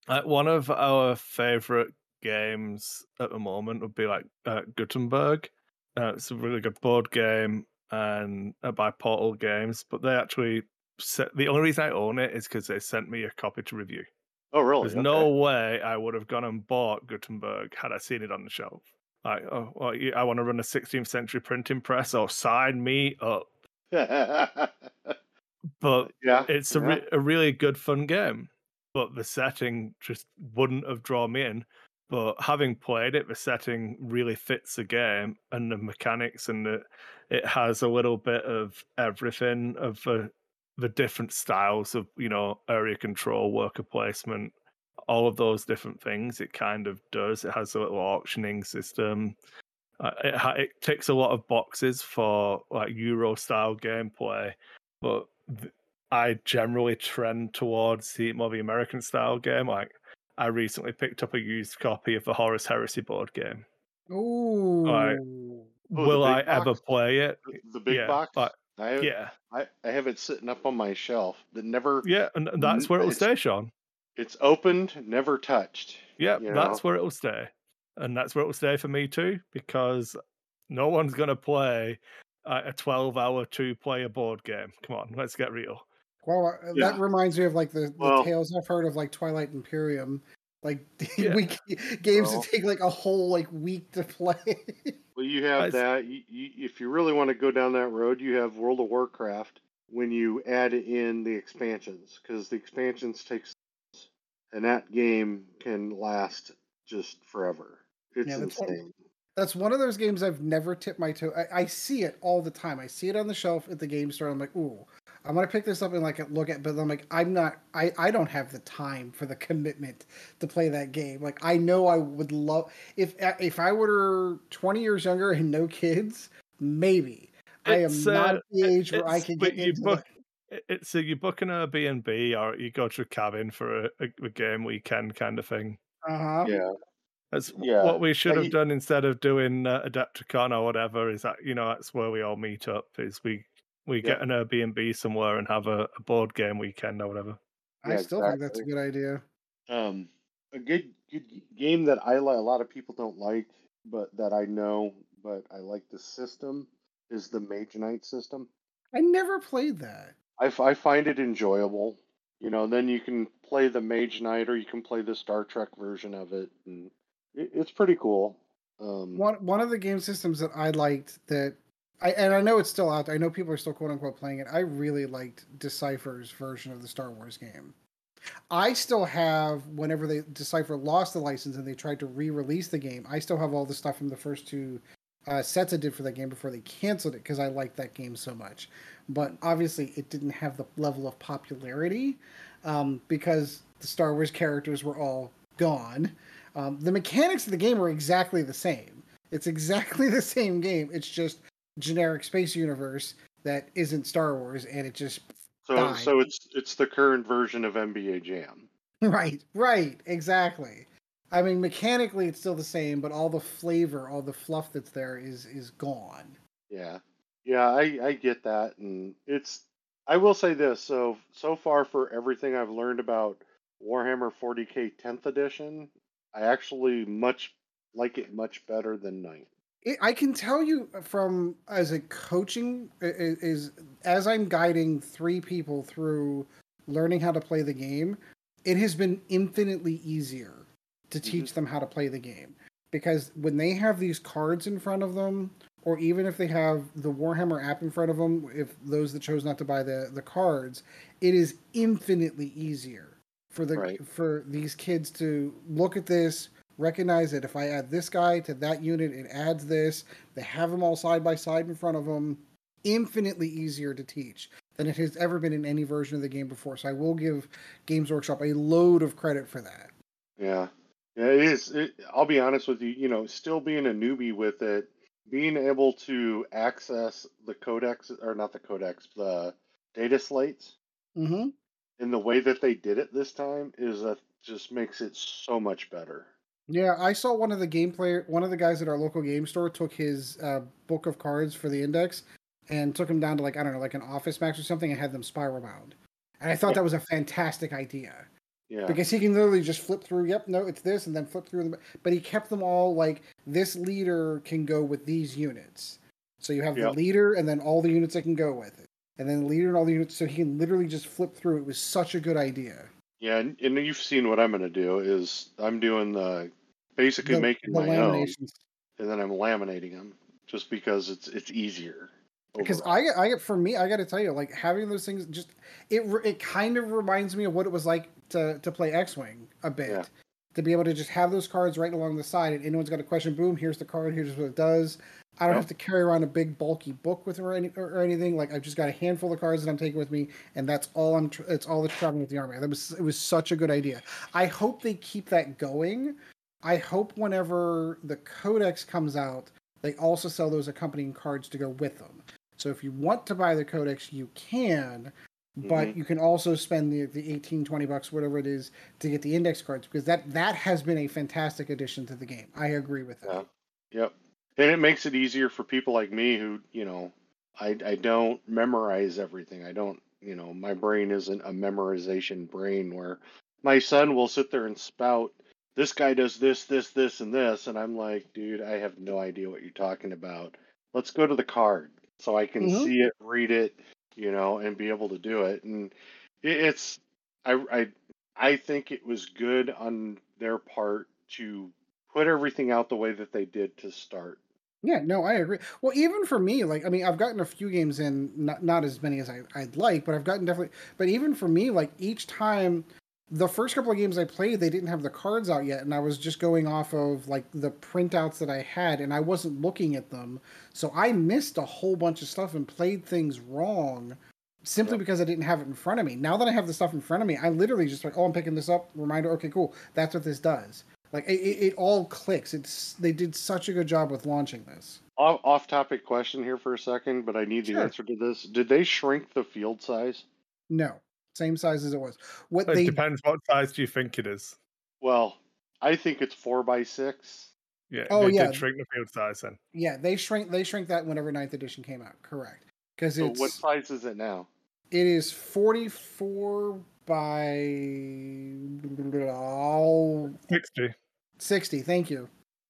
S3: Like one of our favorite games at the moment would be like uh, Gutenberg. Uh, it's a really good board game and uh, by Portal Games, but they actually set the only reason I own it is because they sent me a copy to review.
S2: Oh really?
S3: There's
S2: Okay.
S3: no way I would have gone and bought Gutenberg had I seen it on the shelf. Like, oh, well, I want to run a 16th century printing press, or sign me up. But *laughs*
S2: yeah.
S3: it's a,
S2: yeah.
S3: re- a really good fun game but the setting just wouldn't have drawn me in but having played it the setting really fits the game and the mechanics and the, it has a little bit of everything of the, the different styles of you know area control worker placement all of those different things it kind of does it has a little auctioning system uh, it, ha- it ticks a lot of boxes for like euro style gameplay but th- I generally trend towards the more the American style game. Like I recently picked up a used copy of the Horus Heresy board game.
S1: Ooh.
S3: Alright.
S2: Oh,
S3: Will
S2: big
S3: I ever play it?
S2: The- the big
S3: yeah,
S2: box.
S3: but
S2: I
S3: Yeah,
S2: I, I have it sitting up on my shelf. That never.
S3: yeah, and that's where it'll stay, Sean.
S2: It's opened, never touched.
S3: Yeah,
S2: you
S3: that's where it'll stay, and that's where it'll stay for me too, because no one's gonna play a a twelve-hour two-player board game. Come on, let's get real.
S1: Well, uh,
S2: Yeah.
S1: that reminds me of like the, the
S2: Well-
S1: tales I've heard of like Twilight Imperium, like *laughs*
S3: Yeah.
S1: week games
S2: Well-
S1: that take like a whole like week to play. *laughs*
S2: Well, you have
S3: I s-
S2: that. You, you, if you really want to go down that road, you have World of Warcraft when you add in the expansions, because the expansions takes, and that game can last just forever. It's
S1: Yeah, that's what-
S2: insane.
S1: That's one of those games I've never tipped my toe. I, I see it all the time. I see it on the shelf at the game store. I'm like, ooh, I'm gonna pick this up and like look at, but I'm like, I'm not. I I don't have the time for the commitment to play that game. Like I know I would love if if I were 20 years younger and no kids, maybe. I am
S3: It's,
S1: not
S3: uh,
S1: at the age where I can get
S3: you
S1: into
S3: book- It- It's a you book an Airbnb or you go to a cabin for a, a, a game weekend kind of thing.
S1: Uh huh.
S2: Yeah,
S3: That's
S2: Yeah,
S3: what we should have done instead of doing uh, Adepticon or whatever. Is that you know that's where we all meet up. Is we we get an Airbnb somewhere and have a, a board game weekend or whatever.
S1: I
S2: Yeah,
S1: still think that's a good idea.
S2: um, a good good game that I like. A lot of people don't like, but that I know, but I like the system is the Mage Knight system.
S1: I never played that.
S2: I, f- I find it enjoyable. You know, then you can play the Mage Knight or you can play the Star Trek version of it, and it, it's pretty cool. Um,
S1: One one of the game systems that I liked that I and I know it's still out there. I know people are still quote unquote playing it. I really liked Decipher's version of the Star Wars game. I still have whenever they Decipher lost the license and they tried to re-release the game. I still have all the stuff from the first two uh, sets I did for that game before they canceled it because I liked that game so much. But obviously, it didn't have the level of popularity um, because the Star Wars characters were all gone. Um, the mechanics of the game are exactly the same. It's exactly *laughs* the same game. It's just generic space universe that isn't Star Wars, and it just
S2: so
S1: died.
S2: so it's it's the current version of NBA Jam. *laughs*
S1: right, right, exactly. I mean, mechanically, it's still the same, but all the flavor, all the fluff that's there is is gone.
S2: Yeah, yeah, I I get that, and it's. I will say this. So so far for everything I've learned about Warhammer 40k 10th edition, I actually much like it much better than Ninth.
S1: It, I can tell you from as a coaching is as I'm guiding three people through learning how to play the game, it has been infinitely easier to mm-hmm. teach them how to play the game because when they have these cards in front of them or even if they have the Warhammer app in front of them if those that chose not to buy the the cards it is infinitely easier for the
S2: Right.
S1: for these kids to look at this recognize that if I add this guy to that unit, it adds this. They have them all side by side in front of them. Infinitely easier to teach than it has ever been in any version of the game before. So I will give Games Workshop a load of credit for that.
S2: Yeah, yeah, it is. It, I'll be honest with you. You know, still being a newbie with it, being able to access the codex or not the codex, the data slates
S1: Mm-hmm.
S2: in the way that they did it this time is that just makes it so much better.
S1: Yeah, I saw one of the gameplay. One of the guys at our local game store took his uh, book of cards for the index and took them down to like I don't know, like an Office Max or something, and had them spiral bound. And I thought that was a fantastic idea.
S2: Yeah,
S1: because he can literally just flip through yep no it's this and then flip through them but he kept them all like this leader can go with these units so you have
S2: Yep.
S1: the leader and then all the units that can go with it and then the leader and all the units so he can literally just flip through it was such a good idea
S2: yeah, and, and you've seen what I'm going to do is I'm doing the basically
S1: The-
S2: making
S1: the
S2: my own, and then I'm laminating them just because it's it's easier.
S1: because. I get, I get for me, I got to tell you, like having those things, just it it kind of reminds me of what it was like to to play X Wing a bit.
S2: Yeah.
S1: To be able to just have those cards right along the side, and anyone's got a question, boom, here's the card, here's what it does. I don't
S2: Yep.
S1: have to carry around a big bulky book with or, any, or, or anything. Like I've just got a handful of cards that I'm taking with me, and that's all I'm. Tr- it's all that's traveling with the army. That was it was such a good idea. I hope they keep that going. I hope whenever the Codex comes out, they also sell those accompanying cards to go with them. So if you want to buy the Codex, you can, but
S2: Mhm.
S1: you can also spend the, the 18, 20 bucks, whatever it is, to get the index cards because that that has been a fantastic addition to the game. I agree with that.
S2: Yeah. Yep. And it makes it easier for people like me who, you know, I I don't memorize everything. I don't, you know, my brain isn't a memorization brain where my son will sit there and spout this guy does this, this, this, and this, and I'm like, dude, I have no idea what you're talking about. Let's go to the card so I can
S1: Mhm.
S2: see it, read it, you know, and be able to do it. And it's, I, I, I think it was good on their part to put everything out the way that they did to start.
S1: Yeah, no, I agree. Well, even for me, like, I mean, I've gotten a few games in, not not as many as I, I'd like, but I've gotten definitely. But even for me, like each time, the first couple of games I played, they didn't have the cards out yet, and I was just going off of like the printouts that I had, and I wasn't looking at them, so I missed a whole bunch of stuff and played things wrong, simply
S2: Yep.
S1: because I didn't have it in front of me. Now that I have the stuff in front of me, I literally just like, oh, I'm picking this up. Reminder, okay, cool. That's what this does. Like it, it, it all clicks. It's they did such a good job with launching this.
S2: Off, off topic question here for a second, but I need the answer to this. Did they shrink the field size?
S1: No, same size as it was. What
S3: It
S1: they
S3: depends what size do you think it is.
S2: Well, I think it's four by six.
S3: Yeah,
S1: Oh,
S3: they
S1: yeah.
S3: did shrink the field size then.
S1: yeah they shrink they shrink that whenever ninth edition came out. Correct, because
S2: So
S1: it's
S2: what size is it now?
S1: it is forty four by oh,
S3: 60.
S1: 60. Thank you.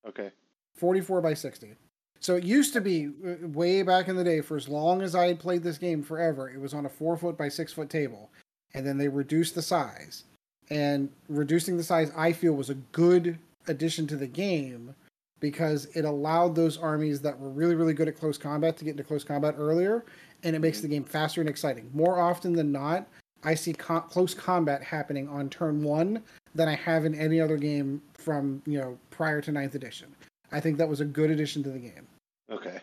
S2: Okay.
S1: 44 by 60. So it used to be uh, way back in the day, for as long as I had played this game forever, it was on a four foot by six foot table. And then they reduced the size. And reducing the size, I feel, was a good addition to the game because it allowed those armies that were really, really good at close combat to get into close combat earlier. And it makes mm-hmm. the game faster and exciting. More often than not, I see co- close combat happening on turn one than I have in any other game from, you know, prior to ninth edition. I think that was a good addition to the game.
S2: Okay.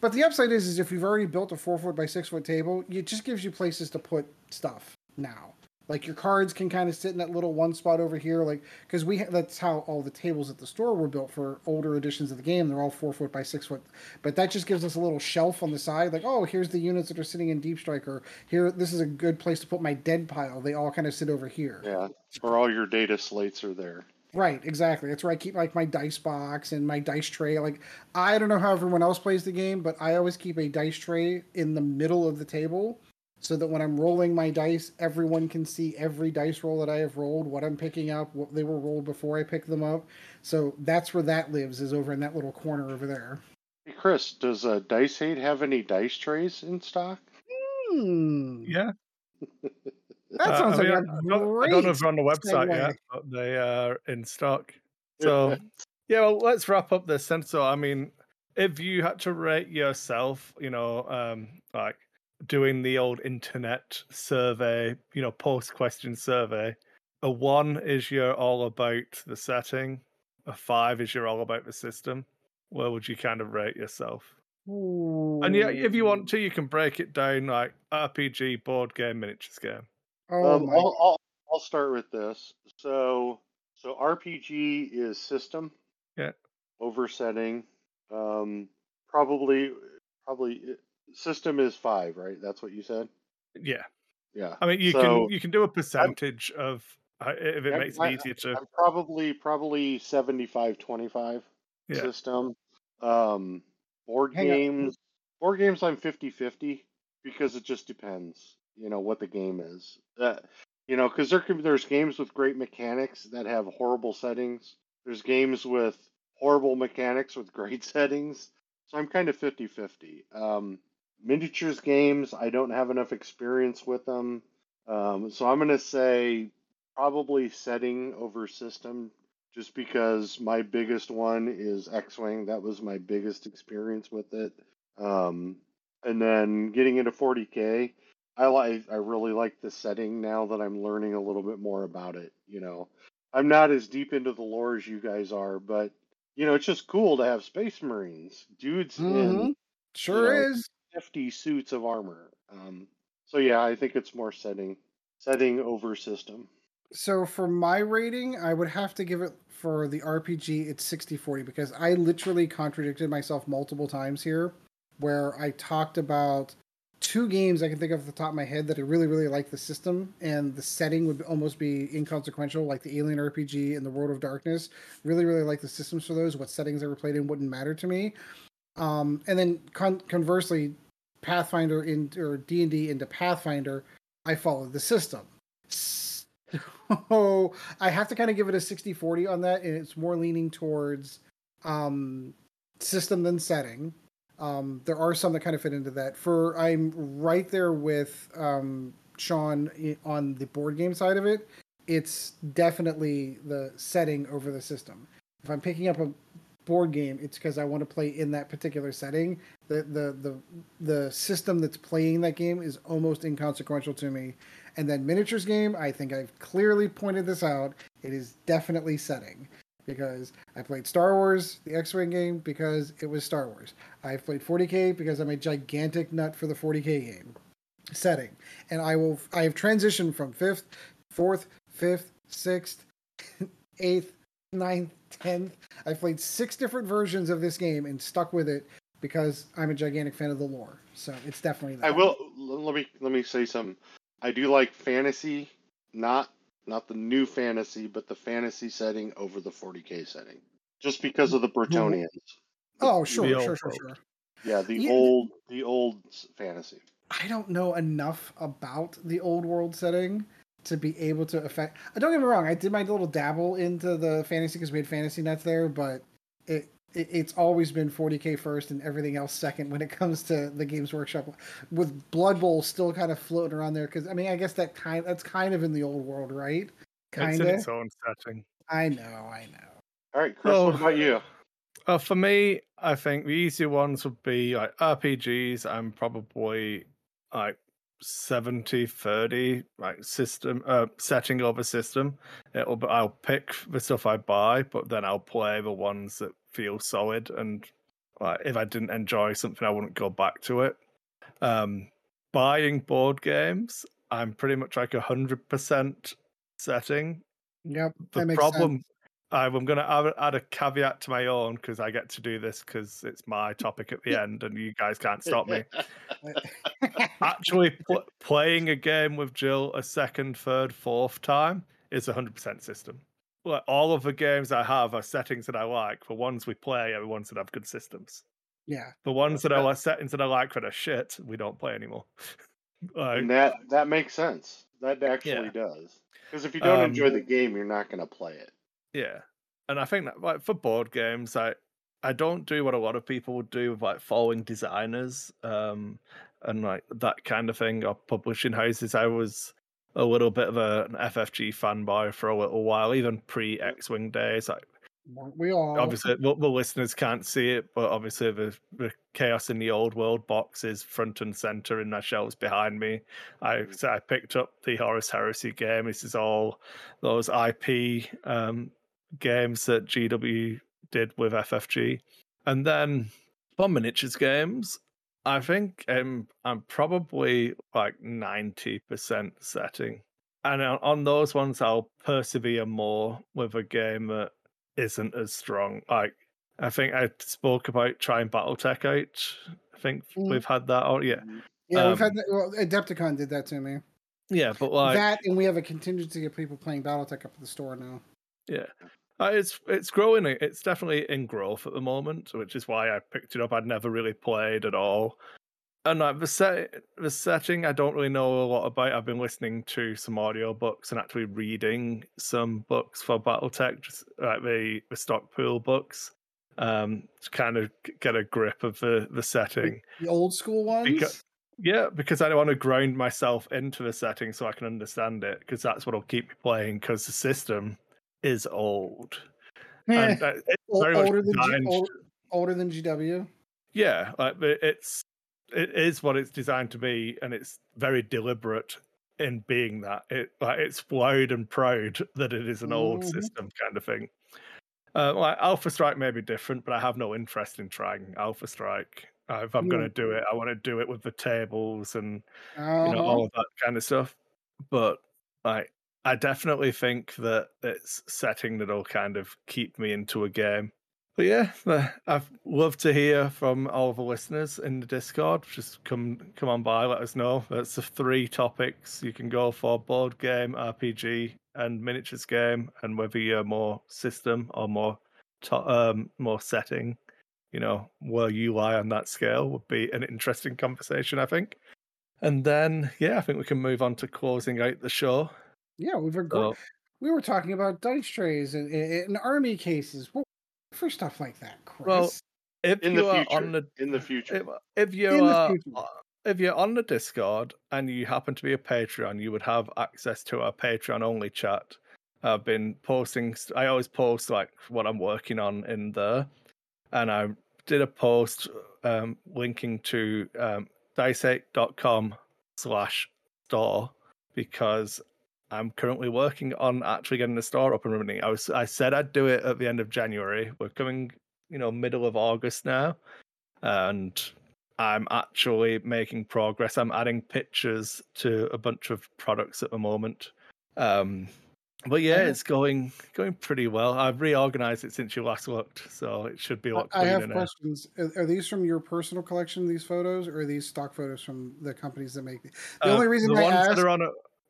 S1: But the upside is, is if you've already built a four foot by six foot table, it just gives you places to put stuff now. Like your cards can kind of sit in that little one spot over here, like because we ha- that's how all the tables at the store were built for older editions of the game. They're all four foot by six foot, but that just gives us a little shelf on the side. Like, oh, here's the units that are sitting in Deep Striker. here, this is a good place to put my dead pile. They all kind of sit over here.
S2: Yeah. Or all your data slates are there.
S1: Right, exactly. That's where I keep like my dice box and my dice tray. Like I don't know how everyone else plays the game, but I always keep a dice tray in the middle of the table so that when I'm rolling my dice, everyone can see every dice roll that I have rolled, what I'm picking up, what they were rolled before I picked them up. So that's where that lives is over in that little corner over there.
S2: Hey, Kris, does uh, Dice Hate have any dice trays in stock?
S1: Hmm.
S3: Yeah. *laughs*
S1: That
S3: Uh,
S1: sounds
S3: I mean,
S1: like
S3: I
S1: a great
S3: I don't know if they're on the website
S1: segue.
S3: yet, but they are in stock. So, yeah, well, let's wrap up this then. So, I mean, if you had to rate yourself, you know, um, like doing the old internet survey, you know, post question survey, a one is you're all about the setting, a five is you're all about the system. Where would you kind of rate yourself? And yeah, if you want to, you can break it down like RPG, board game, miniatures game.
S1: Oh
S2: um,
S1: my
S2: I'll, I'll I'll start with this. So so RPG is system.
S3: Yeah.
S2: Over setting. Um, probably probably system is five, right? That's what you said.
S3: Yeah.
S2: Yeah.
S3: I mean, you
S2: So-
S3: can you can do a percentage of uh, if it
S2: I'm-
S3: makes
S2: I-
S3: it easier to.
S2: I'm probably probably 75 25
S3: Yeah.
S2: system. Um board
S1: Hang on.
S2: games board games I'm 50 50 because it just depends, you know, what the game is. Uh, you know, cuz there can there's games with great mechanics that have horrible settings. There's games with horrible mechanics with great *laughs* settings. So I'm kind of 50 50. Um, miniatures games, I don't have enough experience with them. Um, so I'm going to say probably setting over system just because my biggest one is X-Wing. That was my biggest experience with it. Um, and then getting into 40K, I like I really like the setting now that I'm learning a little bit more about it, you know. I'm not as deep into the lore as you guys are, but you know, it's just cool to have space marines, dudes in
S1: Mhm. Sure
S2: you know,
S1: is.
S2: 50 suits of armor. Um, so yeah, I think it's more setting setting over system.
S1: So for my rating, I would have to give it for the RPG it's 60-40 because I literally contradicted myself multiple times here where I talked about two games I can think of off the top of my head that I really really like the system and the setting would almost be inconsequential like the Alien RPG and the World of Darkness. Really really like the systems for those. What settings they were played in wouldn't matter to me. Um, and then con- conversely, Pathfinder in or D and D into Pathfinder, I follow the system. So I have to kind of give it a 60-40 on that, and it's more leaning towards um, system than setting. Um, there are some that kind of fit into that. For I'm right there with um, Sean on the board game side of it. It's definitely the setting over the system. If I'm picking up a board game, it's because I want to play in that particular setting. The the the the system that's playing that game is almost inconsequential to me. And then miniatures game, I think I've clearly pointed this out. It is definitely setting because I played Star Wars, the X-wing game, because it was Star Wars. I've played 40k because I'm a gigantic nut for the 40k game setting, and I will. I have transitioned from fifth, fourth, fifth, sixth, *laughs* eighth, ninth, tenth. I've played six different versions of this game and stuck with it because I'm a gigantic fan of the lore. So it's definitely that.
S2: I will. Let me let me say something. I do like fantasy, not not the new fantasy, but the fantasy setting over the 40k setting, just because of the Bretonnians.
S1: Oh, sure, sure, sure, sure.
S2: Yeah, the yeah. old the old fantasy.
S1: I don't know enough about the old world setting to be able to affect. Uh, don't get me wrong, I did my little dabble into the fantasy because we had fantasy nuts there, but it, it, it's always been 40k first and everything else second when it comes to the Games Workshop. With Blood Bowl still kind of floating around there because I mean I guess that kind that's kind of in the old world, right?
S3: Kind of its own setting.
S1: I know, I know.
S2: All right, Kris, oh. what about you?
S3: Uh, for me, I think the easy ones would be like RPGs. I'm probably like 70 30 like system uh setting of a system. It'll be i'll pick the stuff i buy but then i'll play the ones that feel solid and like if i didn't enjoy something i wouldn't go back to it. Um buying board games i'm pretty much like a hundred percent setting.
S1: Yep
S3: the problem sense. I'm going to add, add a caveat to my own because I get to do this because it's my topic at the *laughs* end and you guys can't stop me. *laughs* Actually, pl- playing a game with Jill a second, third, fourth time is 100% system. Like all of the games I have are settings that I like. The ones we play are the ones that have good systems.
S1: Yeah.
S3: The ones that are settings that I like that are shit, we don't play anymore. *laughs*
S2: like, and that that makes sense. That actually yeah. does. Because if you don't um, enjoy the game, you're not going to play it.
S3: Yeah, and I think that like for board games, I I don't do what a lot of people would do with like following designers um, and like that kind of thing or publishing houses. I was a little bit of a, an FFG fanboy for a little while, even pre X Wing days. Like
S1: we all
S3: obviously the, the, listeners can't see it, but obviously the, the chaos in the old world box is front and center in my shelves behind me. I mm. so I picked up the Horus Heresy game. This is all those IP um, games that GW did with FFG. And then for miniatures games, I think I'm I'm probably like ninety percent setting, and on those ones I'll persevere more with a game that isn't as strong. Like I think I spoke about trying BattleTech out. I think mm. we've had that. Oh yeah,
S1: yeah, um, we've had that. Well, Adepticon did that to me.
S3: Yeah, but like
S1: that, and we have a contingency of people playing BattleTech up at the store now.
S3: Yeah, uh, it's it's growing. It's definitely in growth at the moment, which is why I picked it up. I'd never really played at all, and like the set the setting, I don't really know a lot about. I've been listening to some audio books and actually reading some books for BattleTech, just like the the Stackpole books, um, to kind of get a grip of the the setting.
S1: The old school ones.
S3: Because, yeah, because I want to grind myself into the setting so I can understand it, because that's what'll keep me playing. Because the system is old.
S1: And, uh, older, than G- old, older than GW.
S3: Yeah, like it's it is what it's designed to be, and it's very deliberate in being that. It like it's loud and proud that it is an mm-hmm. old system kind of thing. Uh, like Alpha Strike may be different, but I have no interest in trying Alpha Strike. Uh, if I'm mm. going to do it, I want to do it with the tables and uh-huh. you know all uh-huh. of that kind of stuff. But like I definitely think that it's setting that'll kind of keep me into a game. But yeah, I'd love to hear from all the listeners in the Discord. Just come come on by, let us know. That's the three topics you can go for: board game, RPG, and miniatures game, and whether you're more system or more to- um, more setting. you know, where you lie on that scale would be an interesting conversation, I think. And then, yeah, I think we can move on to closing out the show.
S1: Yeah, we've agreed.
S3: So,
S1: we were talking about dice trays and, and army cases well, for stuff like that, Kris.
S3: well, if
S2: In
S3: you
S2: the
S3: are
S2: future.
S3: on the
S2: In the future.
S3: if, if you are uh, if you're on the Discord and you happen to be a Patreon, you would have access to our Patreon only chat. I've been posting. I always post like what I'm working on in there, and I did a post um, linking to um, dicehate.com slash store because I'm currently working on actually getting the store up and running. I was I said I'd do it at the end of January. We're coming, you know, middle of August now, and I'm actually making progress. I'm adding pictures to a bunch of products at the moment. Um, but yeah, it's going going pretty well. I've reorganized it since you last looked, so it should be a lot
S1: I have questions. Are, are these from your personal collection? These photos, or are these stock photos from the companies that make? The, the
S3: Uh,
S1: only reason
S3: the
S1: I
S3: ones
S1: asked,
S3: that are on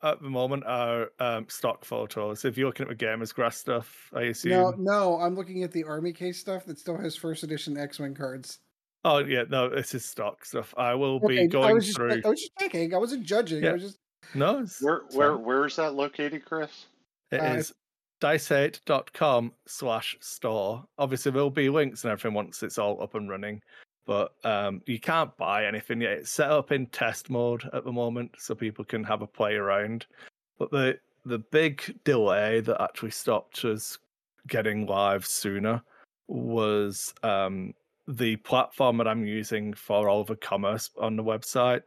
S3: at, at the moment are um, stock photos. If you're looking at the Gamers Grass stuff, I assume.
S1: no, no, I'm looking at the army case stuff that still has first edition X-wing cards.
S3: Oh yeah, no, this is stock stuff. I will be
S1: Okay, I
S3: going
S1: was just,
S3: through.
S1: I was just checking. I wasn't judging. I was just
S3: No,
S2: Where where where is that located, Kris?
S3: It
S1: Uh,
S3: is dicehate.com slash store. Obviously, there'll be links and everything once it's all up and running, but um, you can't buy anything yet. It's set up in test mode at the moment, so people can have a play around. But the the big delay that actually stopped us getting live sooner was um, the platform that I'm using for all the commerce on the website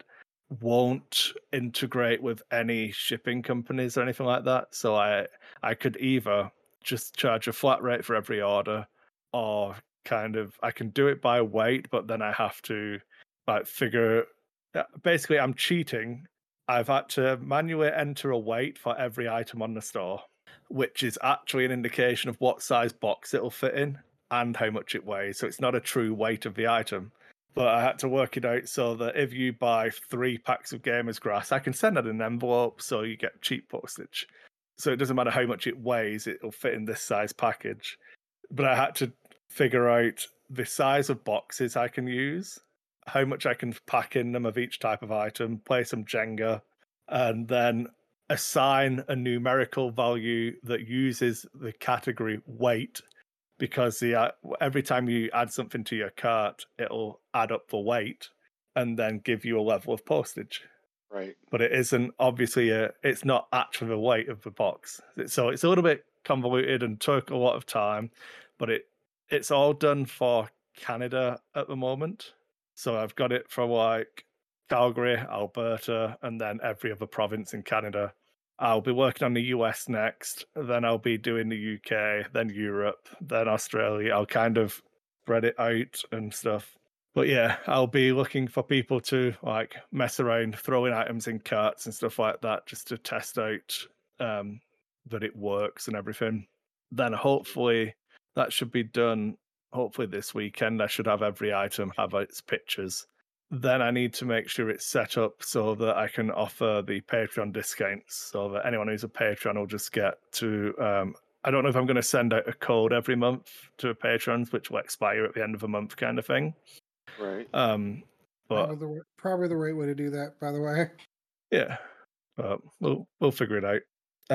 S3: won't integrate with any shipping companies or anything like that. So I I could either just charge a flat rate for every order, or kind of I can do it by weight, but then I have to like figure. uh, Basically, I'm cheating. I've had to manually enter a weight for every item on the store, which is actually an indication of what size box it'll fit in and how much it weighs. So it's not a true weight of the item. But I had to work it out so that if you buy three packs of Gamers Grass, I can send it in an envelope so you get cheap postage. So it doesn't matter how much it weighs, it'll fit in this size package. But I had to figure out the size of boxes I can use, how much I can pack in them of each type of item, play some Jenga, and then assign a numerical value that uses the category weight because the uh, every time you add something to your cart, it'll add up the weight and then give you a level of postage.
S2: Right.
S3: But it isn't obviously a, it's not actually the weight of the box. So it's a little bit convoluted and took a lot of time, but it it's all done for Canada at the moment. So I've got it for like Calgary, Alberta, and then every other province in Canada. I'll be working on the US next, then I'll be doing the UK, then Europe, then Australia. I'll kind of spread it out and stuff. But yeah, I'll be looking for people to like mess around, throwing items in carts and stuff like that, just to test out um, that it works and everything. Then hopefully that should be done. Hopefully this weekend, I should have every item have its pictures then I need to make sure it's set up so that I can offer the Patreon discounts so that anyone who's a Patreon will just get to. Um, I don't know if I'm going to send out a code every month to patrons, which will expire at the end of a month, kind of thing.
S2: Right.
S3: Um, but
S1: probably the, probably the right way to do that. By the way, *laughs*
S3: yeah, but we'll we'll figure it out.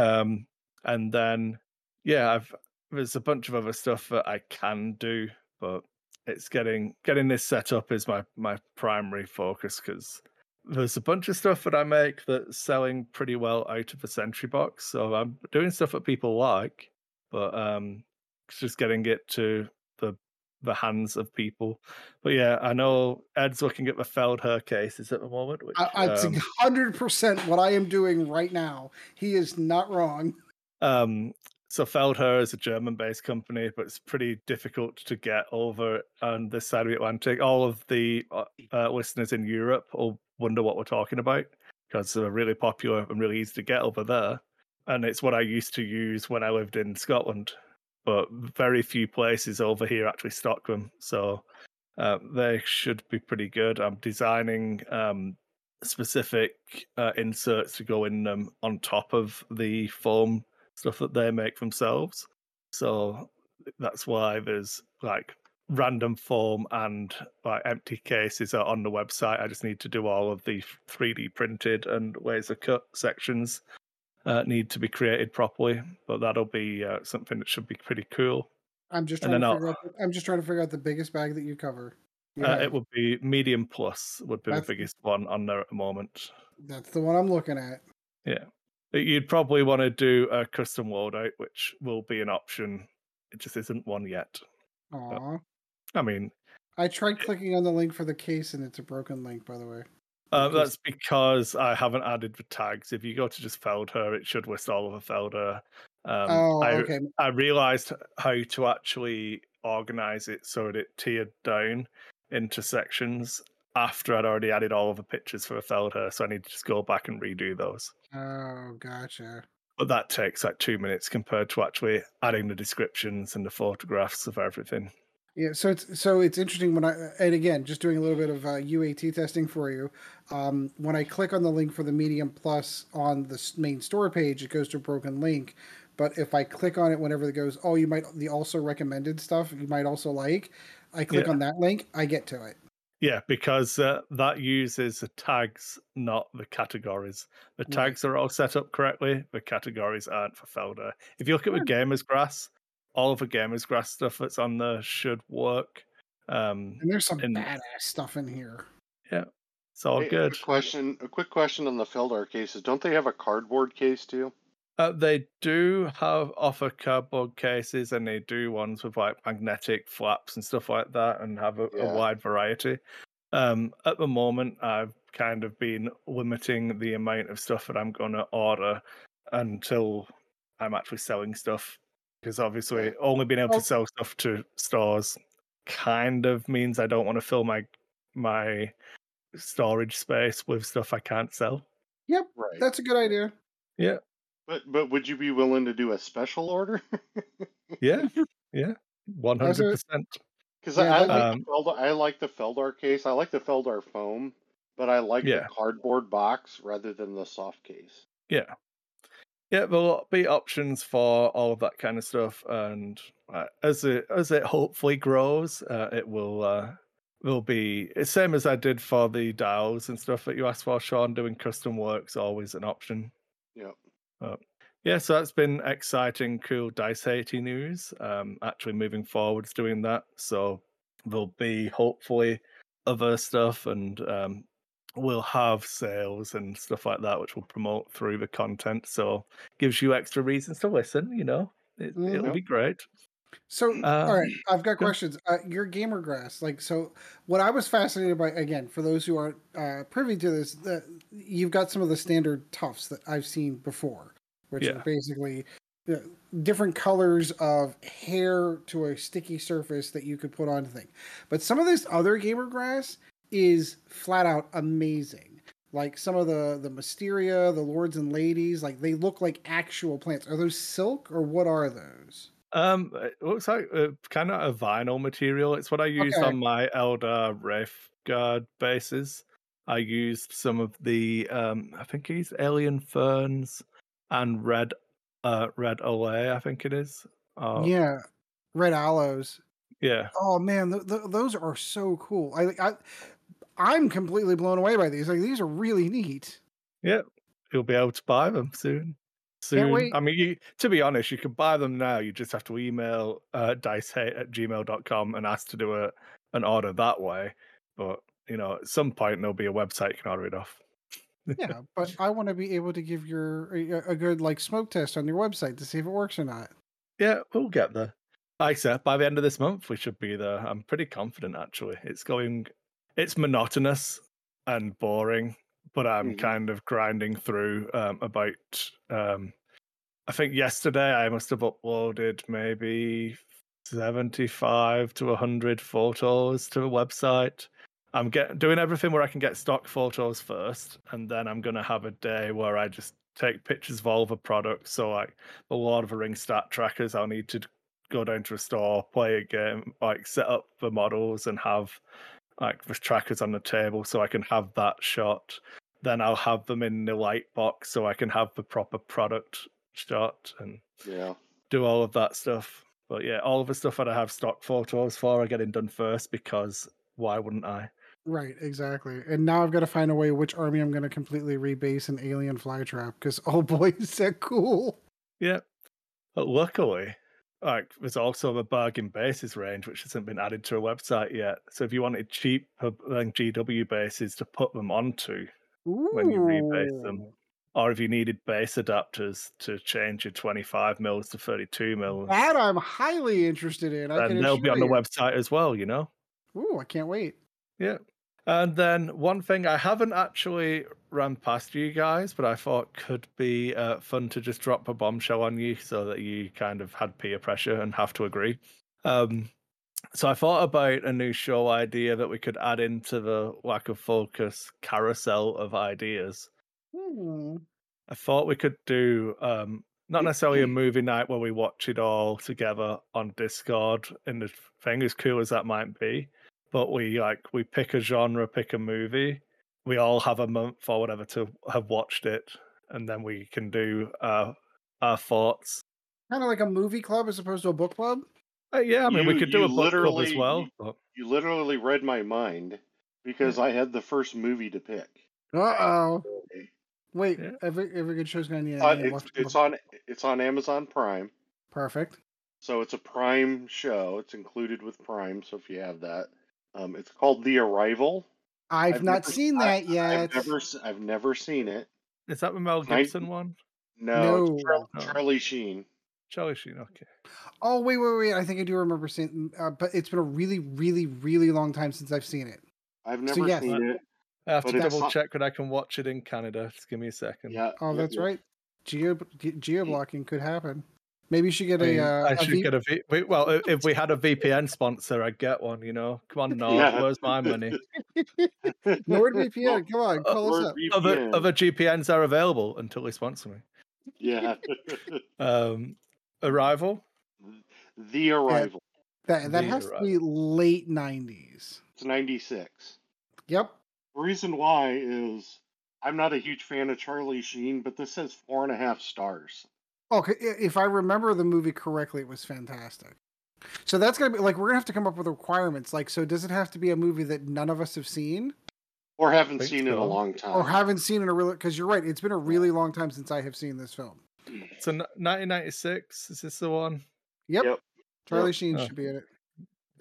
S3: Um, and then yeah, I've there's a bunch of other stuff that I can do, but it's getting getting this set up is my my primary focus because there's a bunch of stuff that I make that's selling pretty well out of the Sentry box. So I'm doing stuff that people like, but um, it's just getting it to the the hands of people. But yeah, I know Ed's looking at the Feldherr cases at the moment, which
S1: I, it's
S3: um,
S1: hundred percent what I am doing right now. He is not wrong.
S3: Um, so Feldherr is a German-based company, but it's pretty difficult to get over on this side of the Atlantic. All of the uh, uh, listeners in Europe will wonder what we're talking about because they're really popular and really easy to get over there. And it's what I used to use when I lived in Scotland, but very few places over here actually stock them. So uh, they should be pretty good. I'm designing um, specific uh, inserts to go in them on top of the foam stuff that they make themselves. So that's why there's like random form and like empty cases are on the website. I just need to do all of the 3D printed and laser cut sections uh, need to be created properly. But that'll be uh, something that should be pretty cool.
S1: I'm just trying to figure out. The, I'm just trying to figure out the biggest bag that you cover. You
S3: Uh, it would be medium plus would be
S1: That's-
S3: the biggest one on there at the moment.
S1: That's the one I'm looking at.
S3: But You'd probably want to do a custom world out, which will be an option. It just isn't one yet.
S1: Aw.
S3: I mean,
S1: I tried clicking on the link for the case and it's a broken link, by the way.
S3: Uh, that's because I haven't added the tags. If you go to just Feldherr, it should list all of the Feldherr. Um,
S1: oh,
S3: I,
S1: okay.
S3: I realized how to actually organize it so that it tiered down into sections after I'd already added all of the pictures for the Feldherr. So I need to just go back and redo those.
S1: Oh, gotcha.
S3: But that takes like two minutes compared to actually adding the descriptions and the photographs of everything.
S1: Yeah, so it's so it's interesting when I and again just doing a little bit of uh, UAT testing for you. Um, when I click on the link for the Medium Plus on the main store page, it goes to a broken link. But if I click on it whenever it goes, oh, you might the also recommended stuff you might also like. I click
S3: Yeah.
S1: on that link, I get to it.
S3: Yeah, because uh, that uses the tags, not the categories. The
S1: Right.
S3: tags are all set up correctly. The categories aren't for Feldherr. If you look at the Gamers Grass, all of the Gamers Grass stuff that's on there should work. Um,
S1: And there's some
S3: And-
S1: badass stuff in here.
S3: Yeah, it's all
S2: Hey,
S3: good.
S2: quick question. A quick question on the Feldherr cases. Don't they have a cardboard case too?
S3: Uh, they do have offer cardboard cases, and they do ones with like magnetic flaps and stuff like that, and have a,
S2: Yeah.
S3: a wide variety. Um, at the moment, I've kind of been limiting the amount of stuff that I'm going to order until I'm actually selling stuff, because obviously, only being able
S1: Well-
S3: to sell stuff to stores kind of means I don't want to fill my my storage space with stuff I can't sell.
S2: Right.
S1: That's a good idea.
S3: Yeah,
S2: But but would you be willing to do a special order? *laughs*
S3: yeah, yeah, one
S1: As a-
S3: hundred percent.
S2: Because I, I like
S3: Um,
S2: the Feldherr, I like the Feldherr case. I like the Feldherr foam, but I like
S3: Yeah.
S2: the cardboard box rather than the soft case.
S3: Yeah. Yeah, there'll be options for all of that kind of stuff, and uh, as it as it hopefully grows, uh, it will uh, will be same as I did for the dials and stuff that you asked for, Sean. Doing custom work's always an option.
S2: Yep.
S3: Yeah, so that's been exciting, cool DiceHate news. Um, actually moving forwards doing that. So there'll be hopefully other stuff and um, we'll have sales and stuff like that, which will promote through the content. So gives you extra reasons to listen, you know. It, It'll
S1: Mhm.
S3: be great.
S1: So,
S3: Uh,
S1: all right, I've got questions. Uh, your gamer grass, like, so what I was fascinated by, again, for those who aren't uh, privy to this, that you've got some of the standard tufts that I've seen before, which
S3: Yeah.
S1: are basically you know, different colors of hair to a sticky surface that you could put on thing. But some of this other gamer grass is flat out amazing. Like some of the the Mysteria, the Lords and Ladies, like they look like actual plants. Are those silk or what are those?
S3: Um, it looks like uh, kind of a vinyl material. It's what I used
S1: Okay.
S3: on my Elder Wraith Guard bases. I used some of the um, I think he's Alien Ferns and Red, uh, Red Olay. I think it is. Uh,
S1: Yeah, red aloes.
S3: yeah,
S1: Oh man, th- th- those are so cool. I, I I'm completely blown away by these. Like these are really neat.
S3: yeah. You'll be able to buy them soon. Soon. I mean, you, to be honest, you can buy them now. You just have to email uh, dicehate at gmail.com and ask to do a an order that way. But you know, at some point there'll be a website you can order it off.
S1: Yeah, *laughs* but I want to be able to give your a, a good like smoke test on your website to see if it works or not.
S3: Yeah, we'll get there. Like I said, by the end of this month, we should be there. I'm pretty confident, actually. It's going, it's monotonous and boring, but I'm
S2: Mhm.
S3: kind of grinding through um, about, um, I think yesterday I must have uploaded maybe 75 to 100 photos to the website. I'm get, doing everything where I can get stock photos first, and then I'm going to have a day where I just take pictures of all the products. So, like, the Lord of the Rings stat trackers. I'll need to go down to a store, play a game, like set up the models and have like the trackers on the table so I can have that shot. Then I'll have them in the light box so I can have the proper product shot and
S2: Yeah.
S3: do all of that stuff. But yeah, all of the stuff that I have stock photos for are getting done first because why wouldn't I?
S1: Right, exactly. And now I've got to find a way which army I'm going to completely rebase an Alien Flytrap because *laughs* oh boy, is that cool!
S3: Yeah. But luckily, like there's also a bargain bases range which hasn't been added to a website yet. So if you wanted cheap like GW bases to put them onto when you rebase them, or if you needed base adapters to change your 25 mils to 32 mils,
S1: That I'm highly interested in. I can
S3: they'll be on the
S1: you.
S3: website as well. You know.
S1: Ooh, I can't wait.
S3: Yeah. And then one thing I haven't actually ran past you guys, but I thought could be uh, fun to just drop a bombshell on you so that you kind of had peer pressure and have to agree. Um, so I thought about a new show idea that we could add into the lack of focus carousel of ideas.
S1: Hmm.
S3: I thought we could do um, not necessarily a movie night where we watch it all together on Discord and the thing, as cool as that might be. But we like we pick a genre, pick a movie. We all have a month or whatever to have watched it, and then we can do uh, our thoughts.
S1: Kind of like a movie club as opposed to a book club.
S3: Uh, yeah, I mean we could do
S2: you
S3: a book club as
S2: literally-
S3: well.
S2: you-
S3: But
S2: You literally read my mind because I had the first movie to pick.
S1: Uh oh. Wait,
S3: Yeah.
S1: every every good show's gonna need.
S2: Uh,
S1: a
S2: it's,
S1: have to come
S2: it's on it's on Amazon Prime,
S1: Perfect.
S2: so it's a Prime show. It's included with Prime, so if you have that, um, it's called The Arrival.
S1: I've,
S2: I've
S1: not
S2: never-
S1: seen
S2: I-
S1: that yet.
S2: I've never s- I've never seen it.
S3: is that the Mel
S2: Nine-
S3: Gibson one?
S2: No, it's
S1: No.
S2: Char-
S3: No.
S2: Charlie Sheen.
S3: Charlie Sheen. Okay.
S1: Oh wait, wait, wait! I think I do remember seeing, uh, but it's been a really, really, really long time since I've seen it.
S2: I've
S1: So
S2: never
S1: yes.
S2: seen it.
S3: I have
S2: But
S3: to double check that I can watch it in Canada. Just give me a second.
S2: Yeah.
S1: Oh,
S2: yep,
S1: that's
S2: yep.
S1: right. Geo geo blocking could happen. Maybe you should get
S3: I,
S1: a.
S3: mean,
S1: Uh,
S3: I
S1: a
S3: should
S1: V-
S3: get a V. wait, Well, if we had a VPN sponsor, I'd get one. You know, come on, *laughs* Nord,
S2: Yeah.
S3: where's my money? *laughs*
S1: NordVPN. Come on, call us up.
S3: Other other GPNs are available until they sponsor me.
S2: Yeah. *laughs*
S3: Um, Arrival.
S2: the Arrival.
S1: That that
S3: The
S1: has to be late nineties.
S2: It's 96.
S1: Yep.
S2: The reason why is I'm not a huge fan of Charlie Sheen, but this has four and a half stars.
S1: Okay, if I remember the movie correctly, it was fantastic. So that's gonna be like we're gonna have to come up with requirements. Like, so does it have to be a movie that none of us have seen
S2: Or haven't
S3: Think
S2: seen in a long time.
S1: or haven't seen in a really? Because you're right, it's been a really long time since I have seen this film.
S3: So 1996. Is this the one?
S1: Yep,
S2: Yep.
S1: Charlie
S2: Yep.
S1: Sheen
S3: Oh.
S1: should be in it.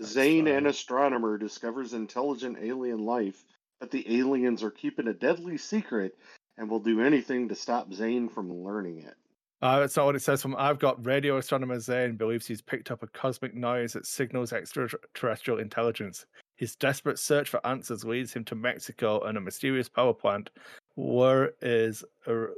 S2: Zane, an astronomer, discovers intelligent alien life, but the aliens are keeping a deadly secret and will do anything to stop Zane from learning it.
S3: Uh, that's not what it says. From I've got radio astronomer Zane believes he's picked up a cosmic noise that signals extraterrestrial intelligence. His desperate search for answers leads him to Mexico and a mysterious power plant. Where is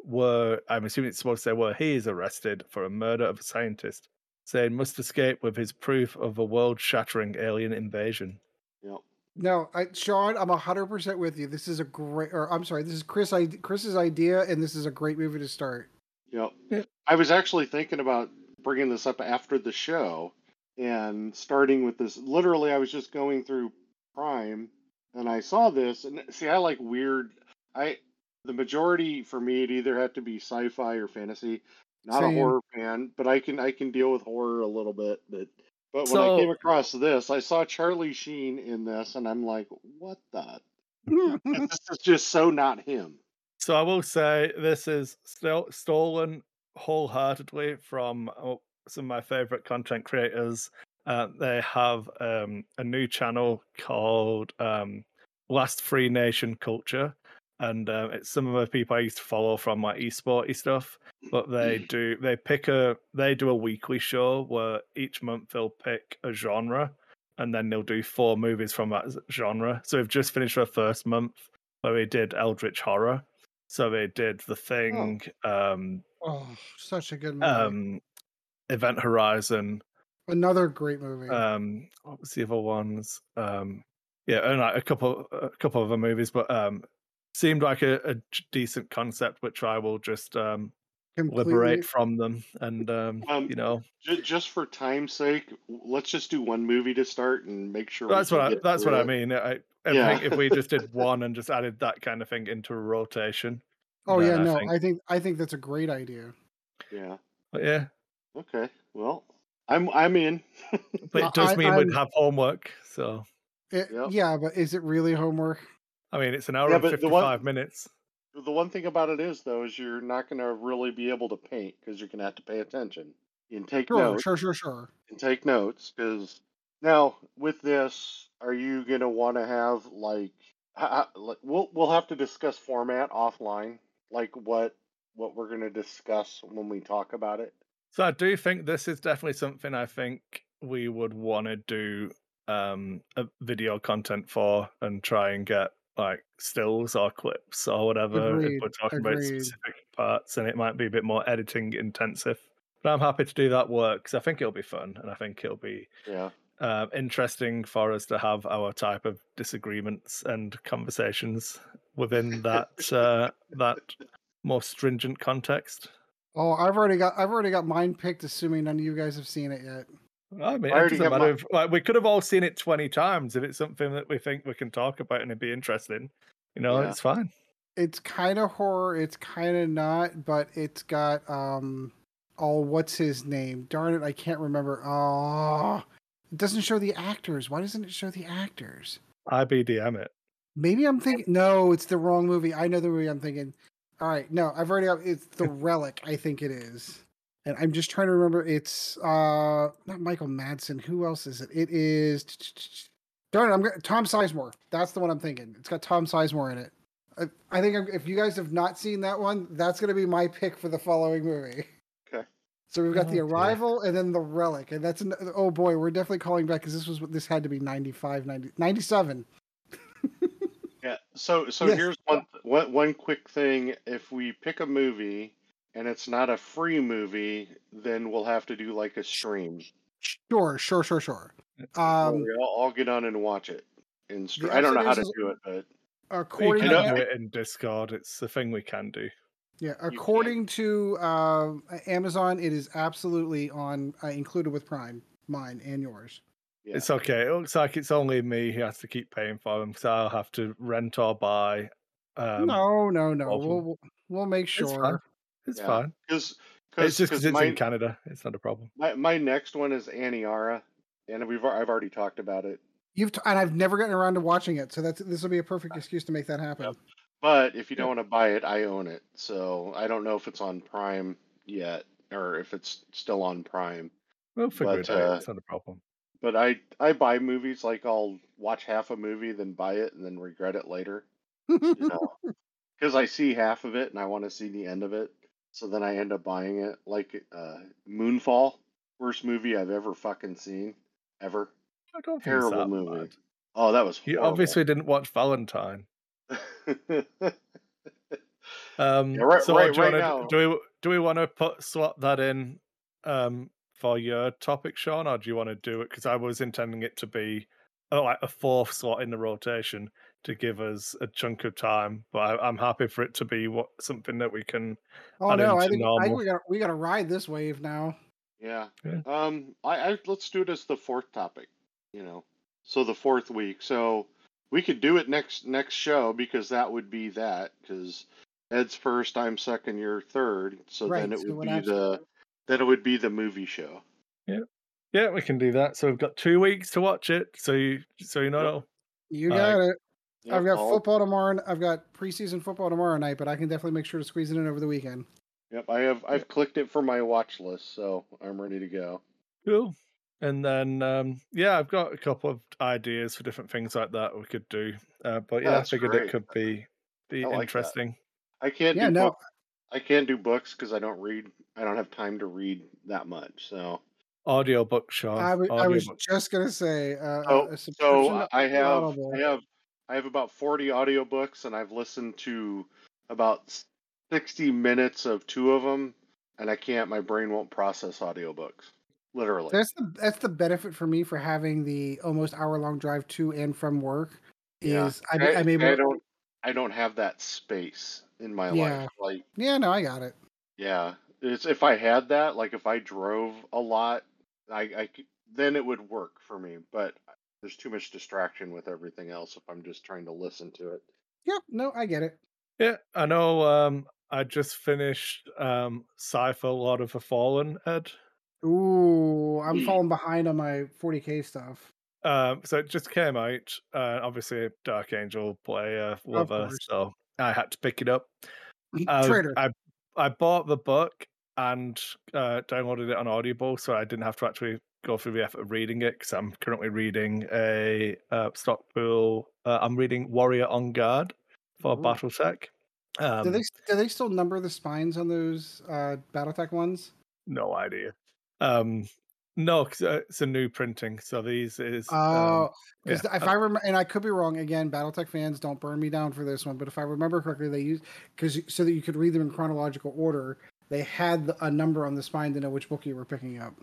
S3: where I'm assuming it's supposed to say where he is arrested for a murder of a scientist. saying must escape with his proof of a world-shattering alien invasion.
S2: Yep.
S1: No, I, Sean, I'm hundred percent with you. This is a great, or I'm sorry, this is Kris, I, Kris's idea, and this is a great movie to start.
S2: Yep.
S3: Yeah.
S2: I was actually thinking about bringing this up after the show and starting with this. Literally, I was just going through Prime and I saw this. And see, I like weird. I the majority for me it either had to be sci-fi or fantasy. Not
S1: Same.
S2: a horror fan, but I can I can deal with horror a little bit. But but when I came across this, I saw Charlie Sheen in this, and I'm like, what the? *laughs* *laughs* this is just so not him.
S3: So I will say this is still stolen wholeheartedly from uh, some of my favorite content creators. Uh, they have um, a new channel called um, Last Free Nation Culture, and uh, it's some of the people I used to follow from my esporty stuff. But they do they pick a they do a weekly show where each month they'll pick a genre, and then they'll do four movies from that genre. So we've just finished our first month where we did Eldritch Horror. So they did The Thing, um,
S1: oh, such a good movie.
S3: um, Event Horizon.
S1: Another great movie.
S3: Um, what was the other ones? Um, yeah, and like a couple, a couple of other movies, but um, seemed like a decent concept, which I will just um,
S1: Completely.
S3: liberate from them, and um,
S2: Um,
S3: you know,
S2: Just, just for time's sake, let's just do one movie to start and make sure.
S3: that's what I, that's what I mean. I, I
S2: Yeah.
S3: think if we just did *laughs* one and just added that kind of thing into a rotation.
S1: oh yeah,
S3: I
S1: no,
S3: think-
S1: I think I think that's a great idea.
S2: Yeah.
S3: But yeah,
S2: Okay. Well, I'm I'm in.
S3: But it *laughs* does mean we'd have homework. So
S1: It-
S2: Yep.
S1: Yeah, but is it really homework?
S3: I mean, it's an hour
S2: Yeah,
S3: and
S2: but the
S3: fifty-five
S2: one-
S3: minutes.
S2: the one thing about it is though is you're not going to really be able to paint because you're going to have to pay attention and take
S1: Sure,
S2: notes
S1: sure, sure, sure.
S2: and take notes because now with this are you going to want to have like, ha- ha- like we'll we'll have to discuss format offline like what what we're going to discuss when we talk about it
S3: So I do think this is definitely something I think we would want to do um a video content for and try and get like stills or clips or whatever
S1: Agreed,
S3: if we're talking about specific parts and it might be a bit more editing intensive. But I'm happy to do that work because I think it'll be fun and I think it'll be
S2: yeah
S3: uh, interesting for us to have our type of disagreements and conversations within *laughs* that uh, that more stringent context.
S1: Oh, I've already got I've already got mine picked, assuming none of you guys have seen it yet.
S3: I mean,
S2: I
S3: it doesn't matter.
S2: my-
S3: If, like, we could have all seen it twenty times if it's something that we think we can talk about and it'd be interesting. You know,
S2: Yeah.
S3: it's fine.
S1: It's kind of horror. It's kind of not, but it's got um. Oh, what's his name? Darn it, I can't remember. Oh, it doesn't show the actors. Why doesn't it show the actors?
S3: IBDM it.
S1: Maybe I'm thinking. No, it's the wrong movie. I know the movie I'm thinking. All right, no, I've already got. It's the Relic. I think it is, and I'm just trying to remember. It's uh not Michael Madsen. Who else is it? It is. Darn it, I'm go- Tom Sizemore. That's the one I'm thinking. It's got Tom Sizemore in it. I, I think I'm- if you guys have not seen that one, that's going to be my pick for the following movie.
S2: Okay. *laughs*
S1: So we've got the
S3: Oh, dear.
S1: arrival and then the relic, and that's an, oh boy, we're definitely calling back because this was this had to be 95, 90, 97. *laughs*
S2: Yeah. So so
S1: Yes.
S2: here's one, one one quick thing. If we pick a movie and it's not a free movie, then we'll have to do like a stream.
S1: Sure, sure, sure, sure.
S2: where
S1: Um,
S2: we all, all get on and watch it. And str-
S1: The
S2: I don't know how to
S1: upside
S2: do it, but
S3: You
S1: according
S3: can
S2: know-
S3: do it in Discord. It's the thing we can do.
S1: yeah, according to uh, Amazon, it is absolutely on uh, included with Prime, mine and yours.
S2: yeah.
S3: It's okay. It looks like it's only me who has to keep paying for them, so I'll have to rent or buy. Um,
S1: no, no, no. We'll, we'll we'll make
S3: It's fine.
S1: sure.
S3: It's
S2: Yeah.
S3: fine.
S2: because
S3: It's just because it's
S2: my,
S3: in Canada. It's not a problem.
S2: my my next one is Aniara, and we've I've already talked about it.
S1: You've t- and I've never gotten around to watching it, so that's this will be a perfect excuse to make that happen.
S2: Yep. But if you don't want to buy it, I own it. So I don't know if it's on Prime yet or if it's still on Prime.
S3: We'll figure
S2: But,
S3: it out.
S2: uh,
S3: It's not a problem.
S2: But I I buy movies like I'll watch half a movie, then buy it, and then regret it later. You know, *laughs* because I see half of it and I want to see the end of it. So then I end up buying it. Like uh, Moonfall, worst movie I've ever fucking seen, ever.
S3: I don't
S2: Terrible movie.
S3: bad.
S2: Oh, that was
S3: You obviously didn't watch Valentine. *laughs* Um,
S2: Yeah, right-
S3: so
S2: right-
S3: do,
S2: right
S3: wanna,
S2: now-
S3: do we do we want to put swap that in um, for your topic, Sean, or do you want to do it? Because I was intending it to be oh, like a fourth slot in the rotation to give us a chunk of time. But I, I'm happy for it to be what something that we can.
S1: oh
S3: add
S1: no, I
S3: into
S1: think I,
S3: normal.
S1: we got we got to ride this wave now.
S2: yeah.
S3: Yeah.
S2: Um. I, I let's do it as the fourth topic. You know, so the fourth week. So we could do it next next show because that would be that because Ed's first, I'm second, you're third. So
S1: Right,
S2: then it
S1: so
S2: would
S1: what
S2: be
S1: happens-
S2: the then it would be the movie show.
S3: Yeah, Yeah, we can do that. So we've got two weeks to watch it. So you so you know.
S1: You
S3: All
S1: got
S3: right.
S1: it.
S2: Yep,
S1: I've got
S2: I'll-
S1: football tomorrow. I've got preseason football tomorrow night, but I can definitely make sure to squeeze it in over the weekend.
S2: Yep, I have I've clicked it for my watch list, so I'm ready to go.
S3: Cool. And then um, yeah, I've got a couple of ideas for different things like that we could do. Uh, but
S2: Yeah,
S3: yeah, I figured
S2: great.
S3: it could be be
S2: I like that.
S3: interesting.
S2: I can't
S1: Yeah,
S2: do
S1: no.
S2: book, I can't do books because I don't read. I don't have time to read that much. So
S3: Audiobook, Sean.
S1: I wa- I was
S3: audiobook.
S1: just gonna say. Uh,
S2: so,
S1: a
S2: so I have
S1: Audible.
S2: I have I have about 40 audiobooks and I've listened to about 60 minutes of two of them and I can't my brain won't process audiobooks. Literally.
S1: That's the that's the benefit for me for having the almost hour long drive to and from work. Is I'm,
S2: I,
S1: I'm able.
S2: I don't I don't have that space in my
S1: Yeah.
S2: life. Like
S1: yeah, no, I got it.
S2: Yeah, it's if I had that, like if I drove a lot, I, I then it would work for me. But there's too much distraction with everything else if I'm just trying to listen to it.
S1: Yep, no, I get it.
S3: Yeah, I know. Um, I just finished um, Cypher Lord of the Fallen, Ed.
S1: Ooh, I'm falling behind on my 40k stuff.
S3: Um, so it just came out. Uh, obviously, a Dark Angel player lover, so I had to pick it up. *laughs* Uh,
S1: Traitor.
S3: I I bought the book and uh, downloaded it on Audible, so I didn't have to actually go through the effort of reading it because I'm currently reading a uh, Stackpole. Uh, I'm reading Warrior En Garde for
S1: Ooh.
S3: BattleTech. Um,
S1: do they do they still number the spines on those uh, BattleTech ones?
S3: No idea. Um, no, 'cause, uh, it's a new printing. So these is um,
S1: Oh, because
S3: yeah,
S1: if I remember, and I could be wrong again, BattleTech fans don't burn me down for this one, but if I remember correctly, they used because so that you could read them in chronological order. They had a number on the spine to know which book you were picking up.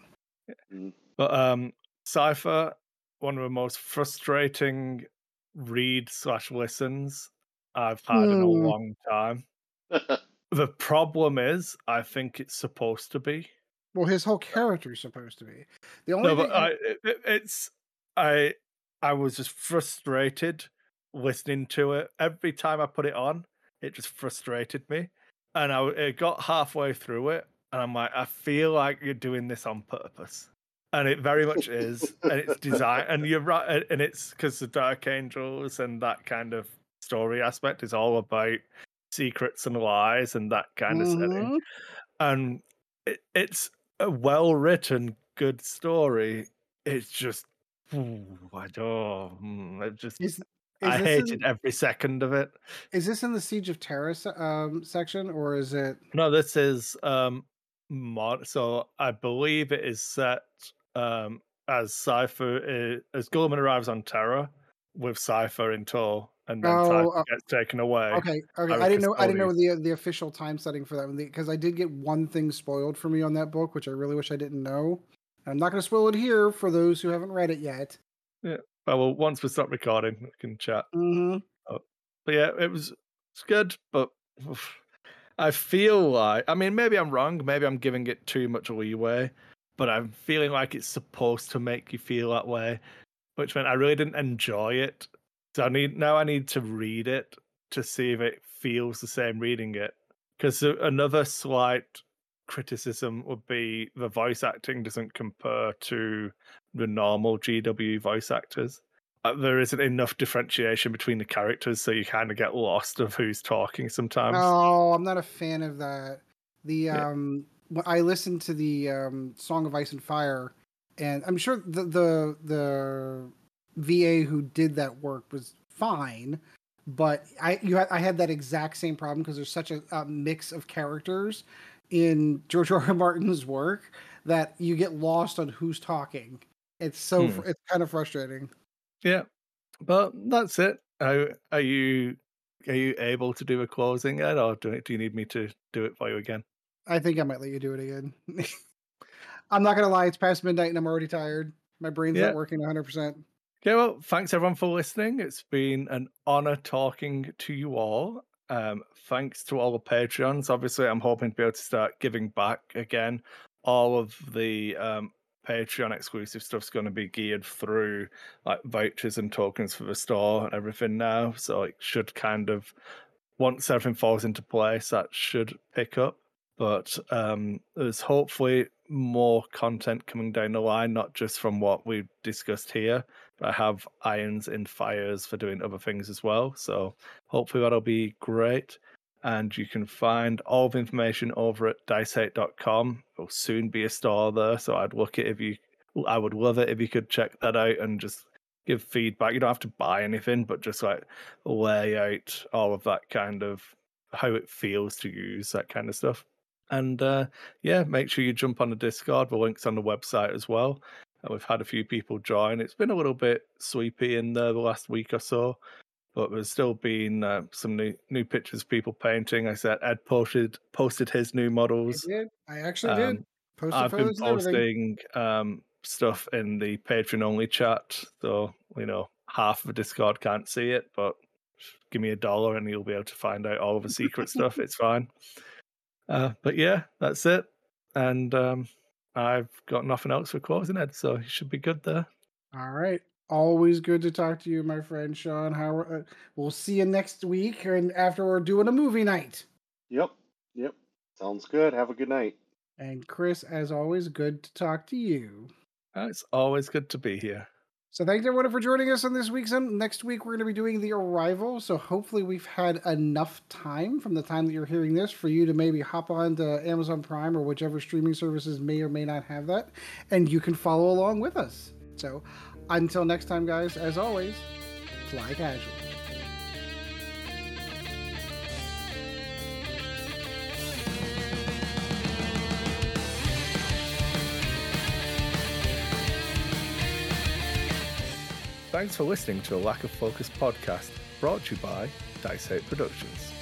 S3: But um, Cypher, one of the most frustrating read slash listens I've had in a
S1: Hmm.
S3: long time. *laughs* The problem is, I think it's supposed to be.
S1: Well, his whole character is supposed to be the only.
S3: No,
S1: thing
S3: but I, it- it's I I was just frustrated listening to it every time I put it on. It just frustrated me, and I it got halfway through it, and I'm like, I feel like you're doing this on purpose, and it very much is, and it's design, and *laughs* you're right, and- it's because the Dark Angels and that kind of story aspect is all about secrets and lies and that kind of setting
S1: Mhm.
S3: and it, it's a well written, good story. It's just, ooh, I don't, mm, it just,
S1: Is, is
S3: I hated
S1: in,
S3: every second of it.
S1: is this in the Siege of Terra se- um, section or is it?
S3: No, this is um mod. So I believe it is set um as Cypher is, as Guilliman arrives on Terra with Cypher in tow, and then
S1: Oh,
S3: Cypher
S1: uh,
S3: gets taken away.
S1: Okay, okay. I didn't know. I didn't know the the official time setting for that one because I did get one thing spoiled for me on that book, which I really wish I didn't know. I'm not going to spoil it here for those who haven't read it yet.
S3: Oh, well, once we stop recording, we can chat.
S1: hmm
S3: But yeah, it was it's good, but oof, I feel like I mean maybe I'm wrong, maybe I'm giving it too much leeway, but I'm feeling like it's supposed to make you feel that way, which meant I really didn't enjoy it. So I need now I need to read it to see if it feels the same reading it. Because another slight criticism would be the voice acting doesn't compare to the normal GW voice actors uh, there isn't enough differentiation between the characters, so you kind of get lost of who's talking sometimes.
S1: Oh, I'm not a fan of that. The
S3: Yeah.
S1: um, I listened to the um, Song of Ice and Fire, and I'm sure the the the VA who did that work was fine, but I you had, I had that exact same problem because there's such a, a mix of characters in George *laughs* R. R. Martin's work that you get lost on who's talking. It's so
S3: Hmm.
S1: fr it's kind of frustrating.
S3: Yeah, but that's it. Are, are you are you able to do a closing yet, or do, do you need me to do it for you again?
S1: I think I might let you do it again. *laughs* I'm not gonna lie, it's past midnight and I'm already tired. My brain's
S3: Yeah.
S1: not working 100. percent
S3: Okay, well, thanks everyone for listening. It's been an honor talking to you all. Um, thanks to all the Patreons. Obviously, I'm hoping to be able to start giving back again. All of the um, Patreon exclusive stuff's going to be geared through like vouchers and tokens for the store and everything now. So it should kind of once everything falls into place, that should pick up. But um, there's hopefully more content coming down the line, not just from what we've discussed here. But I have irons in fires for doing other things as well. So hopefully that'll be great. And you can find all the information over at dicehate.com. There'll soon be a store there. So I'd look at if you I would love it if you could check that out and just give feedback. You don't have to buy anything, but just like lay out all of that kind of how it feels to use that kind of stuff. And uh, yeah, make sure you jump on the Discord. The link's on the website as well. And we've had a few people join. It's been a little bit sweepy in the last week or so, but there's still been uh, some new new pictures of people painting. I said Ed posted posted his new
S1: I
S3: models.
S1: did. I actually did.
S3: Um,
S1: Posted
S3: I've been
S1: photos and everything.
S3: posting um, stuff in the Patreon only chat, so you know half of the Discord can't see it, but give me a dollar and you'll be able to find out all of the secret stuff. *laughs* It's fine. Uh, but yeah, that's it. And um, I've got nothing else for closing Ed, so you should be good there.
S1: All right. Always good to talk to you, my friend Sean. How uh, we'll see you next week, and after we're doing a movie night.
S2: Yep. Yep. Sounds good. Have a good night.
S1: And Kris, as always, good to talk to you.
S3: Uh, it's always good to be here.
S1: So thanks everyone for joining us on this week's. Next week we're going to be doing the arrival. So hopefully we've had enough time from the time that you're hearing this for you to maybe hop on to Amazon Prime or whichever streaming services may or may not have that, and you can follow along with us. So until next time, guys, as always, fly casual.
S3: Thanks for listening to a Lack of Focus podcast brought to you by DiceHate Productions.